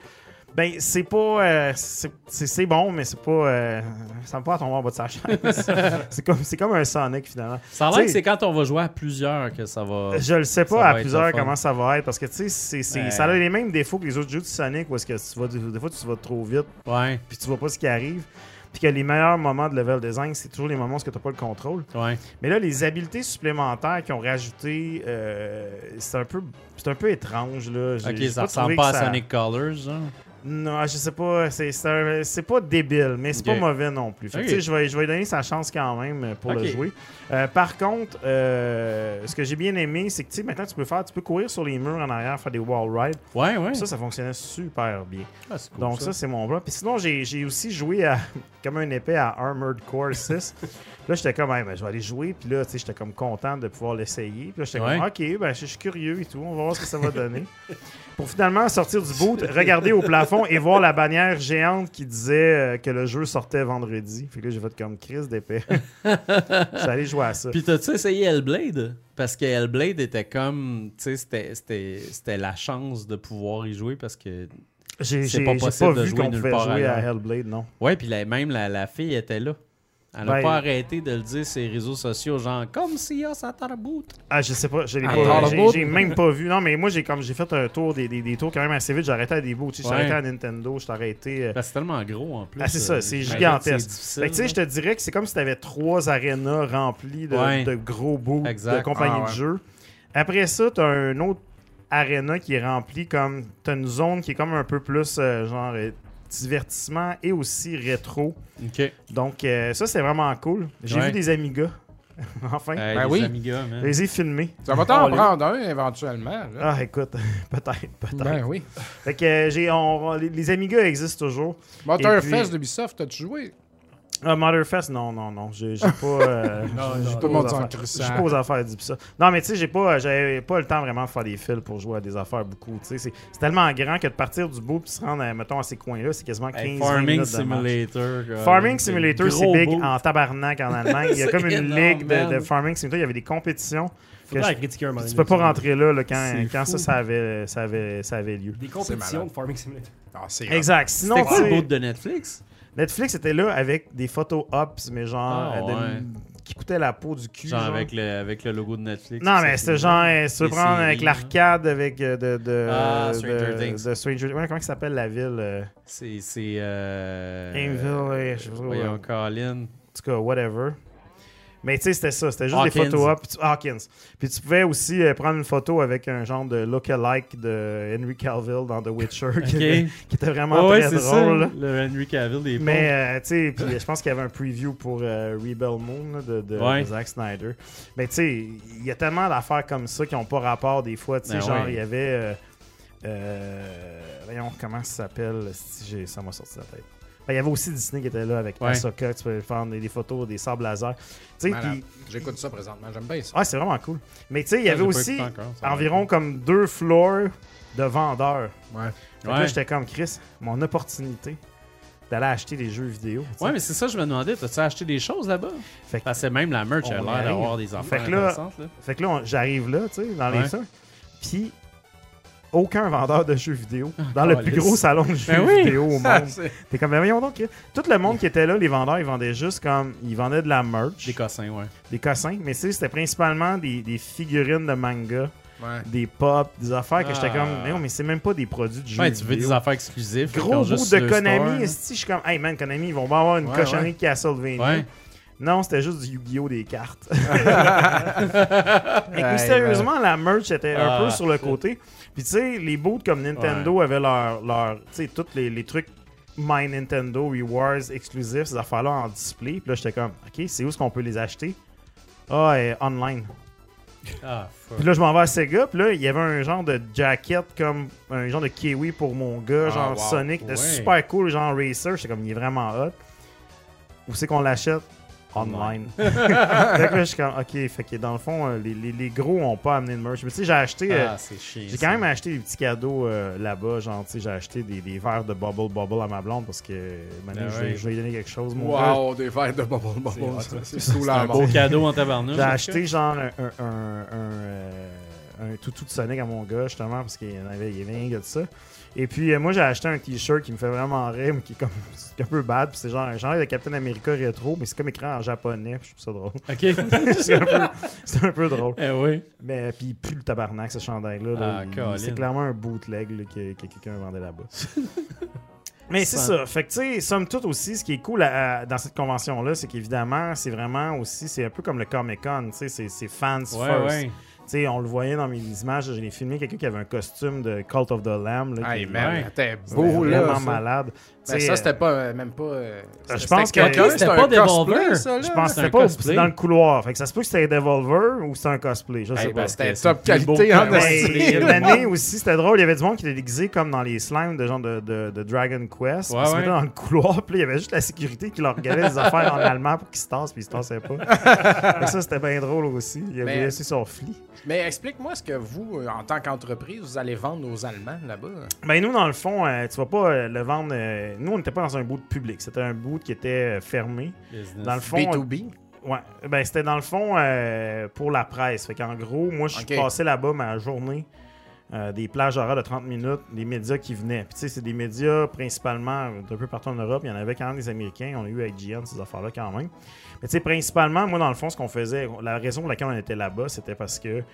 ben, c'est pas. euh, c'est- bon, mais c'est pas. euh, ça me pas à tomber en bas de sa chaise. [LAUGHS] c'est comme, c'est comme un Sonic finalement. Ça a l'air que c'est quand on va jouer à plusieurs que ça va. Je le sais pas à plusieurs comment ça va être parce que, tu sais, Ouais. ça a les mêmes défauts que les autres jeux de Sonic où est-ce que tu vas, des fois, tu vas trop vite Ouais, puis tu vois pas ce qui arrive. Puis que les meilleurs moments de level design, c'est toujours les moments où tu n'as pas le contrôle. ouais. Mais là, les habiletés supplémentaires qu'ils ont rajoutées, euh, c'est un peu c'est un peu étrange. Là. Ok, ça ressemble pas à ça- Sonic Colors, genre. Non, je sais pas. C'est c'est un- c'est pas débile, mais c'est pas mauvais non plus. Fait que, je vais, je vais lui donner sa chance quand même euh, pour le jouer. Euh, par contre, euh, ce que j'ai bien aimé, c'est que maintenant tu peux faire, tu peux courir sur les murs en arrière, faire des wall rides. Ouais, ouais. Ça, ça fonctionnait super bien. Ah, cool, Donc ça, c'est mon bras. Puis sinon, j'ai j'ai aussi joué à, [LAUGHS] comme un épée à Armored Core 6. [LAUGHS] là, j'étais comme, Hey, ben, je vais aller jouer. Puis là, tu sais, j'étais comme content de pouvoir l'essayer. Puis là, j'étais Ouais. comme, OK, ben, je suis curieux et tout. On va voir ce que ça va donner. [LAUGHS] Pour finalement sortir du boot, regarder au plafond et voir la bannière géante qui disait euh, que le jeu sortait vendredi. Fait que là, j'ai fait comme Chris d'épée. [LAUGHS] Allé jouer à ça. Puis t'as-tu essayé Hellblade? Parce que Hellblade était comme. Tu sais, c'était- c'était c'était la chance de pouvoir y jouer parce que. J'ai pas possible pas de vu jouer nulle part jouer à. Hellblade, non. Ouais, puis la- même la, la fille était là. Elle n'a Ben- pas arrêté de le dire sur les réseaux sociaux, genre comme si ah, ça bout. Ah, je sais pas, je l'ai Ah, pas- j'ai- bout? J'ai même pas vu. Non, mais moi, j'ai comme j'ai fait un tour, des, des, des tours quand même assez vite. J'ai arrêté à des bouts. Tu sais, J'ai Ouais. arrêté à Nintendo, j'ai arrêté. euh, Ben, c'est tellement gros en plus. Ah, c'est ça, euh, c'est gigantesque. que, tu sais, je te dirais que c'est comme si tu avais trois arénas remplies de, Ouais. de gros bouts de compagnie Ah, ouais. de jeu. Après ça, tu as un autre aréna qui est rempli comme. Tu as une zone qui est comme un peu plus euh, genre divertissement et aussi rétro. Ok. Donc, euh, ça, c'est vraiment cool. J'ai Ouais. vu des Amigas. [LAUGHS] enfin, Ben les oui. Man. les ai filmés. Ça va t'en Oh, prendre un éventuellement. là. Ah, écoute, [LAUGHS] peut-être, peut-être. ben oui. Fait que euh, j'ai, on- les, les Amigas existent toujours. Motorfest puis- d'Ubisoft, t'as-tu joué? Ah, Motherfest, non, non, non. J'ai, j'ai pas. euh, [LAUGHS] j'ai- pas affaires- crisse, J'ai pas aux affaires d'Ubisoft. Non, mais tu sais, j'ai pas, j'avais pas le temps vraiment de faire des fils pour jouer à des affaires beaucoup. Tu sais, c'est, c'est tellement grand que de partir du bout puis se rendre, à, mettons, à ces coins-là, c'est quasiment 15 Hey, 20 Farming minutes de marche. Simulator. quoi. Farming C'est Simulator, c'est big en tabarnak en [LAUGHS] Allemagne. Il y a comme C'est une énorme, ligue de. Farming Simulator. Il y avait des compétitions. Je- un Tu peux pas ça. rentrer là, là, quand, C'est quand ça, ça avait, ça, avait, ça avait lieu. Des compétitions de Farming Simulator. Ah, c'est Exact. Sinon, C'était quoi le bout de Netflix? Netflix était là avec des photos ups, mais genre, Ah, euh, de- ouais. qui coûtaient la peau du cul. Genre genre. avec le, avec le logo de Netflix. Non, mais c'est c'était genre, euh, veux Les prendre avec l'arcade avec euh, de, de, Ah, de- Stranger Things. de Stranger ouais, comment ça s'appelle la ville euh, C'est. C'est. Euh... Aimville, ouais, je sais pas. Voyons, En Colin. tout cas, whatever. Mais tu sais, c'était ça. C'était juste des photos up. Puis tu- Hawkins. Puis tu pouvais aussi euh, prendre une photo avec un genre de look-alike de Henry Cavill dans The Witcher [LAUGHS] qui, était, qui était vraiment très ça. drôle. Le Henry Cavill des Mais euh, tu sais, puis je pense qu'il y avait un preview pour euh, Rebel Moon là, de, de, Ouais. de Zack Snyder. Mais tu sais, il y a tellement d'affaires comme ça qui n'ont pas rapport des fois. Tu sais, Ben genre, ouais. il y avait. voyons, comment ça s'appelle Ça m'a sorti de la tête. Ben, il y avait aussi Disney qui était là avec Ouais. Ahsoka, tu peux faire des, des photos, des sables laser. J'écoute ça présentement, j'aime bien ça. ah, c'est vraiment cool. Mais tu sais, il y avait aussi encore, environ comme deux floors de vendeurs. Ouais. Fait Ouais. là, j'étais comme Chris, mon opportunité d'aller acheter des jeux vidéo. Ouais, mais c'est ça, je me demandais, t'as-tu acheté des choses là-bas? Fait que- Parce que même la merch a l'air d'avoir des affaires Fait que là-. Fait que là, j'arrive là, tu sais, dans les ça. Puis, aucun vendeur de jeux vidéo dans le plus gros salon de jeux Ben oui. vidéo au Ah, monde. T'es comme, ben voyons donc, tout le monde qui était là, les vendeurs, ils vendaient juste comme, ils vendaient de la merch, Des cossins, ouais. des cossins, mais tu sais, c'était principalement des, des figurines de manga, ouais. des pop, des affaires que j'étais Ah. comme, mais non, mais c'est même pas des produits de jeux Ouais, tu veux vidéo. des affaires exclusives. Gros bout de Konami, esti, je suis comme, hey man, Konami, ils vont pas avoir une Ouais, cochonnerie Castlevania. Ouais. Non, c'était juste du Yu-Gi-Oh! des cartes. [LAUGHS] Mais Hey, sérieusement, la merch était un Ah, peu sur le côté. Puis tu sais, les boots comme Nintendo avaient leur, leur tu sais, tous les, les trucs My Nintendo Rewards exclusifs, ces affaires-là en display. Puis là, j'étais comme, OK, c'est où est-ce qu'on peut les acheter? Ah, euh, online. Ah, fuck. Puis là, je m'en vais à Sega. Puis là, il y avait un genre de jacket comme un genre de kiwi pour mon gars, Ah, genre wow. Sonic. Ouais. super cool, genre Racer. J'étais comme, il est vraiment hot. Où c'est qu'on l'achète? Online. [LAUGHS] que là, je suis comme, ok, fait que dans le fond, euh, les, les, les gros ont pas amené de merch. Mais tu sais, j'ai acheté. euh, Ah, c'est chiant. j'ai quand même acheté des petits cadeaux euh, là-bas. Genre, tu sais, j'ai acheté des, des verres de Bubble Bubble à ma blonde parce que maintenant, Ah je, ouais. je lui donner quelque chose. Mon gars. Wow, des verres de bubble bubble. C'est un beau cadeau en tabarnouche. J'ai acheté genre un, un, un, un, euh, un toutou de Sonic à mon gars, justement, parce qu'il y en avait, il y avait rien que de ça. Et puis, euh, moi, j'ai acheté un t-shirt qui me fait vraiment rire, mais qui est comme [LAUGHS] c'est un peu bad. Puis c'est genre un genre de Captain America rétro, mais c'est comme écrit en japonais. puis Je trouve ça drôle. Ok. [LAUGHS] c'est un, peu- c'est un peu drôle. eh oui. Mais puis, pue le tabarnak, ce chandail-là. là. Ah, c'est clairement un bootleg là, que, que quelqu'un vendait là-bas. [LAUGHS] Mais c'est Ça-. Fait que, tu sais, somme toute aussi, ce qui est cool à- à- dans cette convention-là, c'est qu'évidemment, c'est vraiment aussi, c'est un peu comme le Comic-Con, tu sais, c'est- c'est fans Ouais, first. ouais. Sais, on le voyait dans mes images, j'ai filmé quelqu'un qui avait un costume de Cult of the Lamb. Là, Hey, qui man, c'était beau, là. vraiment ça. malade. Ben, sais, ça, c'était pas, euh, même pas. euh, je pense que- quelqu'un, C'était c'était pas un Devolver. Je pense que un pas c'est dans le couloir. Fait que ça se peut que c'était Devolver ou c'était un cosplay. Je sais Hey, pas. ben, c'était top qualité en Ouais, esti. Mais l'année aussi, c'était drôle. Il y avait du monde qui était déguisé comme dans les slimes de genre de, de, de Dragon Quest. Ouais, ils se ouais. mettaient dans le couloir. Puis il y avait juste la sécurité qui leur regardait des affaires en allemand pour qu'ils se tassent. Puis ils se tassaient pas. [LAUGHS] Ça, c'était bien drôle aussi. Il avait Mais- laissé son fli. Mais explique-moi ce que vous, euh, en tant qu'entreprise, vous allez vendre aux Allemands là-bas. Ben nous, dans le fond, euh, tu vas pas le vendre. Nous, on n'était pas dans un boot public. C'était un boot qui était euh, fermé. Business. Dans le fond, B2B. Ouais, ben c'était dans le fond euh, pour la presse. Fait qu'en gros, moi je passé là-bas ma journée, euh, des plages horaires de 30 minutes, les médias qui venaient. Puis tu sais, c'est des médias principalement d'un peu partout en Europe. Il y en avait quand même des Américains. On a eu IGN, ces affaires-là quand même. Mais tu sais, principalement, moi dans le fond, ce qu'on faisait, la raison pour laquelle on était là-bas, c'était parce que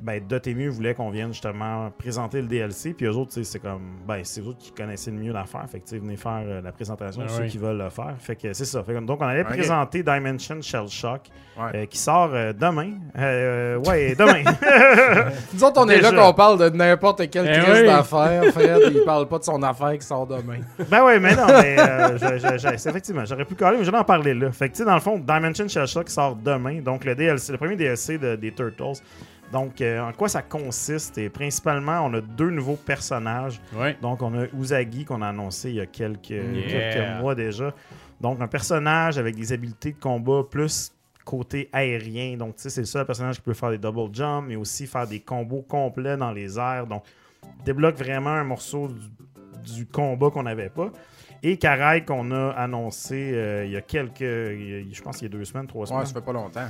ben, Dotemu voulait qu'on vienne justement présenter le DLC. Puis eux autres, c'est comme, ben, c'est eux autres qui connaissaient le mieux l'affaire. Fait que, tu sais, venez faire euh, la présentation, Ah ceux ouais. qui veulent le faire. Fait que c'est ça. Fait que, donc, on allait présenter Dimension Shell Shock, Ouais. euh, qui sort euh, demain. Euh, ouais, demain. [LAUGHS] Nous autres, on est là qu'on parle de n'importe quelle Eh crise oui. d'affaires. Fred, il parle pas de son affaire qui sort demain. ben ouais, mais non, mais euh, je- je- je- c'est effectivement, j'aurais pu caler, mais je vais en parler là. Fait que, tu sais, dans le fond, Dimension Shell Shock sort demain. Donc, le DLC, le premier DLC de- des Turtles. Donc, euh, en quoi ça consiste? Et principalement, on a deux nouveaux personnages. Donc, on a Uzagi qu'on a annoncé il y a quelques, Yeah. quelques mois déjà. Donc, un personnage avec des habiletés de combat plus côté aérien. Donc, tu sais, c'est le seul personnage qui peut faire des double jumps, mais aussi faire des combos complets dans les airs. Donc, débloque vraiment un morceau du, du combat qu'on n'avait pas. Et Karai qu'on a annoncé euh, il y a quelques, il y a- je pense qu'il y a deux semaines, trois semaines. Ouais, ça fait pas longtemps.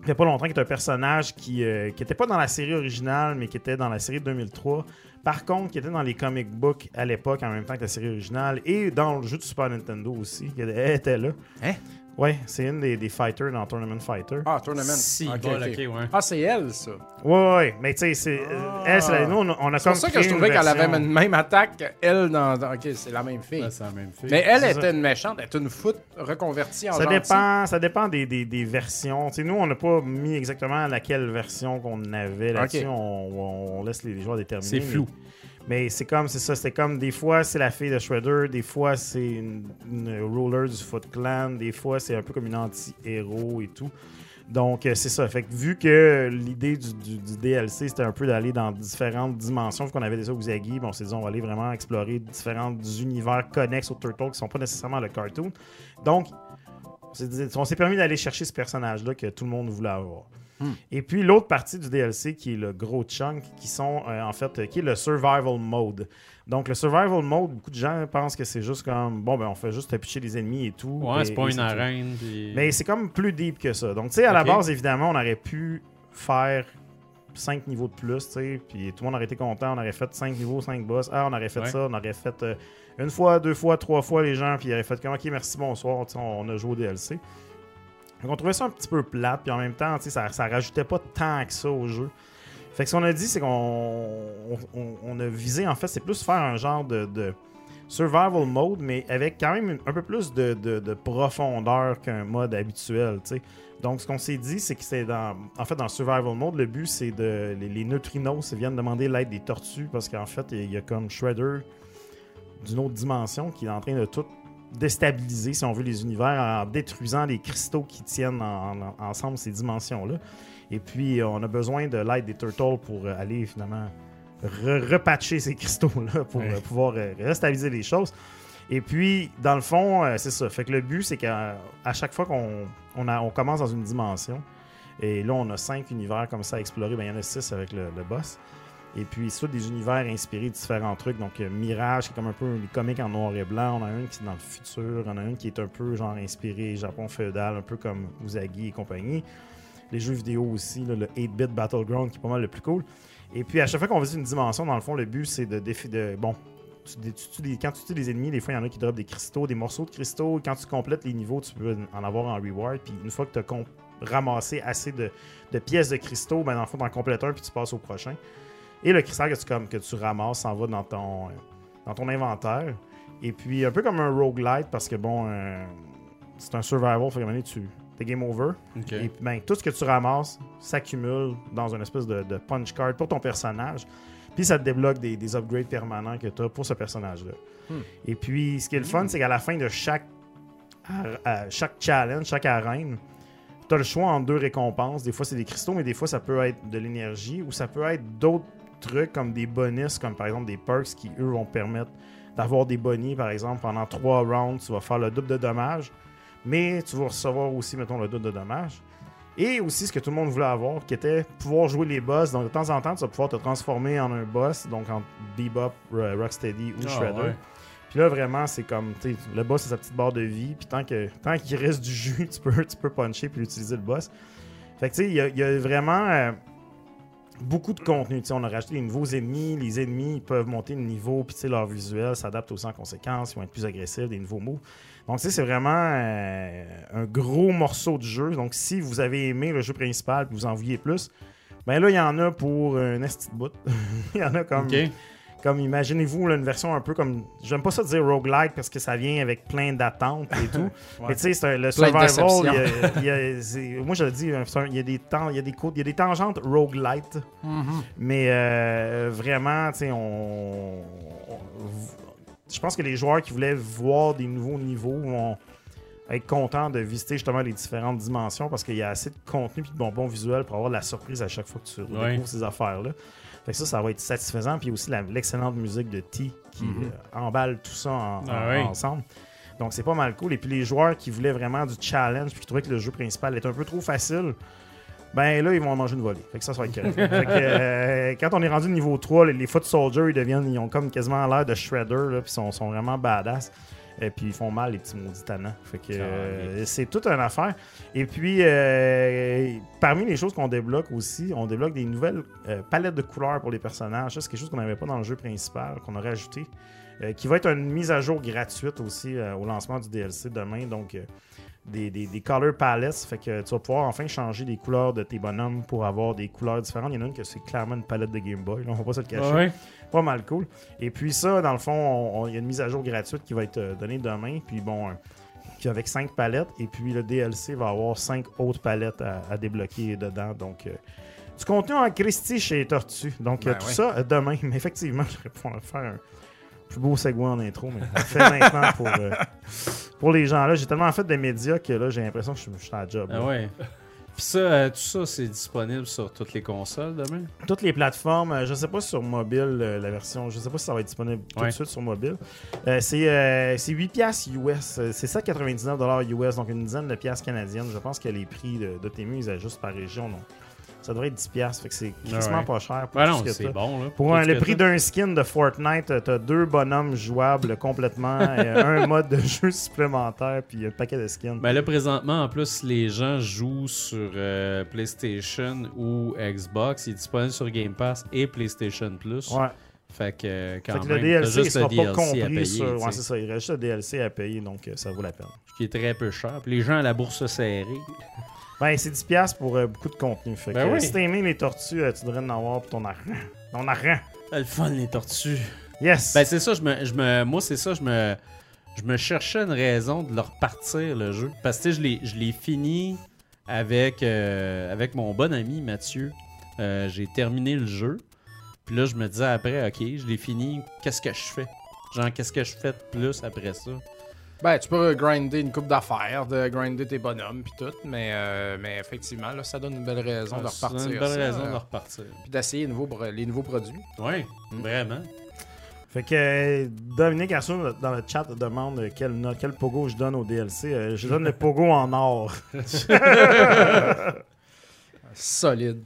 Ça fait pas longtemps qu'il est un personnage qui n'était pas dans la série originale, mais qui était dans la série de 2003. Par contre, qui était dans les comic books à l'époque, en même temps que la série originale, et dans le jeu de Super Nintendo aussi. Elle était là. Hein? Ouais, c'est une des, des fighters dans Tournament Fighter. Ah, Tournament. Si, Ok, bol, ok. ok, ouais. Ah, c'est elle, ça. Ouais, ouais, mais tu sais, c'est. euh, Elle, c'est la- nous, on a, C'est comme. pour ça que je trouvais qu'elle avait une même attaque qu'elle dans, dans- Ok, c'est la même fille. C'est la même fille. Mais elle c'est était ça. une méchante, elle était une foot reconvertie en Ça gentille. dépend, ça dépend des, des, des versions. Tu sais, nous, on n'a pas mis exactement laquelle version qu'on avait là-dessus. Ok. On, on laisse les joueurs déterminer. C'est flou. Mais, mais c'est comme, c'est ça. C'était comme des fois, c'est la fille de Shredder. Des fois, c'est une, ruler du Foot Clan. Des fois, c'est un peu comme une anti-héros et tout. Donc, euh, c'est ça. Fait que vu que l'idée du, DLC, c'était un peu d'aller dans différentes dimensions, vu qu'on avait déjà Uzagi, bon, on s'est dit, on va aller vraiment explorer différents univers connexes au Turtle qui sont pas nécessairement le cartoon. Donc, on s'est permis d'aller chercher ce personnage-là que tout le monde voulait avoir. Hmm. Et puis, l'autre partie du DLC, qui est le gros chunk, qui sont, euh, en fait, euh, qui est le Survival Mode. Donc, le Survival Mode, beaucoup de gens pensent que c'est juste comme, bon, ben, on fait juste pitcher les ennemis et tout. Ouais, c'est pas une arène. puis- Mais c'est comme plus deep que ça. Donc, tu sais, à la base, évidemment, on aurait pu faire 5 niveaux de plus, tu sais, puis tout le monde aurait été content. On aurait fait 5 niveaux, 5 boss. Ah, on aurait fait Ouais. ça, on aurait fait euh, une fois, deux fois, trois fois les gens, puis ils auraient fait comme, ok, merci, bonsoir, tu sais, on a joué au DLC. Donc, on trouvait ça un petit peu plate, puis en même temps, ça, ça rajoutait pas tant que ça au jeu. Fait que ce qu'on a dit, c'est qu'on on, a visé, en fait, c'est plus faire un genre de, de survival mode, mais avec quand même un peu plus de, de- de profondeur qu'un mode habituel, tu sais. Donc, ce qu'on s'est dit, c'est que c'est dans. En fait, dans survival mode, le but, c'est de. Les, les neutrinos ils viennent demander l'aide des tortues parce qu'en fait, il y, a comme Shredder d'une autre dimension qui est en train de tout déstabiliser, si on veut, les univers en détruisant les cristaux qui tiennent en- en- ensemble ces dimensions-là. Et puis, euh, on a besoin de l'aide des Turtles pour euh, aller finalement re- repatcher ces cristaux-là [LAUGHS] pour Ouais. euh, pouvoir restabiliser les choses. Et puis, dans le fond, c'est ça. Fait que le but, c'est qu'à à chaque fois qu'on on a- on commence dans une dimension, et là, on a cinq univers comme ça à explorer, ben, il y en a six avec le, le boss. Et puis, c'est des univers inspirés de différents trucs. Donc, euh, Mirage, qui est comme un peu les comics en noir et blanc. On a un qui est dans le futur. On a un qui est un peu genre inspiré Japon féodal, un peu comme Uzagi et compagnie. Les jeux vidéo aussi, le 8-bit Battleground qui est pas mal le plus cool. Et puis, à chaque fois qu'on visite une dimension, dans le fond, le but, c'est de défi de. Bon, quand tu tues des ennemis, des fois, il y en a qui drop des cristaux, des morceaux de cristaux. Quand tu complètes les niveaux, tu peux en avoir en reward. Puis, une fois que tu as ramassé assez de, de pièces de cristaux, ben, dans le fond, tu en complètes un, puis tu passes au prochain. Et le cristal que tu, comme, que tu ramasses s'en va dans ton, euh, dans ton inventaire. Et puis, un peu comme un roguelite, parce que bon, euh, c'est un survival, fait donné, tu es game over. Et puis, ben, tout ce que tu ramasses s'accumule dans une espèce de, de punch card pour ton personnage. Puis ça te débloque des, des upgrades permanents que tu as pour ce personnage-là. Hmm. Et puis, ce qui est le fun, c'est qu'à la fin de chaque, à chaque challenge, chaque arène, tu as le choix entre deux récompenses. Des fois, c'est des cristaux, mais des fois, ça peut être de l'énergie ou ça peut être d'autres trucs comme des bonus, comme par exemple des perks qui, eux, vont permettre d'avoir des bonnies. Par exemple, pendant trois rounds, tu vas faire le double de dommages, mais tu vas recevoir aussi, mettons, le double de dommages. Et aussi ce que tout le monde voulait avoir, qui était pouvoir jouer les boss. Donc de temps en temps, tu vas pouvoir te transformer en un boss, donc en Bebop, Ro- Rocksteady ou Ah, Shredder. ouais. Puis là, vraiment, c'est comme, tu sais, le boss, c'est sa petite barre de vie. Puis tant que tant qu'il reste du jus, [LAUGHS] tu peux, tu peux puncher puis utiliser le boss. Fait que, tu sais, il y, a- il y a vraiment euh, beaucoup de contenu. On a rajouté des nouveaux ennemis. Les ennemis peuvent monter de niveau. Puis, leur visuel s'adapte aussi en conséquence. Ils vont être plus agressifs, des nouveaux moves. Donc, c'est vraiment euh, un gros morceau de jeu. Donc, si vous avez aimé le jeu principal et vous en vouliez plus, ben là, il y en a pour un esti bout. [LAUGHS] Il y en a comme. Comme imaginez-vous là, une version un peu comme j'aime pas ça dire roguelike parce que ça vient avec plein d'attentes et tout [LAUGHS] mais tu sais c'est un- le survival il y a- il y a- c'est- moi je le dis il y a des temps il y a des côtes- il y a des tangentes roguelite Mhm. mais euh, vraiment tu sais on, on- je pense que les joueurs qui voulaient voir des nouveaux niveaux vont être contents de visiter justement les différentes dimensions parce qu'il y a assez de contenu et de bonbons visuels pour avoir de la surprise à chaque fois que tu découvres Ouais. ces affaires-là. Fait que ça, ça va être satisfaisant. Puis aussi l'excellente musique de T qui Mhm. euh, emballe tout ça en- Ah en- oui. ensemble. Donc c'est pas mal cool. Et puis les joueurs qui voulaient vraiment du challenge puis qui trouvaient que le jeu principal était un peu trop facile, ben là, ils vont en manger une volée. Fait que ça, ça va être correct. [LAUGHS] fait que, euh, quand on est rendu niveau 3, les, les Foot Soldiers, ils deviennent, ils ont comme quasiment l'air de Shredder, là, puis sont, sont vraiment badass. Et puis ils font mal, les petits maudits tannants. Fait que euh, c'est toute une affaire. Et puis, euh, parmi les choses qu'on débloque aussi, on débloque des nouvelles euh, palettes de couleurs pour les personnages. Ça, c'est quelque chose qu'on n'avait pas dans le jeu principal, qu'on a rajouté. qui va être une mise à jour gratuite aussi au lancement du DLC demain. Donc, des, des, des color palettes. Fait que tu vas pouvoir enfin changer les couleurs de tes bonhommes pour avoir des couleurs différentes. Il y en a une que c'est clairement une palette de Game Boy. Là, on va pas se le cacher. Ouais. Pas mal cool. Et puis ça, dans le fond, on- on- il y a une mise à jour gratuite qui va être euh, donnée demain. Puis bon, euh, puis avec 5 palettes. Et puis le DLC va avoir 5 autres palettes à, à débloquer dedans. Donc, euh, du contenu en Christie chez Tortue. Donc, euh, Ben tout ouais. ça demain. [LAUGHS] Mais effectivement, j'aurais pu en faire un plus beau segway en intro. Mais on le fait maintenant pour, euh, pour les gens là. J'ai tellement fait de médias que là, j'ai l'impression que je, je suis à la job. Ah ouais. Puis ça, euh, tout ça, c'est disponible sur toutes les consoles demain? Toutes les plateformes, euh, je sais pas sur mobile, euh, la version, je sais pas si ça va être disponible tout Ouais. de suite sur mobile. Euh, c'est euh, c'est 8 piastres US, euh, c'est 7,99 US, donc une dizaine de piastres canadiennes. Je pense que les prix de, Temu, ils ajustent par région. Ça devrait être 10 piastres, fait que c'est quasiment ouais. pas cher. Pour Ben non, ce que bon. Là, Pour un- ce le prix d'un skin de Fortnite, t'as deux bonhommes jouables complètement, [LAUGHS] un mode de jeu supplémentaire, puis un paquet de skins. Ben là, présentement, en plus, les gens jouent sur euh, PlayStation ou Xbox. Il est disponible sur Game Pass et PlayStation Plus. ouais. Fait que euh, quand Fait que même, le DLC, il juste sera le pas à compris payer. sur. Ouais, c'est ça, il reste le DLC à payer, donc euh, ça vaut la peine. qui est très peu cher. Puis les gens à la bourse serrée. Ben, c'est 10$ piastres pour euh, beaucoup de contenu. Fait Ben que, euh, oui. si t'as aimé les tortues, euh, tu devrais en avoir pour ton argent. Ton argent. Ah, le fun, les tortues. Yes. Ben c'est ça, je me, je me, moi c'est ça, je me, je me cherchais une raison de leur partir le jeu. Parce que tu sais, je l'ai, je l'ai fini avec, euh, avec mon bon ami Mathieu. Euh, j'ai terminé le jeu. Puis là, je me disais après, ok, je l'ai fini, qu'est-ce que je fais? Genre, qu'est-ce que je fais de plus après ça? Ben, tu peux grinder une coupe d'affaires, de grinder tes bonhommes puis tout, mais, euh, mais effectivement, là, ça donne une belle raison de Ah, c'est repartir. une belle ça, raison euh, de repartir. Puis d'essayer les nouveaux, les nouveaux produits. Oui, Mm. vraiment. Fait que euh, Dominique Arsaud dans le chat demande euh, quel, quel pogo je donne au DLC. Euh, je donne le pogo en or. [LAUGHS] Solide.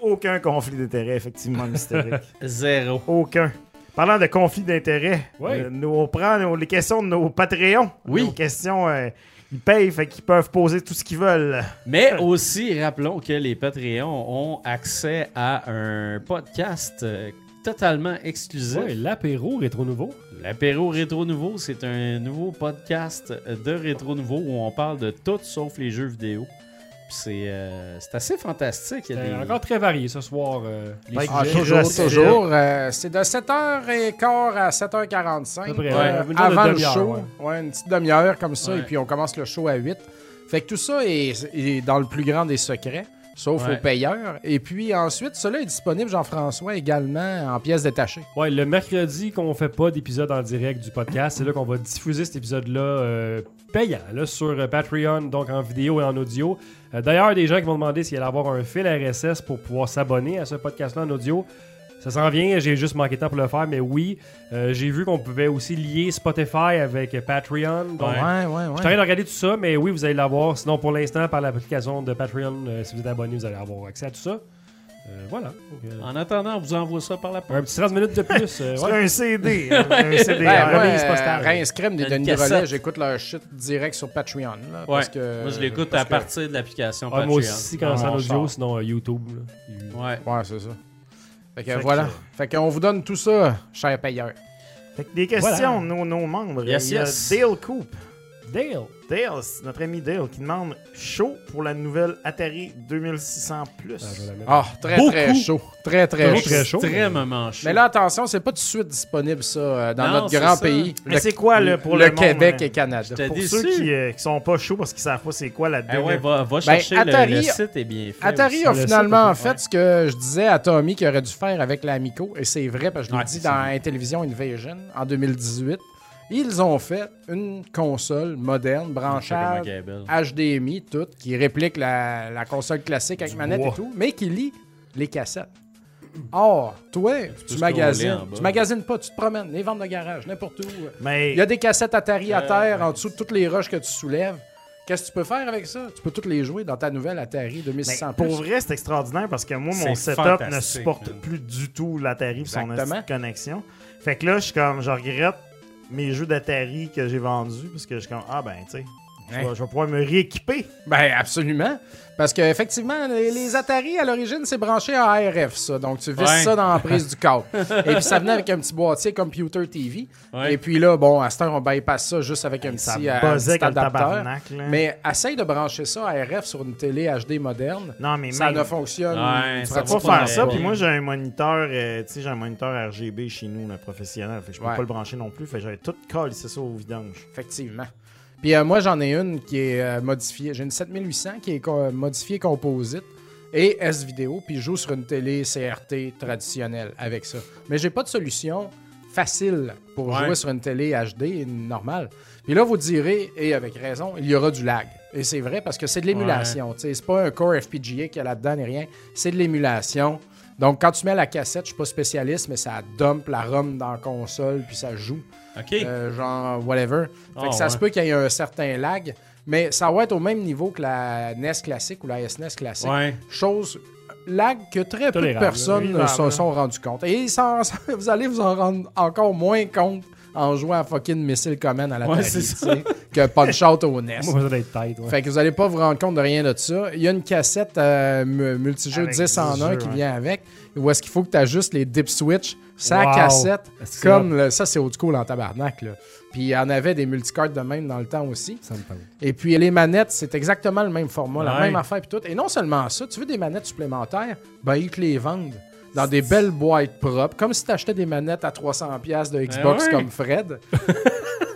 Aucun conflit d'intérêt, effectivement, mystérique. Zéro. Aucun. Parlant de conflit d'intérêt, Ouais. euh, nous, on prend nos- les questions de nos Patreons. Oui. Nos questions, euh, ils payent, fait qu'ils peuvent poser tout ce qu'ils veulent. Mais [LAUGHS] aussi, rappelons que les Patreons ont accès à un podcast euh, totalement exclusif. Ouais, l'apéro rétro nouveau. L'apéro Rétro Nouveau, c'est un nouveau podcast de Rétro Nouveau où on parle de tout sauf les jeux vidéo. Puis c'est euh, c'est assez fantastique. Il y a des- encore très varié ce soir. euh, les Ah, toujours, toujours. Euh, c'est de 7h15 à 7h45. À peu près, euh, ouais, avant le show. ouais. Ouais, une petite demi-heure comme ça, Ouais. et puis on commence le show à 8. Fait que tout ça est, est dans le plus grand des secrets, sauf Ouais. aux payeurs. Et puis ensuite, cela est disponible, Jean-François, également en pièces détachées. Ouais, le mercredi qu'on fait pas d'épisode en direct du podcast, c'est là qu'on va diffuser cet épisode-là euh, payant là, sur euh, Patreon, donc en vidéo et en audio. Euh, D'ailleurs, des gens qui vont demander s'il allait avoir un fil RSS pour pouvoir s'abonner à ce podcast-là en audio. Ça s'en vient, j'ai juste manqué de temps pour le faire, mais oui, euh, j'ai vu qu'on pouvait aussi lier Spotify avec Patreon. Donc, Ouais. ouais, ouais. je suis en train de regarder tout ça, mais oui, vous allez l'avoir. Sinon, pour l'instant, par l'application de Patreon, euh, si vous êtes abonné, vous allez avoir accès à tout ça. Euh, voilà. Euh, En attendant, on vous envoie ça par la un poste. petit 30 minutes de plus. euh, C'est ouais. un CD. hein, [LAUGHS] un CD. Ben, un moi, release euh, Crème des Une Denis cassette. J'écoute leur shit direct sur Patreon. Là, Ouais. parce que, Moi, je l'écoute parce à que- partir de l'application Ah, Patreon. moi aussi, quand c'est en Ah, audio, sinon euh, YouTube. là. Ouais. Ouais, c'est ça. Fait que Fait voilà. que- Fait qu'on vous donne tout ça, cher payeur. Fait que des questions nos, nos membres. Yes, Il y a yes. Dale Coop. Dale. Dale, c'est notre ami Dale, qui demande chaud pour la nouvelle Atari 2600 plus. Ah, la. Ah, très Beaucoup. très chaud. Très très chaud. très chaud. Extrêmement chaud. Mais là, attention, c'est pas tout de suite disponible, ça, euh, dans Non, notre grand ça. pays. Mais Le- c'est quoi là, pour le, le, monde, Québec hein? et Canada. Pour déçu. ceux qui, euh, qui sont pas chauds parce qu'ils savent pas c'est quoi la ouais, 2000. va, va Ben, chercher le- Atari- le, site est bien fait. Atari aussi. a Le finalement site, ouais. fait ce que je disais à Tommy qu'il aurait dû faire avec l'Amico, et c'est vrai, parce que je l'ai Ouais, dit dans vrai. Intellivision Invasion en 2018. Ils ont fait une console moderne, branchable, HDMI, tout, qui réplique la, la console classique avec Du manette bois. et tout, mais qui lit les cassettes. Or, toi, tu, magasines. Tu magasines pas, tu te promènes, les ventes de garage, n'importe où. Mais Il y a des cassettes Atari à Euh, terre en dessous de toutes les roches que tu soulèves. Qu'est-ce que tu peux faire avec ça? Tu peux toutes les jouer dans ta nouvelle Atari mais 2600 pour vrai, c'est extraordinaire parce que moi, mon setup ne supporte plus du tout l'Atari et son connexion. Fait que là, je suis comme, je regrette mes jeux d'Atari que j'ai vendus parce que je suis comme, ah ben, tu sais, je vais- je vais pouvoir me rééquiper. Ben, absolument. Parce qu'effectivement, les, les Atari, à l'origine, c'est branché à ARF, ça. Donc, tu visses Ouais. ça dans la prise du câble. [LAUGHS] Et puis, ça venait avec un petit boîtier Computer TV. Ouais. Et puis là, bon, à cette heure, on bypass ça juste avec un Ça petit, euh, un petit là. Mais essaye de brancher ça à ARF sur une télé HD moderne. non, mais Ça même, ne fonctionne Ouais, ça pas faire ça, puis moi j'ai un moniteur, euh, tu sais, j'ai un moniteur RGB chez nous, le professionnel, fait que je peux Ouais. pas le brancher non plus, fait que j'avais tout collé, c'est ça au vidange. Effectivement. Puis euh, moi, j'en ai une qui est euh, modifiée. J'ai une 7800 qui est co- modifiée composite et S-Vidéo, puis je joue sur une télé CRT traditionnelle avec ça. Mais j'ai pas de solution facile pour Ouais. jouer sur une télé HD normale. Puis là, vous direz, et avec raison, il y aura du lag. Et c'est vrai parce que c'est de l'émulation. tu sais, C'est pas un core FPGA qu'il y a là-dedans ni rien. C'est de l'émulation. Donc, quand tu mets la cassette, je suis pas spécialiste, mais ça dump la ROM dans la console, puis ça joue. OK. Euh, genre, whatever. Fait Ah, que ça ouais. se peut qu'il y ait un certain lag, mais ça va être au même niveau que la NES classique ou la SNES classique. ouais. Chose, lag que très peu de personnes se sont rendus compte. Et [LAUGHS] vous allez vous en rendre encore moins compte en jouant à fucking Missile Command à la Ouais, télé, que Punch Out au NES. Moi, tight. ouais. Fait que vous allez pas vous rendre compte de rien de ça. Il y a une cassette euh, mu- multijeu Avec 10 en 10 1 jeux, qui ouais. vient avec, où est-ce qu'il faut que tu ajustes les dip switch, sa Wow. cassette, comme le- ça c'est old school en tabarnak. Là. Puis il y en avait des multicards de même dans le temps aussi. Ça me. Et puis les manettes, c'est exactement le même format, la même affaire puis tout. Et non seulement ça, tu veux des manettes supplémentaires, ben ils te les vendent dans des belles boîtes propres, comme si tu achetais des manettes à 300$ piastres de Xbox ouais. comme Fred. [LAUGHS]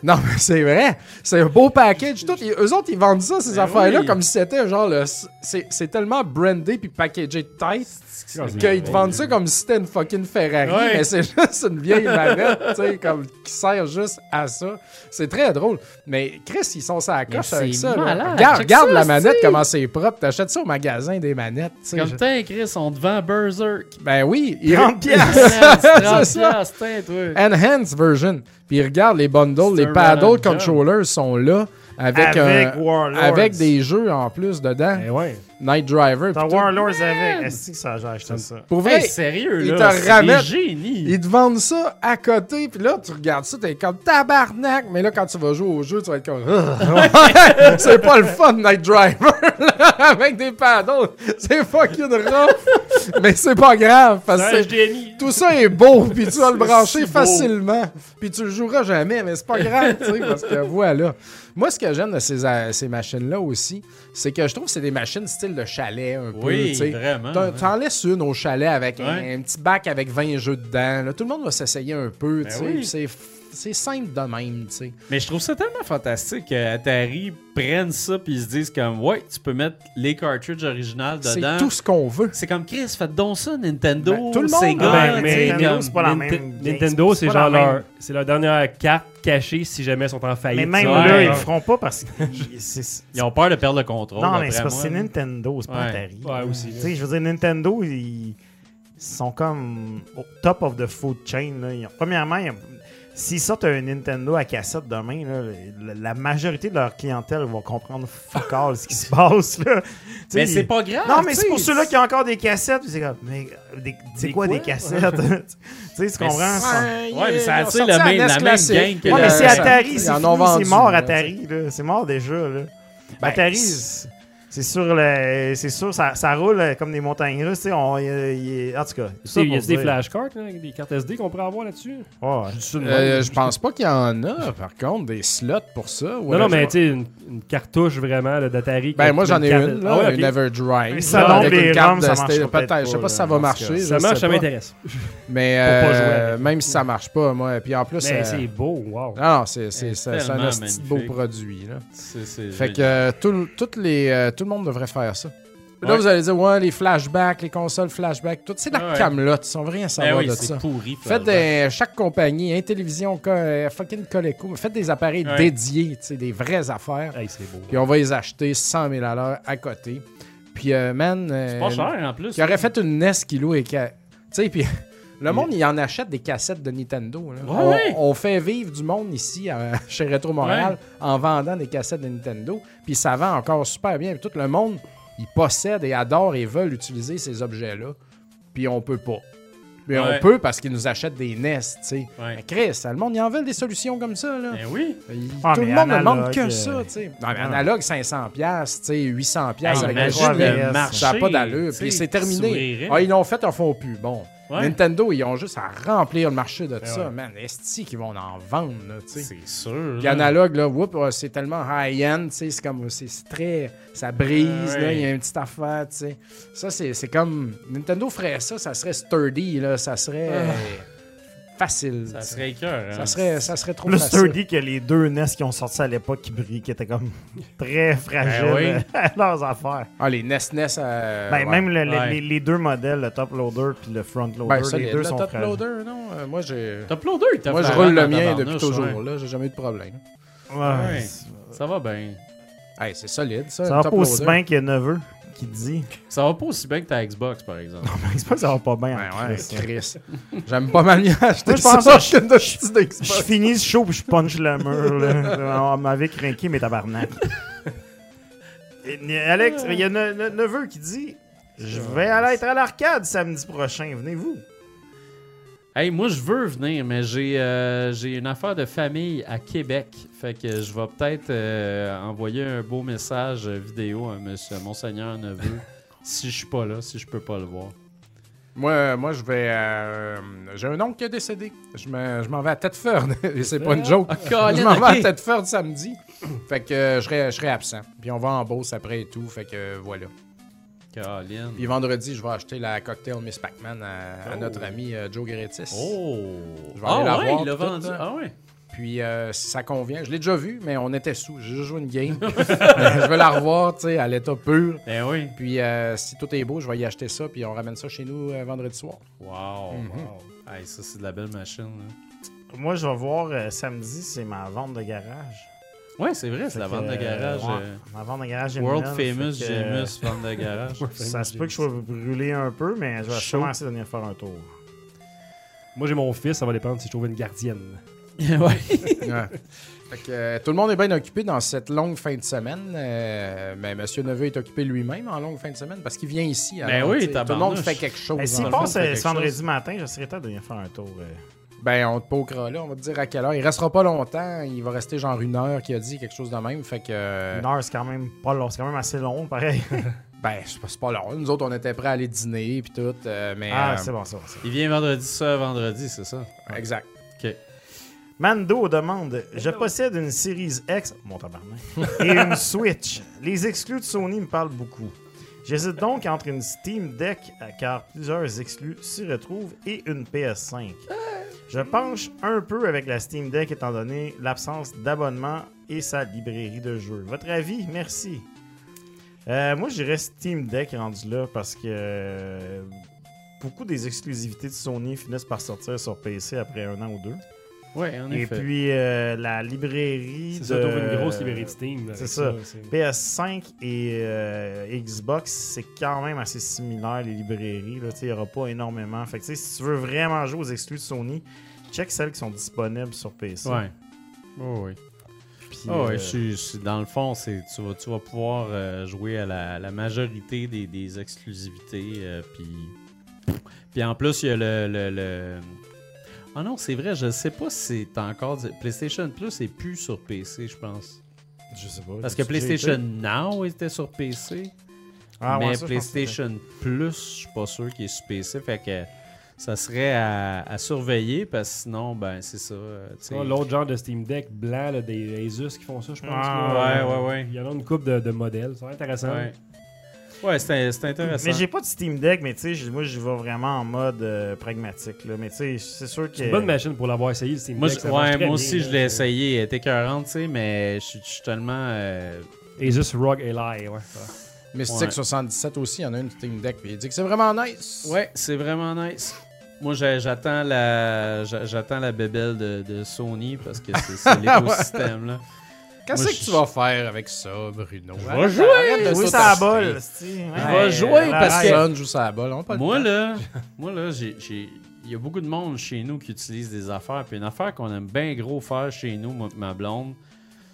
non, mais c'est vrai. C'est un beau package. Tout. Ils- eux autres, ils vendent ça, ces Ben affaires-là, oui. comme si c'était genre le. C'est c'est tellement brandé puis packagé tight c'est qu'ils te vendent ça comme si c'était une fucking Ferrari, mais c'est [LAUGHS] juste une vieille manette, tu sais, comme qui sert juste à ça. C'est très drôle. Mais Chris, ils sont ça à coche avec ça. Regarde, regarde la manette, comment c'est propre. T'achètes ça au magasin des manettes. Comme Je- t'es, Chris, on te vend Berserk. Ben oui. il- 30 piastres. [LAUGHS] C'est 30 ça. piastres, toi. Enhanced version. Puis regarde les bundles, les paddle controllers sont là avec, Avec un- avec des jeux en plus dedans. Eh ouais. Night Driver. T'as. Warlords avec. Est-ce que ça, j'ai acheté ça? Pour vrai, Hey, sérieux, ils là. te ramènent- génies. Ils te vendent ça à côté, puis là, tu regardes ça, t'es comme tabarnak, mais là, quand tu vas jouer au jeu, tu vas être comme. [LAUGHS] [LAUGHS] C'est pas le fun, Night Driver, là, avec des paddles. C'est fucking rough. mais c'est pas grave, parce que tout ça est beau, puis tu vas le brancher si facilement. Puis tu le joueras jamais, mais c'est pas grave, tu sais, parce que [LAUGHS] voilà. Moi, ce que j'aime de ces, euh, ces machines-là aussi, c'est que je trouve que c'est des machines style de chalet un peu. Oui, tu sais. vraiment, T'en- ouais. Laisses une au chalet avec un- Ouais. un, petit bac avec 20 jeux dedans. là. Tout le monde va s'essayer un peu, tu Ben sais. oui. c'est c'est simple de même, tu sais. Mais je trouve ça tellement fantastique que Atari prenne ça puis ils se disent comme ouais, tu peux mettre les cartridges originales C'est dedans. tout ce qu'on veut. C'est comme Chris, faites donc ça Nintendo, Ben, tout le monde. Sega, Ah ben, mais Nintendo, c'est pas la même. Nintendo, c'est genre leur, c'est leur dernière carte cachée si jamais ils sont en faillite. Mais même là, Ouais. ils le feront pas parce que. [LAUGHS] c'est- Ils ont peur de perdre le contrôle. Non, mais c'est parce que c'est. Nintendo, c'est pas Ouais. Atari. Ouais, aussi, Tu sais, je veux dire, Nintendo, ils sont comme au top of the food chain. Là. Ils ont- premièrement, ils ont- s'ils sortent un Nintendo à cassette demain, là, la, majorité de leur clientèle va comprendre fuck all ce qui se passe. Là. [LAUGHS] Mais c'est pas grave. Non, mais c'est pour ceux-là qui ont encore des cassettes. puis C'est comme, mais des- c'est quoi, quoi? des cassettes? [LAUGHS] [LAUGHS] tu sais, tu comprends? c'est- ça? Ouais, mais ça attire le la même- la même classique, gang que Ouais, la- mais c'est ça- Atari, c'est mort Atari, là. C'est mort déjà, là. Ben, Atari, c'est- sûr, le- c'est sûr, ça, ça roule euh, comme des montagnes russes, tu sais. on- y y En tout cas, ça Il y a des flashcards, des cartes SD qu'on pourrait avoir là-dessus? Je de Euh, je pense pas qu'il y en a, par contre, des slots pour ça. Non, non, mais tu sais, une, une cartouche vraiment là, d'Atari. Ben, moi, j'en ai une, Ah là, ouais, une Everdrive. Ça là, tombe avec les une carte ROM, ça peut-être Je sais pas, si ça va marcher. Ça marche, ça m'intéresse. Mais euh, même si ça marche pas, moi. Puis en plus. Mais euh, c'est beau, wow. Non, non, c'est un beau produit. Fait que euh, toutes les, euh, tout le monde devrait faire ça. Là, Ouais. vous allez dire, ouais, les flashbacks, les consoles flashbacks, tout. C'est de la Ouais. camelote. Ils ont rien à Ben savoir oui, de ça. pourri. Faites des, chaque compagnie, Intellivision, Co- euh, fucking Coleco, faites des appareils Ouais. dédiés, tu sais, des vraies affaires. Hey, c'est beau. Puis on va les acheter 100 000 à l'heure à côté. Puis, euh, man. C'est euh, pas cher en plus. Qui aurait fait une NES qui loue et qui. a- Tu sais, puis. Le monde, il en achète des cassettes de Nintendo. là. Ouais, on, ouais. on fait vivre du monde ici à- [LAUGHS] chez Retro Montréal en vendant des cassettes de Nintendo. Puis ça vend encore super bien. Puis tout le monde, il possède et adore et veulent utiliser ces objets-là. Puis on peut pas. Ouais. on peut parce qu'ils nous achètent des NES, tu sais. Ouais. Mais Chris, le monde, il en veut des solutions comme ça, là. Ben oui. Il- Ah, tout le mais monde ne demande que euh, ça, tu sais. Non, mais ah. analogue, 500$, piastres, tu sais, 800$ Hey, avec un imagine le mais marché, ça n'a pas d'allure. Puis c'est terminé. Ah, ils l'ont fait, ils en font plus. Bon. Ouais. Nintendo, ils ont juste à remplir le marché de Ben ça. ouais. Man, esti qu'ils vont en vendre, là, tu sais. C'est sûr. Puis là. analogue, là, euh, c'est tellement high-end, tu sais, c'est comme, c'est très, ça brise, Ah, là, ouais. il y a une petite affaire, tu sais. Ça, c'est comme, Nintendo ferait ça, ça serait sturdy, là, ça serait euh, facile. Ça serait cœur. Ça serait, ça serait trop Le facile. sturdy que les deux NES qui ont sorti à l'époque qui brillent, qui étaient comme [LAUGHS] très fragiles Ben oui. euh, [LAUGHS] à leurs affaires. Ah, les NES NES. euh, Ben, ouais. Même le- le- Ouais. les, les deux modèles, le top loader puis le front loader, Ben, les solide, deux le sont top fragiles. loader, non? Euh, moi, j'ai. Top loader, il t'a Moi, je roule le en mien depuis toujours. ouais. Là, j'ai jamais eu de problème. Ouais. Ouais. Ça va bien. Hey, c'est solide, ça. Ça va pas aussi bien que Neveu qui dit. Ça va pas aussi bien que ta Xbox, par exemple. C'est pas que ça va pas bien. Ouais, en ouais, ça. Chris. [LAUGHS] J'aime pas mal mieux acheter Moi, je ça pense petite Je Xbox. finis ce show puis je punch le mur. Là. [LAUGHS] On m'avait craqué mes tabarnak. Alex, il y a ne- ne- Neveu qui dit Je vais aller être à l'arcade samedi prochain. Venez-vous? Hey, moi, je veux venir, mais j'ai euh, j'ai une affaire de famille à Québec. Fait que je vais peut-être euh, envoyer un beau message vidéo à monsieur, Monseigneur Neveu [LAUGHS] si je suis pas là, si je peux pas le voir. Moi, moi, je vais. euh, J'ai un oncle qui est décédé. Je me- je m'en vais à Tedford. [LAUGHS] Et c'est pas une joke. Ah, je m'en vais à Tedford samedi. Fait que euh, je serai, je serai absent. Puis on va en Beauce après et tout. Fait que voilà. Puis vendredi, je vais acheter la cocktail Miss Pac-Man à, à Oh. notre ami euh, Joe Gretis. Oh! Je vais aller ah la ouais, voir, il l'a vendu. hein. Ah ouais. Puis euh, si ça convient, je l'ai déjà vu, mais on était sous. J'ai juste joué une game. [LAUGHS] Je vais la revoir, tu sais, à l'état pur. Ben oui. Puis euh, si tout est beau, je vais y acheter ça, puis on ramène ça chez nous euh, vendredi soir. Wow. Mhm. wow. Hey, ça, c'est de la belle machine. là. Moi, je vais voir euh, samedi, c'est ma vente de garage. Ouais, c'est vrai, c'est la vente de garage. ouais, euh, Ma vente de garage [LAUGHS] World famous que, euh, vente de garage. Ça se peut que je sois brûlé un peu, mais je vais Chaud. commencer à venir faire un tour. Moi, j'ai mon fils, ça va dépendre si je trouve une gardienne. [LAUGHS] ouais. Ouais. Fait que, euh, tout le monde est bien occupé dans cette longue fin de semaine. euh, mais Monsieur Neveu est occupé lui-même en longue fin de semaine parce qu'il vient ici. Ben alors, oui, tu sais, Tout le monde fait quelque chose. Mais s'il passe euh, ce vendredi chose. matin, je serais temps de venir faire un tour. euh. Ben, on te pokera là. On va te dire à quelle heure. Il restera pas longtemps. Il va rester genre une heure qui a dit quelque chose de même. Fait que. euh, Une heure, c'est quand même pas long. C'est quand même assez long, pareil. [LAUGHS] Ben, c'est pas, c'est pas long. Nous autres, on était prêts à aller dîner puis tout. euh, mais. ah, euh, c'est bon, c'est bon. c'est bon. Il vient vendredi, ça, vendredi, c'est ça? Exact. OK. Mando demande Je possède une Series X, mon tabarnak, et une [LAUGHS] Switch. Les exclus de Sony me parlent beaucoup. J'hésite donc entre une Steam Deck, car plusieurs exclus s'y retrouvent, et une PS5. Je penche un peu avec la Steam Deck étant donné l'absence d'abonnement et sa librairie de jeux. Votre avis? Merci. Euh, moi, je dirais Steam Deck rendu là parce que euh, beaucoup des exclusivités de Sony finissent par sortir sur PC après un an ou deux. Ouais, en Et effet. puis euh, la librairie C'est de... ça, t'ouvres une grosse librairie de Steam. C'est ça. c'est- PS5 et euh, Xbox, c'est quand même assez similaire les librairies. là. Tu sais, Il n'y aura pas énormément. Fait que, tu sais, si tu veux vraiment jouer aux exclus de Sony, check celles qui sont disponibles sur PC. Ouais. Oh, oui. Puis, ouais, euh, je je dans le fond, c'est tu vas, tu vas pouvoir euh, jouer à la, la majorité des, des exclusivités. euh, puis, puis en plus, il y a le. le, le- Ah non, c'est vrai, je sais pas si c'est encore. PlayStation Plus est plus sur PC, je pense. je sais pas. Parce que PlayStation. Now était sur PC. Ah, ouais, mais je PlayStation Plus, je suis pas sûr qu'il est sur PC. Fait que ça serait à, à surveiller parce que sinon, ben c'est ça. euh. Ah, L'autre genre de Steam Deck blanc, là, des Asus qui font ça, je pense. Ah, là. ouais, ouais, ouais. Il y en a une coupe de, de modèles. C'est intéressant. Ouais, ouais c'est c'est intéressant. Mais j'ai pas de Steam Deck, mais tu sais, moi, je vais vraiment en mode euh, pragmatique. Là. Mais tu sais, c'est sûr que. C'est une bonne machine pour l'avoir essayé, le Steam Moi, Deck. je- ouais, moi aussi, je l'ai essayé. Elle était 40, tu sais, mais je suis- tellement. euh, Asus ROG Ally, ouais. Mystique Ouais. 77 aussi, il y en a une Steam Deck. Puis il dit que c'est vraiment nice. Ouais, c'est vraiment nice. Moi, j'attends la, j'a- j'attends la bébelle de, de Sony parce que c'est c'est [LAUGHS] l'écosystème là. Qu'est-ce que tu vas faire avec ça, Bruno? Je vais jouer! tout ça à la balle. Je vais jouer parce que-. Personne joue ça à la balle. On a pas le Moi là, [LAUGHS] moi là, j'ai, j'ai- il y a beaucoup de monde chez nous qui utilise des affaires. Puis une affaire qu'on aime bien gros faire chez nous, moi, ma blonde,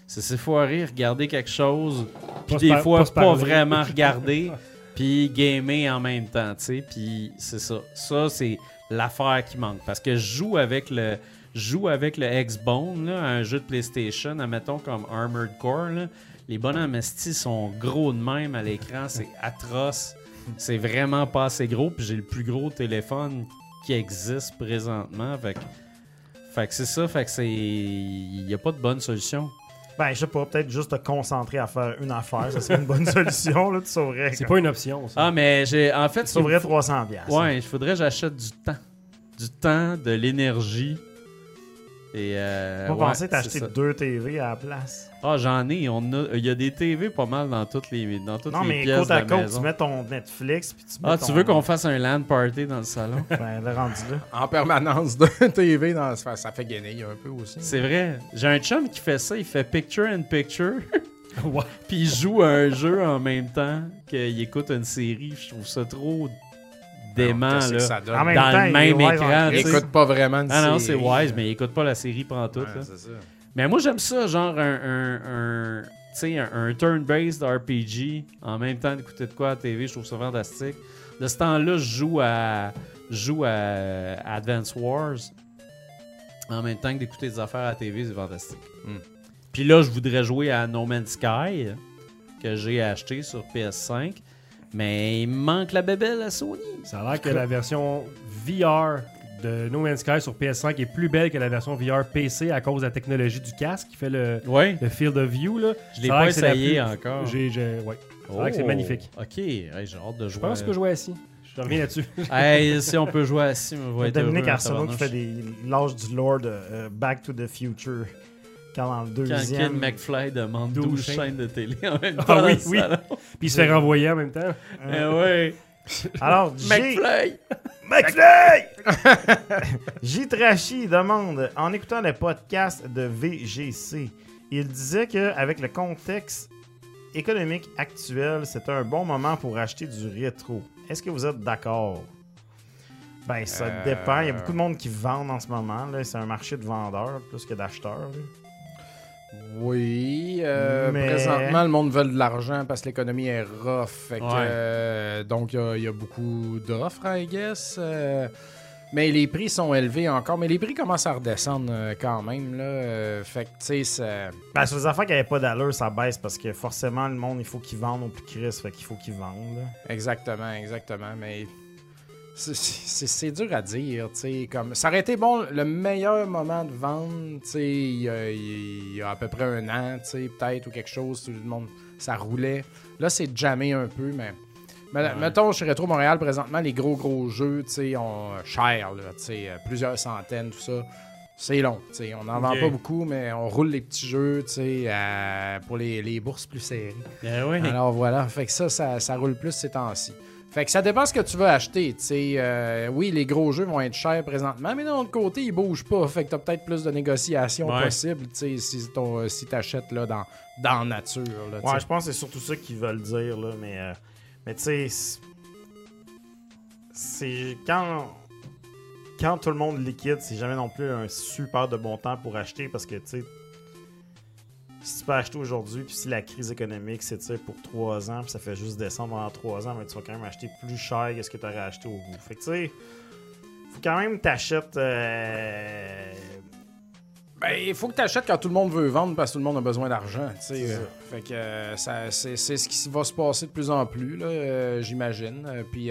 c'est s'effoirer, regarder quelque chose, puis des par- fois pas pas, vraiment regarder, [LAUGHS] puis gamer en même temps, tu sais. Puis c'est ça. Ça, c'est l'affaire qui manque. Parce que je joue avec le. Joue avec le X-Bone, là, un jeu de PlayStation, admettons comme Armored Core. là. Les bonhommes esti sont gros de même à l'écran, c'est atroce. C'est vraiment pas assez gros, puis j'ai le plus gros téléphone qui existe présentement. Fait que, fait que c'est ça, fait que c'est. Il n'y a pas de bonne solution. Ben, je sais pas, peut-être juste te concentrer à faire une affaire, ça serait une bonne [LAUGHS] solution, là, tu sauverais. C'est pas une option, ça. Ah, mais j'ai. En fait, Tu sauverais faut- 300 piastres. Ouais, il faudrait que j'achète du temps. du temps, de l'énergie. Et euh, Pas ouais, t'acheter deux TV à la place. Ah, j'en ai. On a, il y a des TV pas mal dans toutes les, dans toutes Non, les mais pièces côte de à la côte, maison. tu mets ton Netflix. Puis tu mets Ah, ton- tu veux qu'on fasse un LAN party dans le salon? [LAUGHS] Ben, le rendu là. En permanence [LAUGHS] de TV, dans, ça, ça fait gagner un peu aussi. C'est vrai. J'ai un chum qui fait ça. Il fait picture in picture. [LAUGHS] Ouais. Puis il joue à un jeu en même temps qu'il écoute une série. Je trouve ça trop dément, là. ça donne? En même Dans temps, le il même est écran, Il écoute pas vraiment de Ah non, c'est série, wise, euh, mais il écoute pas la série tout. ouais, là. c'est ça. Mais moi, j'aime ça, genre un, un, un, tu sais, un, un turn-based RPG en même temps d'écouter de quoi à la TV. Je trouve ça fantastique. De ce temps-là, je joue à, je joue à Advance Wars en même temps que d'écouter des affaires à la TV. C'est fantastique. Hmm. Puis là, je voudrais jouer à No Man's Sky que j'ai acheté sur PS5. Mais il manque la bébelle à Sony. Ça a l'air que la version VR de No Man's Sky sur PS5 est plus belle que la version VR PC à cause de la technologie du casque qui fait le, Ouais, le field of view. Là. je l'ai pas c'est la essayé plus- encore. J'ai, j'ai- ouais. A l'air que c'est Oh, magnifique. Ok, Hey, j'ai hâte de Je jouer. pense que je jouais assis. Je reviens là-dessus. [LAUGHS] Hey, si on peut jouer assis, on va être Dominique en Arsenault qui fait l'âge du Lord euh, Back to the Future. Quand dans le Quand deuxième. Kid McFly demande 12 12 chaînes. de télé en même temps. Ah oui, oui. Puis il se fait renvoyer en même temps. Eh Euh, ouais. Alors, J. McFly! McFly! [LAUGHS] J. Trashy demande En écoutant le podcast de VGC, il disait qu'avec le contexte économique actuel, c'était un bon moment pour acheter du rétro. Est-ce que vous êtes d'accord? Ben, ça Euh, dépend. Il y a beaucoup de monde qui vendent en ce moment. là. C'est un marché de vendeurs plus que d'acheteurs. Oui, euh, Mais- présentement, le monde veut de l'argent parce que l'économie est rough. Fait que, Ouais. euh, donc, il y a- il y, a beaucoup d'offres, I guess. euh, mais les prix sont élevés encore. Mais les prix commencent à redescendre quand même. Là, fait que, tu sais, ça- Ben, sur les affaires qui n'avaient pas d'allure, ça baisse parce que forcément, le monde, il faut qu'il vende au plus Chris. Fait qu'il faut qu'il vende. là. Exactement, exactement. Mais c'est- dur à dire, tu sais. Comme, ça aurait été bon, le meilleur moment de vendre, tu sais, il y, a- il y a à peu près un an, tu sais, peut-être, ou quelque chose, tout le monde, ça roulait. Là, c'est jamais un peu, mais... mais Mettons, chez Retro Montréal, présentement, les gros, gros jeux, tu sais, ont euh, cher, là, tu sais, euh, plusieurs centaines, tout ça. C'est long, tu sais. On n'en vend pas beaucoup, mais on roule les petits jeux, tu sais, euh, pour les, les bourses plus serrées. Eh ouais. Alors voilà, fait que ça, ça, ça roule plus ces temps-ci. Fait que ça dépend ce que tu veux acheter. Euh, oui, les gros jeux vont être chers présentement, mais d'un autre côté, ils bougent pas. Fait que t'as peut-être plus de négociations Ouais. possibles si, ton- si t'achètes là, dans, dans nature. Là. Ouais, je pense que c'est surtout ça qu'ils veulent dire, là, mais, euh, mais tu sais, c'est quand, quand tout le monde liquide, c'est jamais non plus un super de bon temps pour acheter parce que, tu sais, si tu peux acheter aujourd'hui, puis si la crise économique s'étire pour 3 ans, puis ça fait juste descendre pendant 3 ans, mais tu vas quand même acheter plus cher que ce que tu aurais acheté au bout. Fait que, tu sais, faut quand même t'achètes. euh, Ben, il faut que tu achètes quand tout le monde veut vendre parce que tout le monde a besoin d'argent. Euh, Fait que euh, ça, c'est, ce qui va se passer de plus en plus, là, euh, j'imagine. Euh, Puis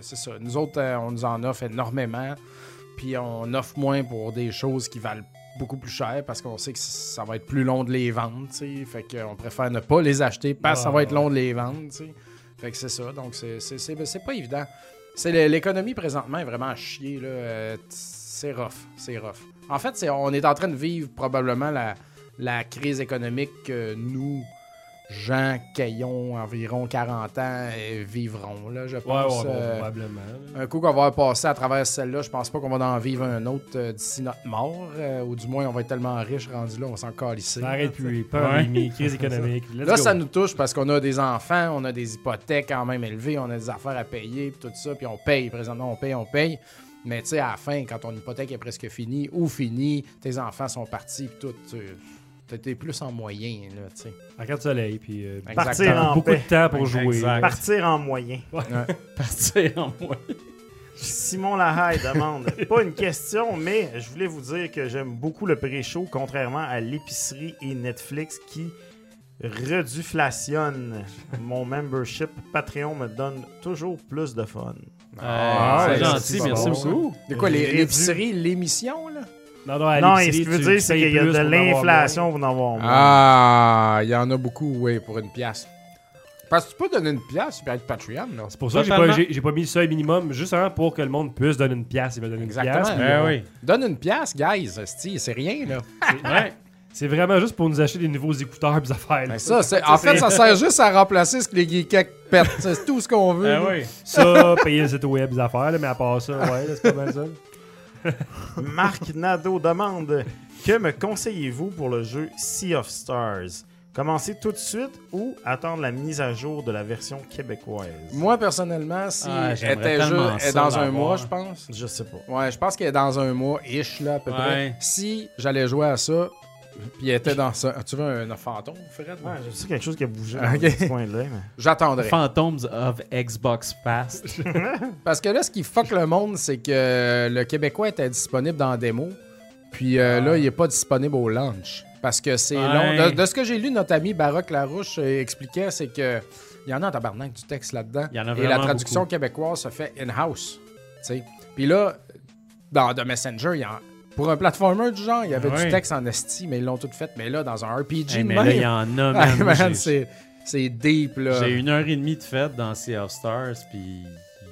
c'est ça. Nous autres, on nous en offre énormément. Puis on offre moins pour des choses qui valent beaucoup plus cher parce qu'on sait que ça va être plus long de les vendre. tu sais. Fait qu'on préfère ne pas les acheter parce que ça va être long de les vendre. tu sais. Fait que c'est ça. Donc c'est, pas évident. C'est l'économie présentement est vraiment à chier. Là. Euh, c'est rough. C'est rough. En fait, on est en train de vivre probablement la, la crise économique que nous, gens qui ayons environ 40 ans, euh, vivrons. Là, je pense. ouais, bon, euh, probablement. là. un coup qu'on va passer à travers celle-là, je pense pas qu'on va en vivre un autre euh, d'ici notre mort. euh, ou du moins, on va être tellement riche rendu là, on va s'en calisser. Ça arrête plus. Ouais. Pandémie, crise [LAUGHS] économique. Let's Là, go. ça nous touche parce qu'on a des enfants, on a des hypothèques quand même élevées, on a des affaires à payer, puis tout ça, puis on paye. Présentement, on paye, on paye. Mais tu sais, à la fin, quand ton hypothèque est presque finie ou finie, tes enfants sont partis, puis tout, tu t'es plus en moyen, là, tu sais. À carte soleil, puis euh, Partir en beaucoup paix. de temps pour jouer. Exact. Partir en moyen. [LAUGHS] Partir en moi. Simon Lahaye demande [LAUGHS] Pas une question, mais je voulais vous dire que j'aime beaucoup le pré-show, contrairement à l'épicerie et Netflix qui reduflationnent. Mon membership Patreon me donne toujours plus de fun. Ah, c'est ouais, gentil, c'est merci beaucoup. De quoi, l'épicerie, l'émission, là? Non, non, à non, et ce que je veux tu dire, c'est qu'il y a de l'inflation pour en avoir moins. Ah, il y en a beaucoup, oui, pour une pièce. Parce que tu peux donner une pièce puis être Patreon, là. C'est pour ça que j'ai pas, Totalement. j'ai- j'ai pas mis le seuil minimum, justement pour que le monde puisse donner une pièce. Il va donner une Exactement. pièce. Ben oui. Donne une pièce, guys. C'est rien, là. [LAUGHS] Ouais. C'est vraiment juste pour nous acheter des nouveaux écouteurs et des affaires. Ben ça, c'est- en fait, ça sert juste à remplacer ce que les geeks pètent. C'est tout ce qu'on veut. Ben oui. Ça, payer le site web, des affaires, là, mais à part ça, ouais, là, c'est pas mal ça. [LAUGHS] Marc Nadeau demande Que me conseillez-vous pour le jeu Sea of Stars? Commencer tout de suite ou attendre la mise à jour de la version québécoise? Moi, personnellement, si Ah, était jeu est dans un mois, je pense. Je sais pas. Ouais, je pense qu'elle est dans un mois, ish, là, à peu Ouais. près. Si j'allais jouer à ça, puis elle était dans ça. Tu veux un, un fantôme, Fred? Ouais, j'ai vu quelque chose qui a bougé Ok. dans ce coin-là. mais- J'attendrai. Phantoms of Xbox Fast. [LAUGHS] Parce que là, ce qui fuck le monde, c'est que le Québécois était disponible dans la démo. Puis euh, là, il est pas disponible au launch. Parce que c'est Ouais. long. De, de ce que j'ai lu, notre ami Baroque Larouche euh, expliquait, c'est que il y en a en tabarnak du texte là-dedans. Il y en a Et la vraiment traduction beaucoup. québécoise se fait in-house. tu sais. Puis là, dans The Messenger, il y en- pour un platformer du genre, il y avait Ouais. du texte en esti, mais ils l'ont tout fait. Mais là, dans un RPG, Hey, mais même, là, il y en a, Ah, [LAUGHS] man. C'est c'est deep, là. J'ai une heure et demie de fête dans Sea of Stars, puis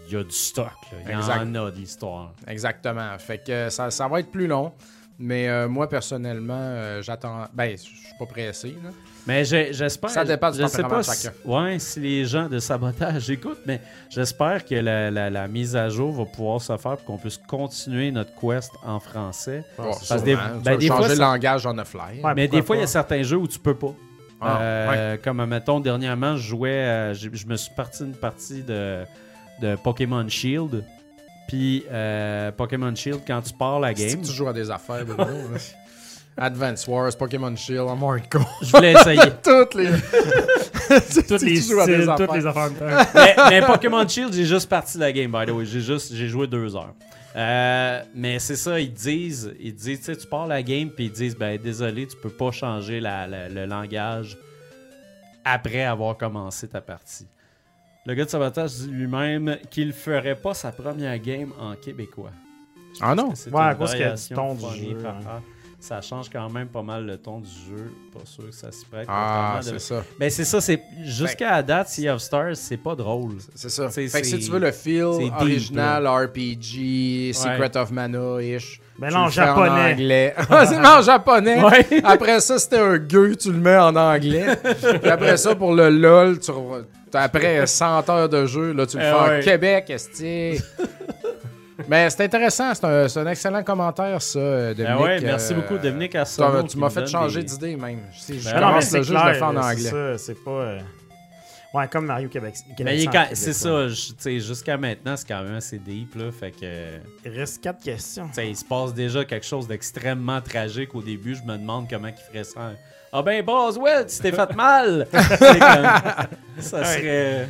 il y a du stock. là. Il y Exact. en a de l'histoire. Exactement. Fait que ça, ça va être plus long. Mais euh, moi, personnellement, euh, j'attends. Ben, je suis pas pressé. Là. Mais j'espère. Ça dépend du je sais pas de si, ouais, si les gens de sabotage écoutent, mais j'espère que la, la- la mise à jour va pouvoir se faire pour qu'on puisse continuer notre quest en français. Parce que des- Tu ben, des changer fois, le langage fly. Ouais, mais des fois, il y a certains jeux où tu peux pas. Ah, Euh, Comme, mettons, dernièrement, je jouais. euh, je me suis parti une partie de, de Pokémon Shield. Puis, euh, Pokémon Shield, quand tu pars la game, que tu joues à des affaires, [LAUGHS] Bruno. Advance Wars, Pokémon Shield, hardcore. je voulais essayer. [LAUGHS] Toutes les. [LAUGHS] Toutes les styles, toutes les affaires [LAUGHS] mais, mais Pokémon Shield, j'ai juste parti de la game, by the way. J'ai juste j'ai joué deux heures. Euh, mais c'est ça, ils disent, ils disent, tu sais, tu pars la game, puis ils disent, ben désolé, tu peux pas changer la- la- le langage après avoir commencé ta partie. Le gars de sabotage dit lui-même qu'il ferait pas sa première game en québécois. Ah non? Ouais, à une cause qu'il y a du variation ton du jeu, hein. Ça change quand même pas mal le ton du jeu. Pas sûr que ça s'y prête. Ah, de- c'est ça. Ben c'est ça, c'est jusqu'à la date, Sea of Stars, c'est pas drôle. C'est ça. C'est- Fait que si tu veux le feel original, RPG, Secret of Mana-ish. Ben non, fais en japonais. anglais. [LAUGHS] [LAUGHS] C'est en japonais. Ouais. Après ça, c'était un gueux, tu le mets en anglais. [LAUGHS] Puis après ça, pour le LOL, tu après 100 heures de jeu, là, tu le Eh fais en ouais. Québec, esti. Mais c'est intéressant, c'est un, c'est un excellent commentaire, ça, euh, Dominique. Ben ouais, merci Euh, beaucoup, Dominique Tu, Arsenault, tu qui m'as fait donne changer des- d'idée, même. Si je Ben non, mais commence c'est le jeu, je clair, le fais en c'est anglais. ça, c'est pas... euh, Ouais, comme Mario Québec. Mais il est quand- c'est ouais. ça, je- tu sais, jusqu'à maintenant, c'est quand même assez deep, là, fait que... Il reste quatre questions. Tu sais, il se passe déjà quelque chose d'extrêmement tragique au début. Je me demande comment il ferait ça. Ah ben, Boswell, tu t'es fait [LAUGHS] mal! [LAUGHS] C'est comme- ça serait...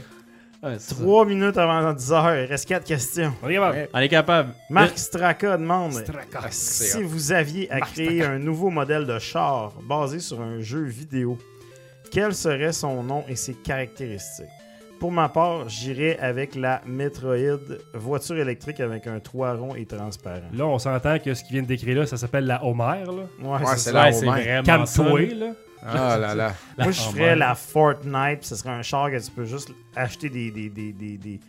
Ouais, ça- Trois minutes avant 10 heures, il reste quatre questions. On est capable. On est capable. Marc Straka demande Straka. si vous aviez à créer un nouveau modèle de char basé sur un jeu vidéo, quel serait son nom et ses caractéristiques? Pour ma part, j'irais avec la Metroid voiture électrique avec un toit rond et transparent. Là, on s'entend que ce qu'il vient de décrire là, ça s'appelle la Homer. Là. Ouais, Ouais, c'est la Homer. Calme-toi. là. Ah là là. [LAUGHS] Moi, je ferais la Fortnite, puis ce serait un char que tu peux juste acheter des, des, des, des, des,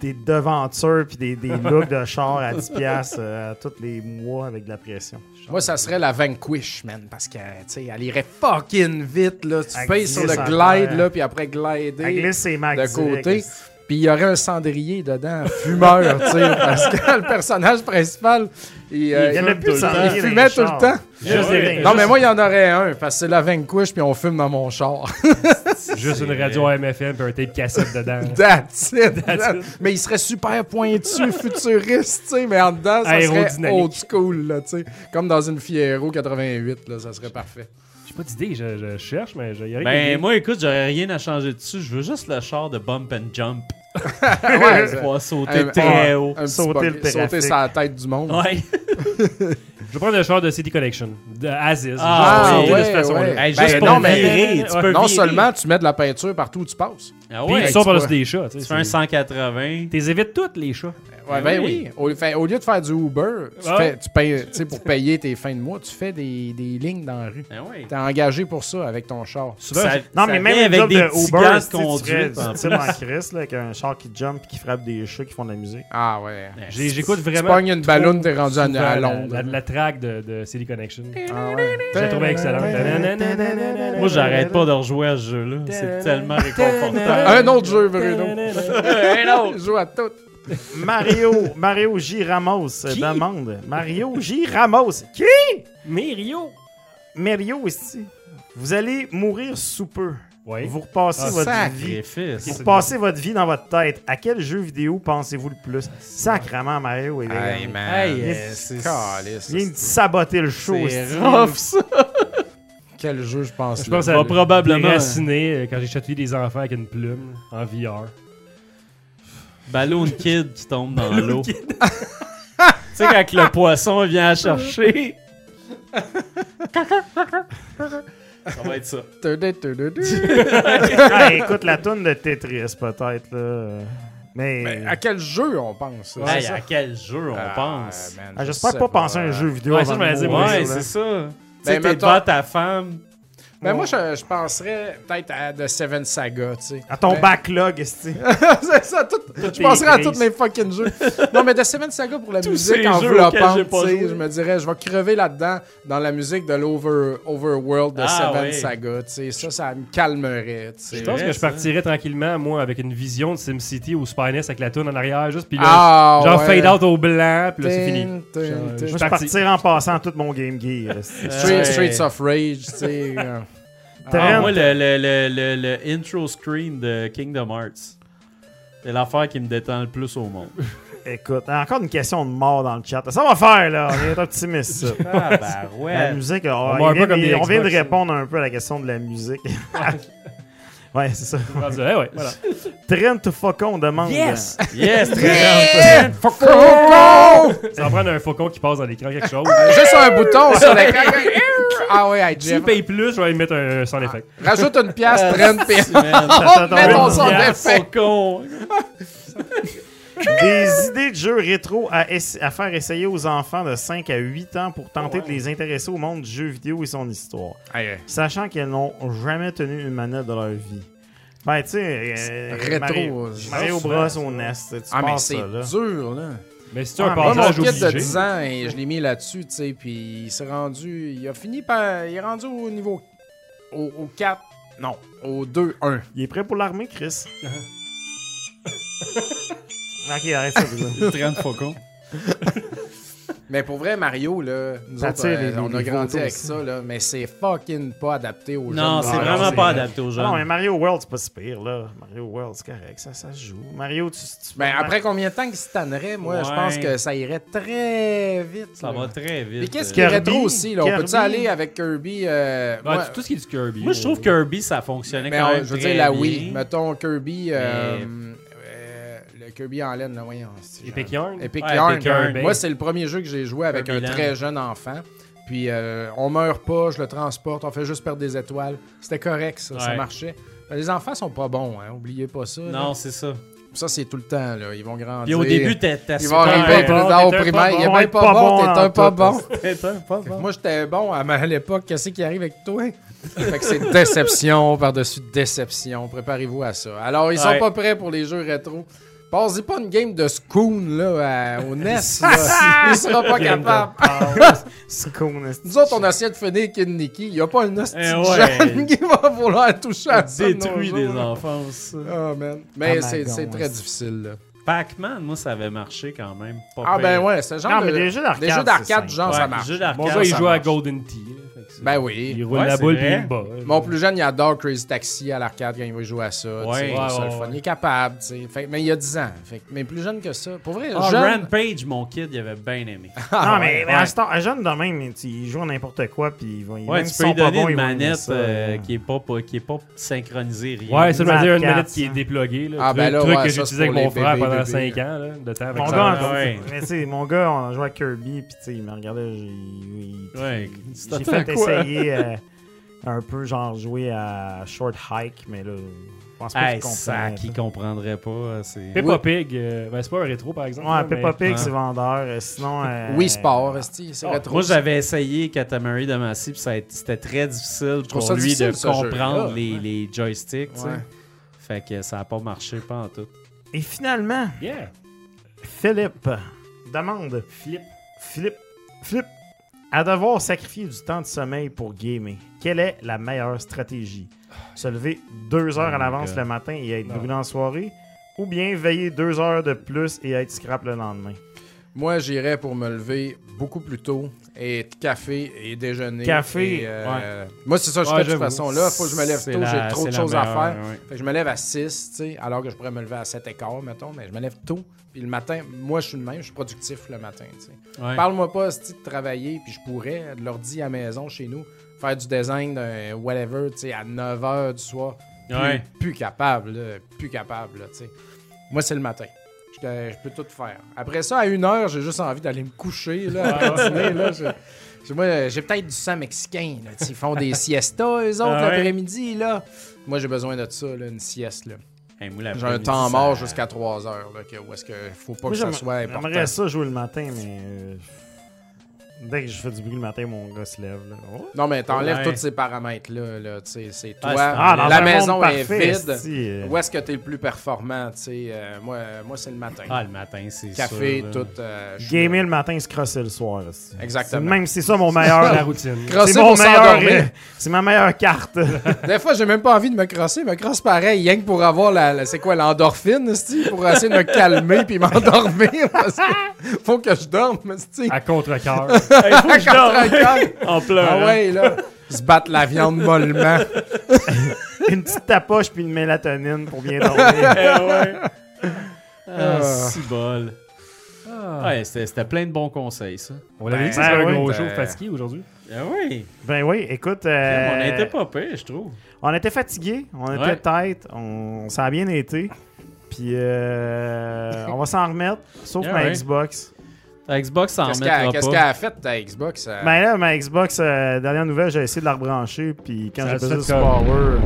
des devantures puis des, des looks de char à 10$ piastres, euh, tous les mois avec de la pression. Moi, ça serait la Vanquish, man, parce que, tu sais, elle irait fucking vite, là. Tu payes sur le glide, là, puis après glider de direct. côté. Puis il y aurait un cendrier dedans, fumeur, tu sais, parce que le personnage principal, il, euh, Il plus il fumait tout le temps. Juste Non, mais moi, il y en aurait un, parce que c'est la Vanquish, puis on fume dans mon char. Juste une radio AMFM et un tape cassette dedans. [LAUGHS] That's it. That's it. Mais il serait super pointu, futuriste, tu sais, mais en dedans, ça serait old school, là, tu sais. Comme dans une Fiero 88, là, ça serait parfait. J'ai pas d'idée, je, je cherche, mais je y arrive. Ben, moi, écoute, j'aurais rien à changer dessus. Je veux juste le char de bump and jump. Ouais, pouvoir sauter un- très un- haut. un petit Sauter le sauter trafic. sur la tête du monde. Ouais. [LAUGHS] Je vais prendre le char de City Connection, de Aziz. Ah, vais oui, de cette façon-là. ouais. Hey, Ben, juste pour non, mais- virer, tu peux Non virer. seulement tu mets de la peinture partout où tu passes. Ah Puis ouais, ils tu sont par-dessus vois. des chats. Tu tu fais un c'est- 180. T'es évites toutes, les chats. Ouais, Ben ben oui. oui. Au, fait, au lieu de faire du Uber, tu Ah. fais, tu payes, tu sais, pour payer tes fins de mois, tu fais des, des lignes dans la rue. Ouais. T'es engagé pour ça avec ton char. Ça- Non, ça mais même avec des de Uber, tu tu conduite. du en là, avec un char qui jump et qui frappe des chats qui font de la musique. Ah ouais. j'ai- j'écoute Tu vraiment. pognes une ballonne, t'es rendu à, Londres. La, la track de, de City Connection. Ah ouais. Je la trouve excellente. Moi, j'arrête pas de rejouer à ce jeu-là. C'est tellement réconfortant. Un autre jeu, Bruno. Un autre. Joue à tout. Mario, Mario J. Ramos Qui? demande. Mario J. Ramos. Qui? Mais Rio. Mario ici. Vous allez mourir sous peu. Oui. Vous repassez Ah, votre sac. vie. Sacrifice. Vous repassez votre vie dans votre tête. À quel jeu vidéo pensez-vous le plus? Sacrement, Mario. Il Hey, man. Hey, Il c'est vient de saboter le show. c'est rough, ça. Quel jeu, je pense. Je pense va à probablement- déraciner euh, quand j'ai chatouillé des enfants avec une plume en VR. Balloon Kid qui tombe dans l'eau. [LAUGHS] tu sais, quand le poisson vient à chercher. [LAUGHS] ça va être ça. [LAUGHS] Ah, écoute la toune de Tetris, peut-être. là. Mais. Mais à quel jeu on pense? là? Hey, ça? à quel jeu on Ah, pense? man, Ah, je J'espère pas penser à un jeu vidéo. Ouais, ça, je me c'est ça. Tu Ben, sais, t'es mettons- devant ta femme. Ben, moi, je, je penserais peut-être à The Seven Saga, tu sais. À ton Ben- backlog, esti. [LAUGHS] c'est ça, tout, je penserais à tous mes fucking jeux. Non, mais The Seven Saga pour la Tous musique ces jeux auxquels enveloppante, j'ai pas tu sais, joué. je me dirais, je vais crever là-dedans dans la musique de l'Over Overworld de Ah, Seven. Saga, tu sais. Ça, ça me calmerait, tu sais. Je pense vrai, que je ça. partirais tranquillement, moi, avec une vision de SimCity ou Spiness avec la toune en arrière, juste, puis là, Ah, genre ouais. fade out au blanc, puis là, c'est fini. Tin, tin, Genre, tin. je Moi, je parti. partirais en passant tout mon Game Gear. esti. Street- Ouais. Streets of Rage, tu sais. euh. Ah, moi, le, le, le, le, le intro screen de Kingdom Hearts. C'est l'affaire qui me détend le plus au monde. [LAUGHS] Écoute, encore une question de mort dans le chat. Ça va faire, là. On est optimiste, ça. Ah, bah La musique, oh, On meurt vient- pas comme des on vient de répondre un peu à la question de la musique. [LAUGHS] ouais, c'est ça. [LAUGHS] Ouais, ouais, voilà. Trent Faucon demande. Yes! Yes, très Yeah! Faucon! Ça va prendre un faucon qui passe dans l'écran quelque chose. [LAUGHS] Juste un bouton [LAUGHS] sur l'écran. Ah ouais, hey, S'il Jeff. paye plus, je vais lui mettre un son effet. Rajoute une pièce, Trent, pis... Man, Oh, mets ton son. Faucon. Des idées de jeux rétro à, faire essayer aux enfants de 5 à 8 ans pour tenter de les intéresser au monde du jeu vidéo et son histoire. Sachant qu'elles n'ont jamais tenu une manette de leur vie. Ben, tu sais, euh, Rétro, Mario, Bros au. NES. Tu Ah, mais c'est ça, là. dur, là. Mais c'est Ah, un Moi, mon passage kid de obligé. 10 ans, et je l'ai mis là-dessus, tu sais, puis il s'est rendu... Il a fini par... Il est rendu au niveau... Au, au 4... Non, au 2-1. Il est prêt pour l'armée, Chris? [LAUGHS] ok, arrête ça. déjà. [LAUGHS] Trent Faucon. [LAUGHS] Mais pour vrai, Mario, là, nous autres, euh, les- on a grandi avec aussi. ça, là, mais c'est fucking pas adapté aux jeunes. Non, c'est Ah, vraiment pas adapté aux Ah non, mais. Mario World, c'est pas si pire, là. Mario World, c'est correct, ça, ça se joue. Mario, tu. tu Ben, après combien de temps qu'il se tannerait, moi, je pense que ça irait très vite. Ça là. va très vite. qu'est-ce qui est Kirby, rétro aussi, là? On peut-tu aller avec Kirby? euh, Ouais, moi- tout ce qui est du Kirby. Moi, je trouve Kirby, ça fonctionnait mais quand on- même je veux très dire, la bien. Wii. Mettons Kirby... euh, euh, le Kirby en laine, là, voyons. Epic Yarn? Epic Ouais, Yarn. Epic Yarn. Moi, c'est le premier jeu que j'ai joué avec Kirby un Land. très jeune enfant. Puis euh, on meurt pas, je le transporte, on fait juste perdre des étoiles. C'était correct, ça, ça marchait. Les enfants sont pas bons, hein, oubliez pas ça. Non, c'est ça. Ça, c'est tout le temps, là. Ils vont grandir. Puis au début, t'es Ils vont arriver tard au primaire. Il est Être pas bon, [LAUGHS] t'es un pas bon. Moi, j'étais bon à, l'époque. Qu'est-ce qui arrive avec toi? fait que c'est déception par-dessus déception. Préparez-vous à ça. Alors, ils sont Ouais. pas prêts pour les jeux rétro. Passez pas une game de Spoon là, à- au NES. [LAUGHS] là. Il sera pas capable. Esti. Nous autres, on essaie de finir Kid Nicky. Il n'y a pas une hostie Eh de ouais. jeune qui va vouloir toucher à ça. détruit des enfants. ça. Ah, man. Mais Ah, c'est très ouais. difficile. Là. Pac-Man, moi, ça avait marché quand même. Pas Ah, pire. ben ouais, c'est genre Non, de. mais des jeux d'arcade, Des jeux d'arcade, c'est genre, Ouais, ça les marche. jeux d'arcade, Mon gars, il ça joue à. Golden Tee. Ben oui. Il roule Ouais, la boule vrai. puis il le bat. Mon plus jeune, il adore Crazy Taxi à l'arcade quand il va jouer à ça. Ouais. ça Ouais, le ouais, fun. Il est capable. Fait- mais il y a 10 ans. Fait, mais plus jeune que ça. Pour vrai, Ah, jeune. Rampage, mon kid, il avait bien aimé. [LAUGHS] Ah, non, mais, mais ouais. à ce temps, un jeune de même, il- joue à n'importe quoi, puis il va. Ouais, même tu peux lui donner une manette ça, euh, qui, est pas, pas- qui est pas synchronisée, rien. Ouais, ça veut dire une manette qui est dépluguée. Là, Ah, truc, ben là, truc que ça, j'utilisais avec mon frère pendant bébés. 5 ans là, de temps avec Mon sa gars, mère. Ah mon gars, on a joué à Kirby, puis il me regardait, Ouais, c'était essayer euh, un peu, genre, jouer à Short Hike, mais là, je pense pas Hey, ça, qui comprendrait pas. C'est... Peppa Pig, euh, ben, c'est pas un rétro par exemple. Ouais, là, Peppa mais- Pig, Ouais. c'est vendeur. euh, Sinon. euh, Oui, sport, c'est Ah, rétro. Moi, j'avais essayé Katamari Damacy, puis c'était très difficile pour lui difficile, de comprendre les, les joysticks. Ouais. Fait que ça a pas marché, pas en tout. Et finalement, Yeah. Philippe demande Flip. Philippe, Philippe, à devoir sacrifier du temps de sommeil pour gamer, quelle est la meilleure stratégie? Se lever deux heures Oh à my l'avance le matin et être brûlé en soirée, ou bien veiller deux heures de plus et être scrap le lendemain? Moi, j'irais pour me lever beaucoup plus tôt et café et déjeuner. Café, et, euh, Moi, c'est ça que je Ouais, fais de toute façon. Là, faut que je me lève tôt. J'ai trop de choses à faire. ouais. Fait que je me lève à 6, tu sais, alors que je pourrais me lever à 7 et quart, mettons. Mais je me lève tôt. Puis le matin, moi, je suis le même. Je suis productif le matin. Ouais. Parle-moi pas, de travailler. Puis je pourrais, de l'ordi à la maison, chez nous, faire du design, d'un whatever, à 9 h du soir. Plus, Ouais. plus capable, là, plus capable, là, tu sais. Moi, c'est le matin. Je, je peux tout faire. Après ça, à une heure, j'ai juste envie d'aller me coucher, là, dîner, là. Je- je- moi, j'ai peut-être du sang mexicain, là. Ils font des siestas, eux autres, Ah ouais? l'après-midi, là. Moi, j'ai besoin de ça, là, une sieste, là. Hey, moi, J'ai un temps ça- mort jusqu'à 3 heures, là, que, où est-ce que faut pas Moi, que ça soit important. J'aimerais ça jouer le matin, mais. euh, Dès que je fais du bruit le matin, mon gars se lève. Là. Oh. Non, mais t'enlèves Ouais. tous ces paramètres-là, là, tu sais, c'est toi. Ah, c'est- Ah, la maison est parfait, vide. euh. Où est-ce que t'es le plus performant, euh, moi, moi c'est le matin. Ah, le matin, c'est Café, sûr, là. tout. euh, Gamer le matin, se crosser le soir. Exactement. C'est- Même c'est ça mon meilleur. La routine. Crosser c'est mon meilleur. C'est ma meilleure carte. [LAUGHS] Des fois, j'ai même pas envie de me crosser. Je me crosse pareil, rien que pour avoir la, la- c'est quoi, l'endorphine, pour essayer de me calmer puis m'endormir. Parce que faut que je dorme. À contre-cœur. Hey, faut que je dorme [LAUGHS] en pleurant. Ah ouais, là. Ils se battent la viande mollement. [LAUGHS] une petite tapoche puis une mélatonine pour bien dormir. [LAUGHS] Eh ouais. Ah, Ah. si bol. Ouais, c'était plein de bons conseils, ça. On l'avait dit que Ben, c'était un gros ben- show fatigué aujourd'hui. Ah oui. ben oui, écoute. euh, On été pas pire, je trouve. On était fatigués, on était Ouais. tête, on, ça a bien été. Puis euh, on va s'en remettre, sauf Yeah, ma ouais. Xbox. Ta Xbox s'en Qu'est-ce qu'elle qu'est-ce qu'elle a fait, ta Xbox? euh? Ben là, ma Xbox, euh, dernière nouvelle, j'ai essayé de la rebrancher, puis quand Ça j'ai a pesé fait sur comme- Power,